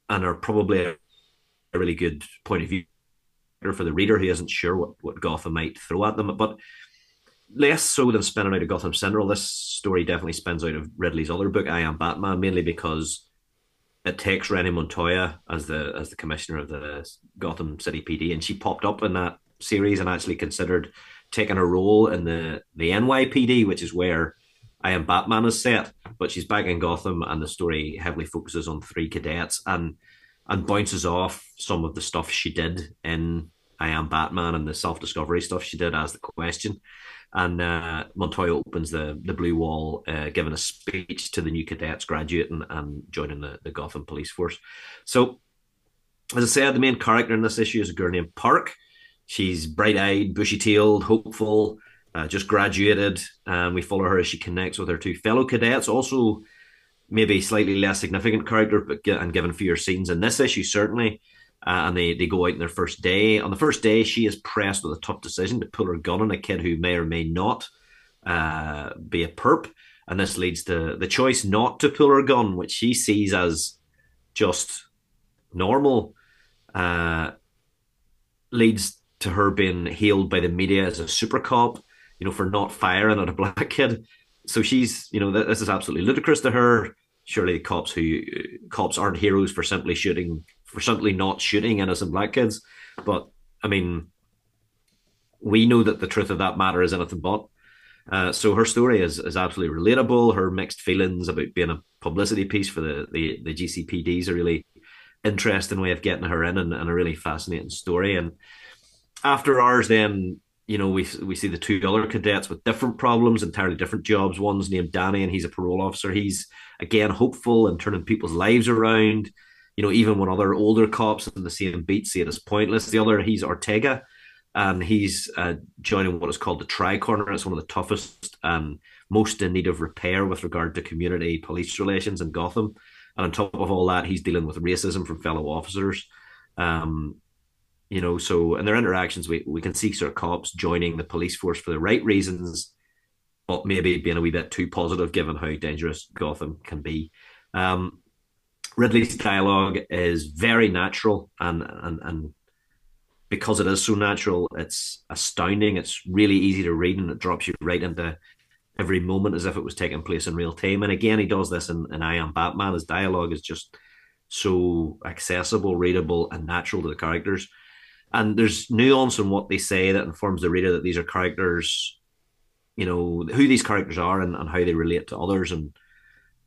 and are probably a, really good point of view for the reader who isn't sure what, what Gotham might throw at them. But less so than spinning out of Gotham Central, this story definitely spins out of Ridley's other book, I Am Batman, mainly because it takes Renee Montoya as the as the commissioner of the Gotham City PD, and she popped up in that series and actually considered taking a role in the the NYPD, which is where I Am Batman is set. But she's back in Gotham, and the story heavily focuses on three cadets and and bounces off some of the stuff she did in I Am Batman and the self discovery stuff she did as the question and uh, Montoya opens the the blue wall, uh, giving a speech to the new cadets graduating and joining the, the Gotham Police Force. So, as I said, the main character in this issue is a girl named Park. She's bright eyed, bushy tailed, hopeful, uh, just graduated, and we follow her as she connects with her two fellow cadets. Also, maybe slightly less significant character, but and given fewer scenes in this issue, certainly uh, and they, they go out in their first day. On the first day, she is pressed with a tough decision to pull her gun on a kid who may or may not uh, be a perp. And this leads to the choice not to pull her gun, which she sees as just normal, uh, leads to her being hailed by the media as a super cop, you know, for not firing at a (laughs) black kid. So she's, you know, this is absolutely ludicrous to her. Surely cops who cops aren't heroes for simply shooting for simply not shooting innocent black kids. But I mean, we know that the truth of that matter is anything but. Uh, so her story is, is absolutely relatable. Her mixed feelings about being a publicity piece for the, the, the GCPD is a really interesting way of getting her in and, and a really fascinating story. And after ours, then you know we we see the two other cadets with different problems, entirely different jobs. One's named Danny, and he's a parole officer. He's again hopeful and turning people's lives around you know, even when other older cops in the same beat see it as pointless. The other, he's Ortega, and he's uh, joining what is called the Tri Corner. It's one of the toughest and most in need of repair with regard to community police relations in Gotham. And on top of all that, he's dealing with racism from fellow officers. Um, you know, so in their interactions, we, we can see sort of cops joining the police force for the right reasons, but maybe being a wee bit too positive given how dangerous Gotham can be. Um, Ridley's dialogue is very natural and and and because it is so natural, it's astounding. It's really easy to read and it drops you right into every moment as if it was taking place in real time. And again, he does this in, in I Am Batman. His dialogue is just so accessible, readable, and natural to the characters. And there's nuance in what they say that informs the reader that these are characters, you know, who these characters are and, and how they relate to others and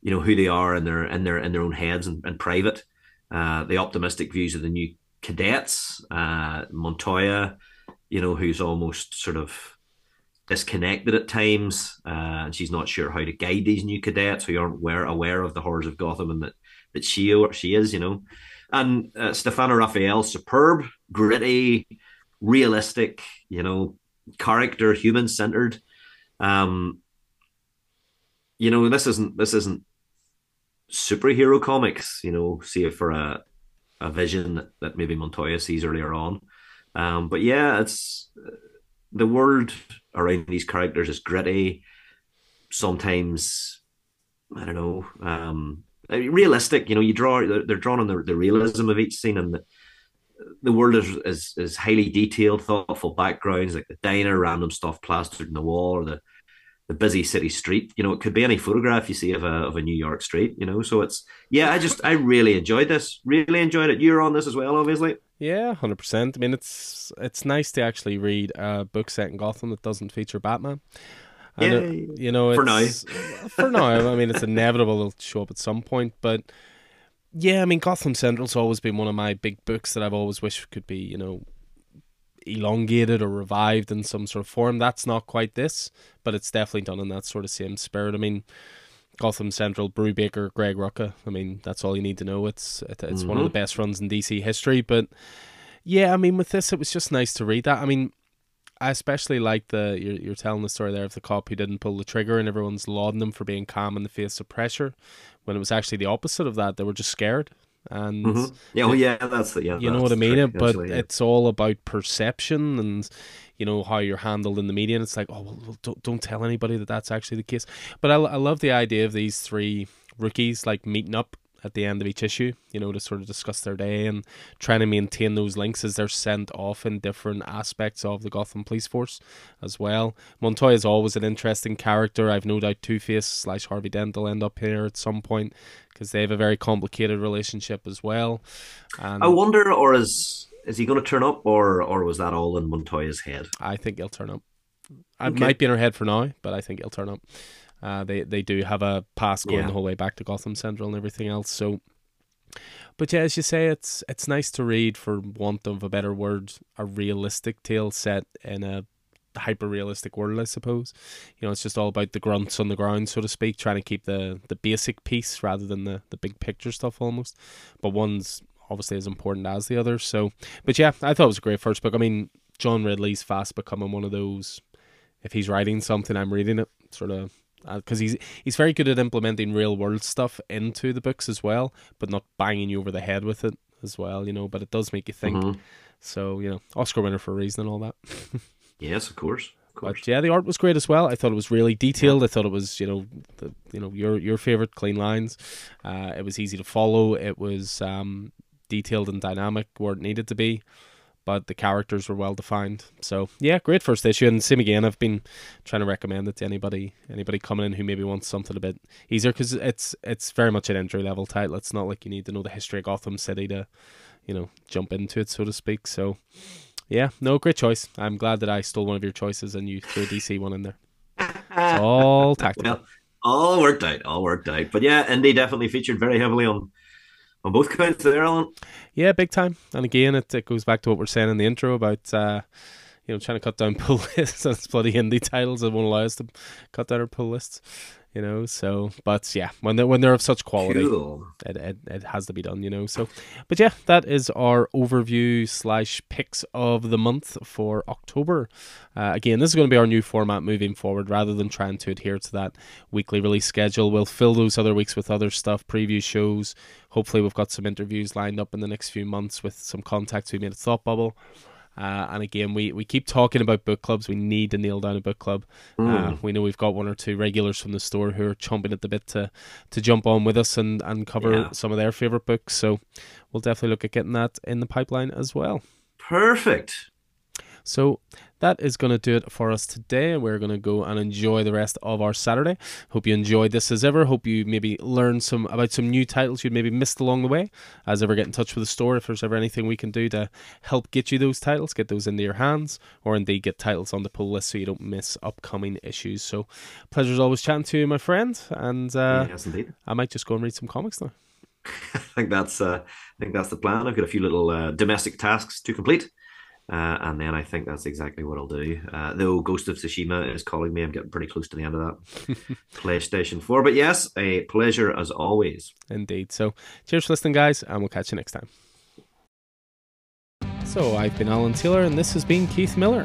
you know who they are in their in their in their own heads and, and private. Uh, the optimistic views of the new cadets, uh, Montoya, you know, who's almost sort of disconnected at times, uh, and she's not sure how to guide these new cadets who aren't aware aware of the horrors of Gotham and that that she or she is, you know. And uh, Stefano Raffaele, superb, gritty, realistic, you know, character, human centered. Um, you know, this isn't this isn't superhero comics. You know, see it for a a vision that maybe Montoya sees earlier on. Um, but yeah, it's the world around these characters is gritty. Sometimes I don't know, um, realistic. You know, you draw they're, drawn on the, the realism of each scene, and the, the world is, is is highly detailed, thoughtful backgrounds like the diner, random stuff plastered in the wall, or the the busy city street. You know, it could be any photograph you see of a of a New York street. You know, so it's yeah. I just I really enjoyed this. Really enjoyed it. You're on this as well, obviously. Yeah, hundred percent. I mean, it's it's nice to actually read a book set in Gotham that doesn't feature Batman. And it, you know, for now. for now, I mean, it's inevitable it'll show up at some point, but yeah, I mean, Gotham Central's always been one of my big books that I've always wished could be, you know, elongated or revived in some sort of form. That's not quite this, but it's definitely done in that sort of same spirit. I mean, Gotham Central, Brubaker, Greg Rucka. I mean, that's all you need to know. It's it's mm-hmm. one of the mm-hmm. best runs in DC history. But yeah, I mean, with this, it was just nice to read that. I mean, I especially like the you're, you're telling the story there of the cop who didn't pull the trigger, and everyone's lauding him for being calm in the face of pressure, when it was actually the opposite of that. They were just scared and mm-hmm. yeah, well, yeah, that's the, yeah. You know what I mean? It, but yeah. it's all about perception and you know how you're handled in the media. And it's like, oh, well, don't don't tell anybody that that's actually the case. But I, I love the idea of these three rookies like meeting up at the end of each issue, you know, to sort of discuss their day and trying to maintain those links as they're sent off in different aspects of the Gotham Police Force as well. Montoya is always an interesting character. I've no doubt Two Face slash Harvey Dent will end up here at some point because they have a very complicated relationship as well. And I wonder, or is is he going to turn up, or or was that all in Montoya's head? I think he'll turn up. I okay. might be in her head for now, but I think he'll turn up. Uh, they they do have a pass going yeah. the whole way back to Gotham Central and everything else. So, but yeah, as you say, it's it's nice to read, for want of a better word, a realistic tale set in a hyper realistic world, I suppose. You know, it's just all about the grunts on the ground, so to speak, trying to keep the the basic piece rather than the the big picture stuff almost. But one's obviously as important as the other. So, but yeah, I thought it was a great first book. I mean, John Ridley's fast becoming one of those. If he's writing something, I'm reading it. Sort of because uh, he's he's very good at implementing real world stuff into the books as well, but not banging you over the head with it as well. You know, but it does make you think. Mm-hmm. So you know, Oscar winner for a reason and all that. (laughs) yes, of course. Of course. But yeah, the art was great as well. I thought it was really detailed. I thought it was, you know, the, you know your your favorite clean lines. Uh, it was easy to follow. It was um, detailed and dynamic where it needed to be but the characters were well defined. So yeah, great first issue. And same again, I've been trying to recommend it to anybody anybody coming in who maybe wants something a bit easier because it's it's very much an entry level title. It's not like you need to know the history of Gotham City to, you know, jump into it so to speak. So yeah, no, great choice. I'm glad that I stole one of your choices and you threw a DC one in there. It's (laughs) all tactical. Well, all worked out, all worked out. But yeah, indie definitely featured very heavily on on both (laughs) counts there, Alan. Yeah, big time. And again, it, it goes back to what we're saying in the intro about uh, you know trying to cut down (laughs) pull lists and bloody indie titles that won't allow us to cut down our pull lists you know. So, but yeah, when they when they're of such quality, cool. it, it it has to be done, you know. So, but yeah, that is our overview slash picks of the month for October. Uh, again, this is going to be our new format moving forward. Rather than trying to adhere to that weekly release schedule, we'll fill those other weeks with other stuff, preview shows. Hopefully, we've got some interviews lined up in the next few months with some contacts we made at Thought Bubble. Uh, and again, we, we keep talking about book clubs. We need to nail down a book club. Mm. Uh, we know we've got one or two regulars from the store who are chomping at the bit to, to jump on with us and, and cover yeah. some of their favorite books. So we'll definitely look at getting that in the pipeline as well. Perfect. So that is going to do it for us today. We're going to go and enjoy the rest of our Saturday. Hope you enjoyed this as ever. Hope you maybe learned some about some new titles you'd maybe missed along the way. As ever, get in touch with the store if there's ever anything we can do to help get you those titles, get those into your hands, or indeed get titles on the pull list so you don't miss upcoming issues. So, pleasure as always chatting to you, my friend. And uh, yes, indeed. I might just go and read some comics now. (laughs) I think that's uh, I think that's the plan. I've got a few little uh, domestic tasks to complete. Uh, and then I think that's exactly what I'll do. Uh, though Ghost of Tsushima is calling me, I'm getting pretty close to the end of that (laughs) PlayStation 4. But yes, a pleasure as always. Indeed. So cheers for listening, guys, and we'll catch you next time. So I've been Alan Taylor, and this has been Keith Miller.